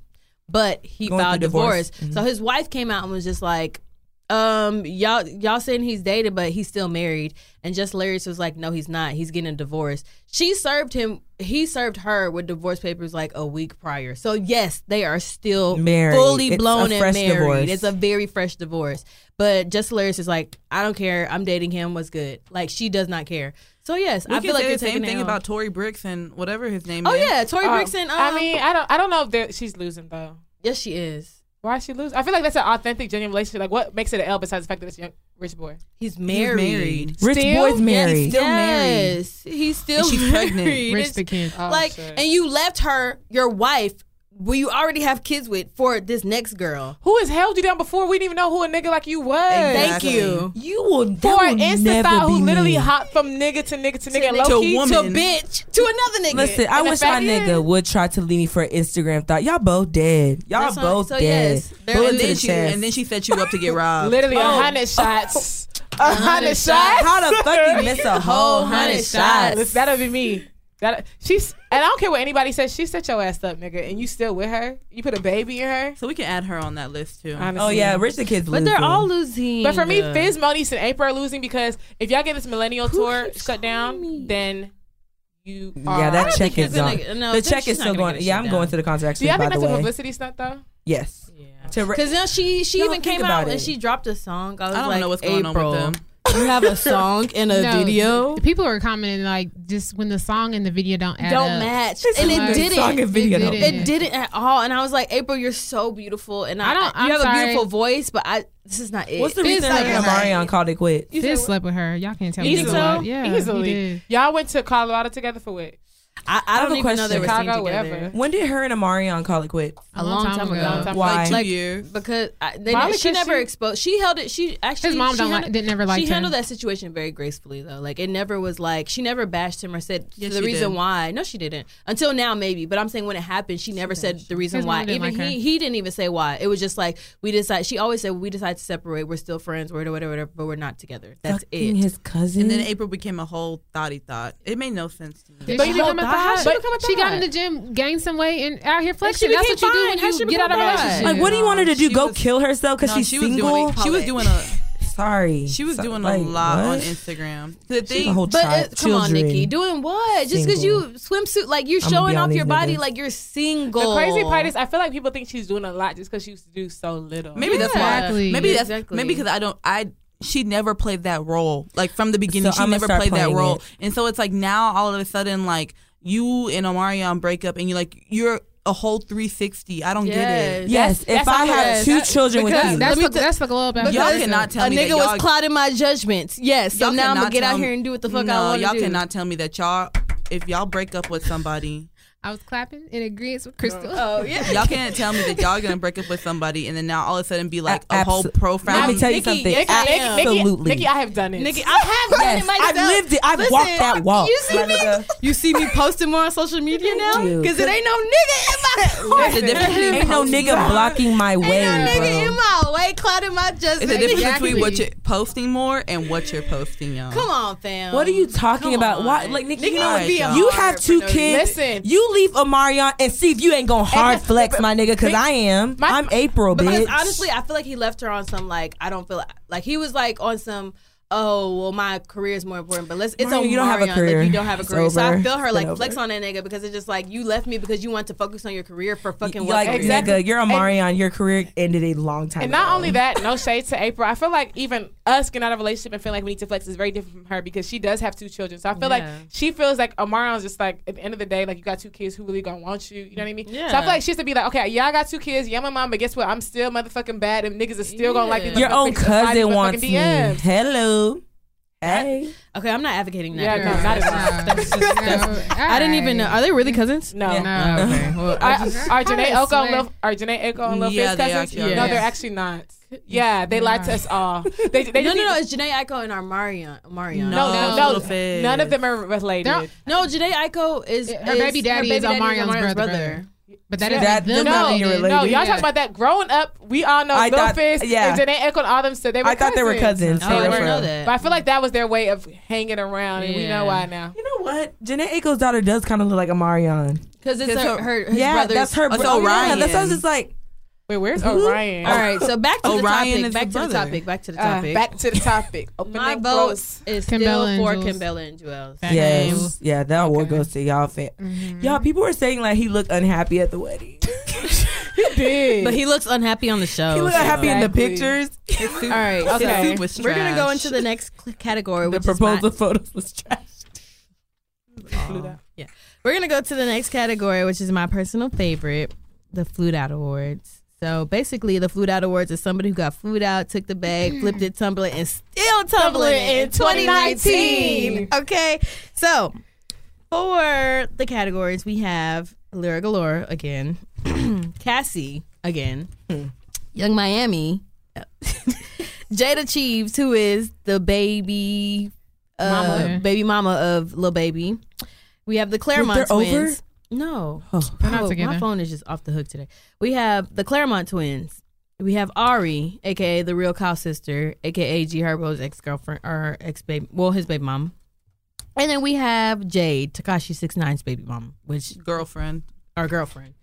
but he Going filed through divorce. divorce. So his wife came out and was just like, um, y'all y'all saying he's dated, but he's still married. And just Hilarious was like, no, he's not. He's getting a divorce. She served him. He served her with divorce papers like a week prior. So yes, they are still Married. fully It's blown and married. divorce. It's a very fresh divorce. But just Hilarious is like, I don't care. I'm dating him. What's good? Like she does not care. So yes, We I feel like the same thing about on. Tori Brixx and whatever his name Oh is. yeah, Tori Um, Brixx and um, I mean, I don't. I don't know if she's losing though. yes, she is. Why is she losing? I feel like that's an authentic, genuine relationship. Like, what makes it an L besides the fact that it's young, rich boy? He's married. He's married. married. Rich Still? boy's married. He's still married. yes, he's still And she's married. pregnant. Rich the kid. Oh, like, shit. and you left her, your wife, who you already have kids with, for this next girl. Who has held you down before? We didn't even know who a nigga like you was. Thank you. You will that For will an instant never thought, be who literally me. hopped from nigga to nigga to nigga, and nigga low to key woman. To a bitch, to another nigga. Listen, I And the wish my fact is- nigga would try to leave me for an Instagram thought. Y'all both dead. Y'all That's both so dead. yes, they're Bullet And then the she chest. and then she set you up to get robbed. literally a Oh. hundred oh. shots. A hundred shots. How the fuck you miss a whole hundred shots? Listen, That'll be me. That she's and I don't care what anybody says. She set your ass up, nigga, and you still with her. You put a baby in her. So we can add her on that list too. Honestly. Oh yeah, Rich the kids but losing. they're all losing. But for me, Fizz, Moniece, and Apryl are losing because if y'all get this millennial tour shut down, then you are. Yeah, that check is it's gone. gonna- no, the check is still gonna going. get it Yeah, I'm going to the concert Do y'all By think the that's a publicity stunt though? yes. Yeah. To Ri- Because now she she No, even came out it. and she dropped a song. I was I don't like, know what's going Apryl, on with them. You have a song and a No, video. People are commenting like just when the song and the video don't add Don't up. match, This and it didn't. song and video It don't didn't. It didn't at all, and I was like, Apryl, you're so beautiful, and I, I don't- you I'm have sorry. a beautiful voice, but I this is not it. What's the Fizz reason like her and Marion called it quit? You Fizz slept with her. Y'all can't tell You me think what. so? Yeah, Easily. he did. Y'all went to Colorado together for what? I, I have don't a even know they were question. seen Chicago, together. When did her and Marion call it quit? A long, time, ago. Long time Why? Like two Like, years. Because I, they, Probably she 'cause never she- exposed. She held it. She actually His mom don't like, handled- didn't never like it. she her. handled that situation very gracefully though. Like it never was like she never bashed him or said Yes, the reason did. why. No, she didn't. Until now, maybe. But I'm saying when it happened, she never said the reason His why. Even like he he didn't even say why. It was just like we decided. She always said we decided to separate. We're still friends. Whatever, whatever, whatever. But we're not together. That's Fucking it. his cousin. And then April became a whole thotty thought. It made no sense to me. But she you become a become thought? thought? But become a She got in the gym, gained some weight, and out here flexing. she That's what became you do when How she you get out of a relationship. like, what do you want her to do? She Go was- kill herself because No, she's she was single? doing she was doing a Sorry, she was So- doing like, a lot on? Instagram. The thing whole But child, uh, come on. Nikki, doing what? Just because you swimsuit, like you're showing off your body, niggas. like you're single. The crazy part is, I feel like people think she's doing a lot just because she used to do so little. maybe that's why. Exactly. Maybe that's Exactly. maybe because I don't I she never played that role like from the beginning. So she I'ma never played that role, it. and so it's like now all of a sudden like you and Omarion break up, and you're like you're a whole 360. I don't get it. Yes, if that's I how it have is. two That- children with you, That's Let me the, t- that's the glow up. after Y'all cannot tell a me nigga that was y'all- clouding my judgments. Yes, so now I'm gonna get out me- here and do what the fuck no, I want to y'all do. cannot tell me that y'all if y'all break up with somebody, I was clapping in agreement with Crystal. Oh, oh yeah. y'all can't tell me that y'all gonna break up with somebody and then now all of a sudden be like A- a whole abso- profound. Let me tell you Nikki, something. Nikki, Nikki, Nikki, Absolutely. Nikki, I have done it. Nigga, I have done Yes, it myself. I've lived it. I've Listen, walked that walk. You see me? You see me posting more on social media now? Because it ain't no nigga in my There's a difference between Ain't no nigga blocking my way, Ain't no nigga bro. in my way clouded my judgment. It's a difference Exactly. between what you're posting more and what you're posting, y'all. Come on, fam. What are you talking Come about? on. Why, like, Nikki, you, know, was being you have two kids. reason. You leave Omarion and see if you ain't gonna hard flex, my nigga, because I am. My- I'm Apryl, Because bitch. honestly, I feel like he left her on some like I don't feel like, like he was like on some. Oh well, my career is more important, but let's. It's Mario, on you don't have a career. Like you don't have a It's career, so I feel her It's like been flex on that nigga because it's just like you left me because you want to focus on your career for fucking what like, career? Exactly. nigga, you're Omarion. Your career ended a long time And ago. not only that, no shade to Apryl. I feel like even us getting out of a relationship and feeling like we need to flex is very different from her because she does have two children. So I feel like she feels like Omarion's just like at the end of the day, like you got two kids, who really gonna want you? You know what I mean? yeah. So I feel like she has to be like, okay, yeah, I got two kids, yeah, my mom, but guess what? I'm still motherfucking bad, and niggas are still gonna like these Your own pictures of my cousin motherfucking wants me. DMs. Hello. Hey. Okay, I'm not advocating that. Yeah, no, not at all. That's just- that's- I didn't even know. Are they really cousins? No. Yeah. No, okay. Well, I Are, just- are Jhené Aiko and Lil, are Jhené Aiko and Lil Yeah, Fizz they cousins? actually are. No, they're actually not. Yeah, they lied to us all. They, they No, just no, no. need- It's Jhené Aiko and Omarion. Marion. no, no, oh, No, no, None of them are related. Don't- No, Jhené Aiko is Her is- baby daddy is Omarion's Omarion's brother. But that is That them does not related. mean you're No, y'all Yeah. talking about that. Growing up, we all know I Lil thought- Fizz yeah. and Jhené Aiko and all them said they were I thought they were cousins. Oh, for I didn't know that. But I feel like that was their way of hanging around, and we know why now. You know what? Jhené Aiko's daughter does kind of look like Omarion. Because it's It's her, her- her his yeah, brother's. that's her. That's bro- oh, O'Ryan. Yeah, that sounds just like. Wait, where's O'Ryan? All right, so back to the topic. Back the to the topic. Back to the Uh, topic. back to the topic. Open My and vote close. is Kimbella still and for Juelz. Kimbella and Joel. Fact. Yes. Yeah, that award Okay. goes to y'all. Fan. Y'all, people were saying like he looked unhappy at the wedding. Big. But he looks unhappy on the show. he looked so- unhappy in the Exactly. pictures. All right, His okay. was We're gonna go into the next cl- category, The which is my- proposal photos was trash. We're gonna go to the next category, which is my personal favorite, the Flute Out Awards. So basically, the Flute Out Awards is somebody who got food out, took the bag, flipped it, tumbled it, and still tumbling it in 2019. Okay, so for the categories, we have Lira Galore again, Cassie again, Young Miami, Jayda Cheaves, who is the baby uh, Mama. baby mama of Lil Baby. We have the Clermont over? Twins. No, Oh. They're not Oh, together. My phone is just off the hook today. We have the Clermont twins. We have Ari, aka the real Kyle sister, aka G Herbo's ex girlfriend or ex baby, well his baby mom. And then we have Jade, Tekashi 69's baby mom, which girlfriend. our girlfriend.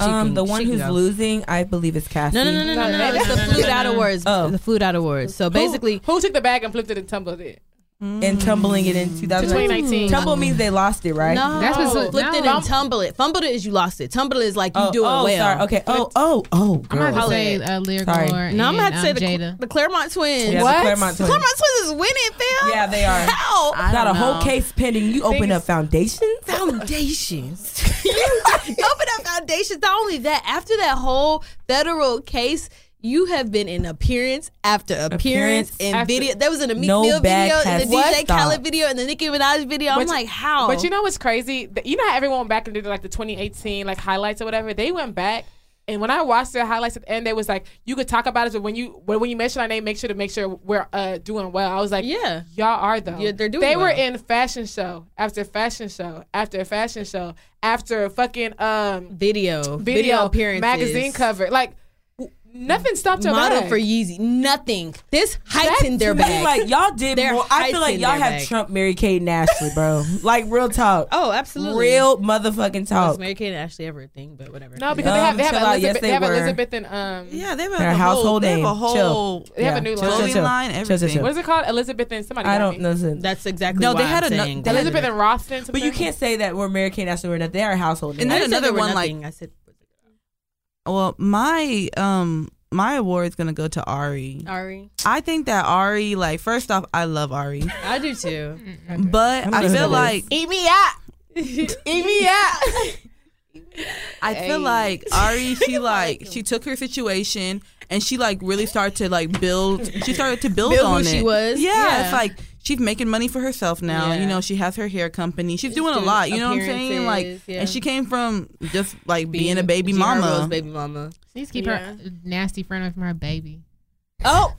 She Um, can- the one who's go. losing, I believe, is Cassie. No, no, no, no, no, no. No, It's the no, no, Flute no, Out no. Awards. Oh. The Flute Out Awards. So basically, who took the bag and flipped it and tumbled it? And tumbling it in 2019. 2019. Tumble means they lost it, right? no, That's what's- flipped it and tumble it. Fumbled it is you lost it. Tumble it is like you Oh, doing oh, well. sorry. Okay. Oh, oh, oh, I'm girl. gonna say Color. uh, Lyric Sorry. Lore No, I'm gonna and, say um, the, Jada. the Clermont twins. Yeah, What? the Clermont The twins. Clermont twins is winning, fam. Yeah, they are. How? I Got a don't whole case pending. You open up foundations. foundations. you open up foundations. Not only that, after that whole federal case, you have been in appearance after appearance, Appearance in after- video. There was an Meek No Mill video, and the DJ. Khaled video, and the Nicki Minaj video. I'm you- like, how? But you know what's crazy? You know how everyone went back and did like the 2018 like highlights or whatever. They went back. And when I watched the highlights at the end, they was like, "You could talk about it, but when you when, when you mention our name, make sure to make sure we're uh, doing well." I was like, Yeah. y'all are though. Yeah, they're doing They were in fashion show after fashion show after fashion show after fucking um video, video, appearances, magazine cover. Like nothing stopped your model bag. for Yeezy. Nothing. This heightened their To me, bag. like y'all did more. I feel like y'all their have bag. Trump, Mary Kate, and Ashley, bro. like real talk. oh, absolutely. Real motherfucking Was talk. Mary Kate and Ashley ever a thing? But whatever. No, because they have they Um, have. Elizabeth. Yes, they, they have were. Elizabeth and um. Yeah, they have Their a household whole, They have a whole Chill. They have a new chill, line. chill, chill. line. Chill, chill, Everything. chill. What is it called? Elizabeth and somebody. I don't know. That's exactly No, why they had I'm ano- saying they- that. Elizabeth and Ralston. But you can't say that we're Mary Kate and Ashley were not. They are household And names. then I didn't say another one, like- I said Well, my um my award is gonna go to Ari. Ari. I think that Ari, like, first off, I love Ari, I do too. but don't I, feel like eat me out. eat me out. I feel like Ari, she like she took her situation and she like really started to like build. She started to build, Build who on she it. was. Yeah, Yeah. it's like she's making money for herself now. Yeah. You know, she has her hair company. She's, She's doing a lot. You know what I'm saying? Like, yeah. and she came from just like being, a baby G mama. Herbo's baby mama. Please keep Yeah. her nasty friend away from her baby. Oh.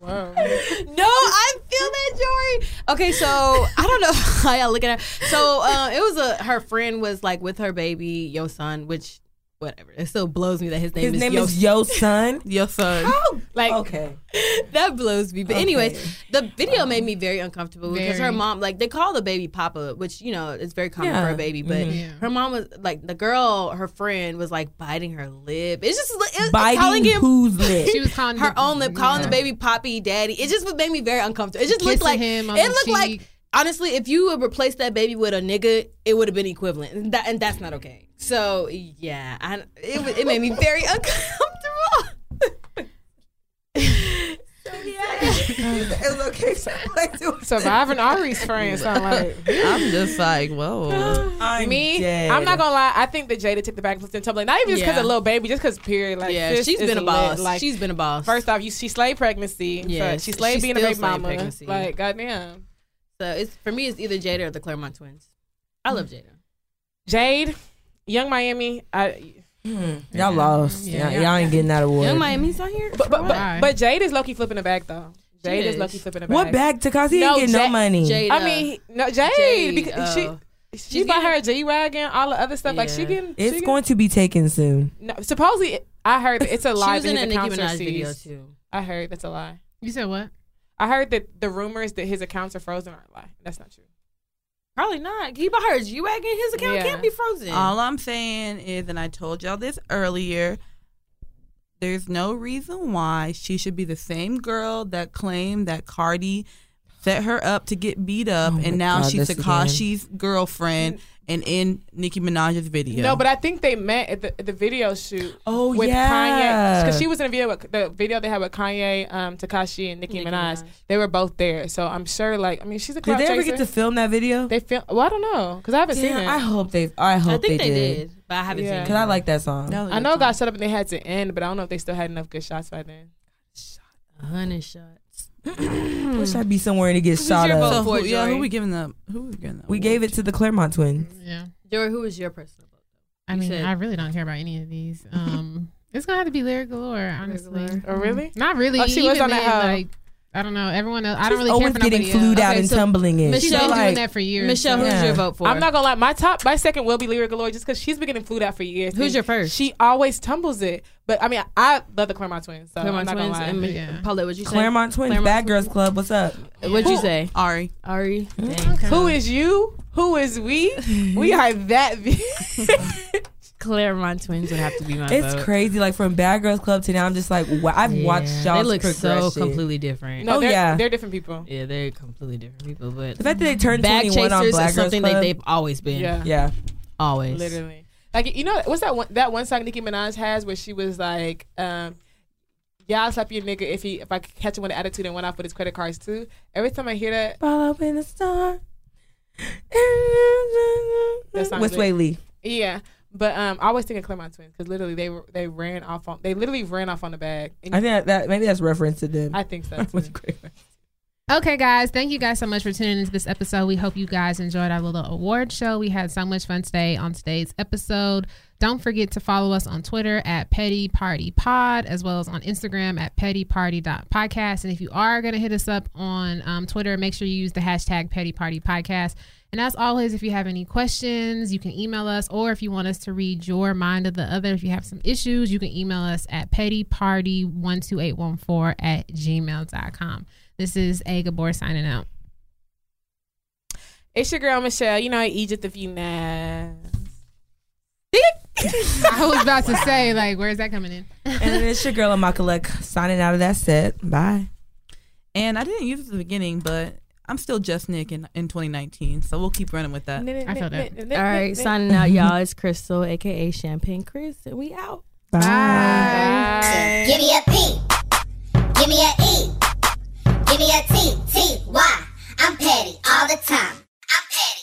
Whoa. No, I feel that, Jory. Okay, so I don't know how y'all look at her. So uh, it was a her friend was like with her baby, your son, which whatever. It still blows me that his name His is name Yo. is Yosohn. Your son. like Okay. that blows me. But Okay. anyways, the video made me very uncomfortable because her mom, like, they call the baby Papa, which you know is very common Yeah. for a baby. But Mhm. Yeah. her mom was like, the girl, her friend, was like biting her lip. It's just it, calling Biting him whose lip? She was calling her the- own lip, calling the baby Poppy Daddy. It just made me very uncomfortable. It just looked like him on it the looked like honestly, if you would replace that baby with a nigga, it would have been equivalent, and, that, and that's not okay. So yeah, I, it it made me very uncomfortable. So it's okay. So like, Surviving Ari's friends. I'm like I'm just like, whoa. I'm me. dead. I'm not gonna lie. I think that Jada took the back foot in Tumblr. Not even just because Yeah. of little baby, just because period. Like yeah, sis she's is been a lit. boss. Like she's been a boss. first off, you she slayed pregnancy. Yeah, Yeah, she slayed she being a still baby slayed mama. pregnancy. Like goddamn. so it's for me, it's either Jada or the Clermont twins. I love Jada. Jade, Young Miami. I, Hmm, Y'all lost. Yeah. y'all, y'all ain't getting that award. Young Miami's not here. but but, but, but Jade is Loki flipping the bag though. Jade is is. Loki flipping the bag. What bag? Tekashi No, ain't getting no money. Jada. I mean, no Jade, Jade, because uh, she she she's bought getting- her G wagon, all the other stuff. Like she Yeah. getting. It's she going to be taken soon. No, supposedly, I heard that it's a lie. she lie was in a Nicki Minaj video too. I heard that's a lie. You said what? I heard that the rumors that his accounts are frozen are a lie. That's not true. Probably not. He bought her a G wagon. His account Yeah. can't be frozen. All I'm saying is, and I told y'all this earlier, there's no reason why she should be the same girl that claimed that Cardi set her up to get beat up, Oh and now God, she's this. Tekashi's girlfriend and in Nicki Minaj's video. No, but I think they met at the, at the video shoot. Oh, with yeah. Kanye because she was in a video with the video they had with Kanye, um, Tekashi, and Nicki, Nicki Minaj. Minaj. They were both there, so I'm sure. Like, I mean, she's a Did they ever chaser. get to film that video? They film. Well, I don't know because I haven't seen it. I hope they. I hope I think they, they, did. did. but I haven't Yeah. seen it. Cause I like that song. That was a I good know it song. got shut up and they had to end, but I don't know if they still had enough good shots by then. A hundred shots. Wish I'd be somewhere to get Who's shot your up. So who, yeah, who we giving the who we giving the We gave it to the Clermont twins. Yeah. Jory, who was your personal vote? I You mean, said- I really don't care about any of these. Um, it's gonna have to be Lira Galore, honestly. Galore. Oh, really? Not really. Oh, she was Even on that then, hoe. Like, I don't know. Everyone else. I don't really always care for getting nobody flued else. out Okay, and so tumbling in. Michelle- She's So, been doing that for years. Michelle, so- who's Yeah. your vote for? I'm not gonna lie. My top, my second will be Lira Galore, just because she's been getting flued out for years. Who's your first? She always tumbles it, but I mean, I love the Clermont twins. So Clermont I'm not twins gonna lie. and Yeah. Paulette. What'd you say? Clermont twins, Clermont Bad Girls Club. What's up? What'd you say? Ari. Ari. Okay. Who is you? Who is we? we are that. Clermont twins would have to be my It's vote. crazy. Like from Bad Girls Club to now, I'm just like, wow, I've watched Yeah. y'all They look so completely different. no, Oh, they're, yeah. they're different people. Yeah, they're completely different people. But The fact that they turned bag 21 on chasers Black is something Club. that they've always been. Yeah. yeah. Always. Literally. Like you know what's that one that one song Nicki Minaj has where she was like, um, Yeah, I'll slap your nigga if he if I catch him with an attitude and went off with his credit cards too. Every time I hear that, Fall up in the star. That's sounds With lit. Swae Lee. yeah. But um, I always think of Clermont twins because literally they were they ran off on they literally ran off on the bag. And I think that, that maybe that's reference to them. I think so. Was Okay, guys, thank you guys so much for tuning into this episode. We hope you guys enjoyed our little award show. We had so much fun today on today's episode. Don't forget to follow us on Twitter at Petty Party Pod, as well as on Instagram at pettyparty.podcast. And if you are going to hit us up on um, Twitter, make sure you use the hashtag Petty Party Podcast. And as always, if you have any questions, you can email us, or if you want us to read your mind of the other, if you have some issues, you can email us at pettyparty12814 at gmail.com. This is A. Gabor signing out. It's your girl Michelle. You know Egypt if you know. I was about to say, like, where's that coming in? and then it's your girl Amakalek signing out of that set. Bye. And I didn't use it at the beginning, but I'm still just Nick in, in 2019, so we'll keep running with that. I feel that. All right, signing out, y'all. It's Crystal, aka Champagne Chris, and we out. Bye. Give me a P. Give me a E. Give me a T. T. Y. I'm petty all the time. I'm petty.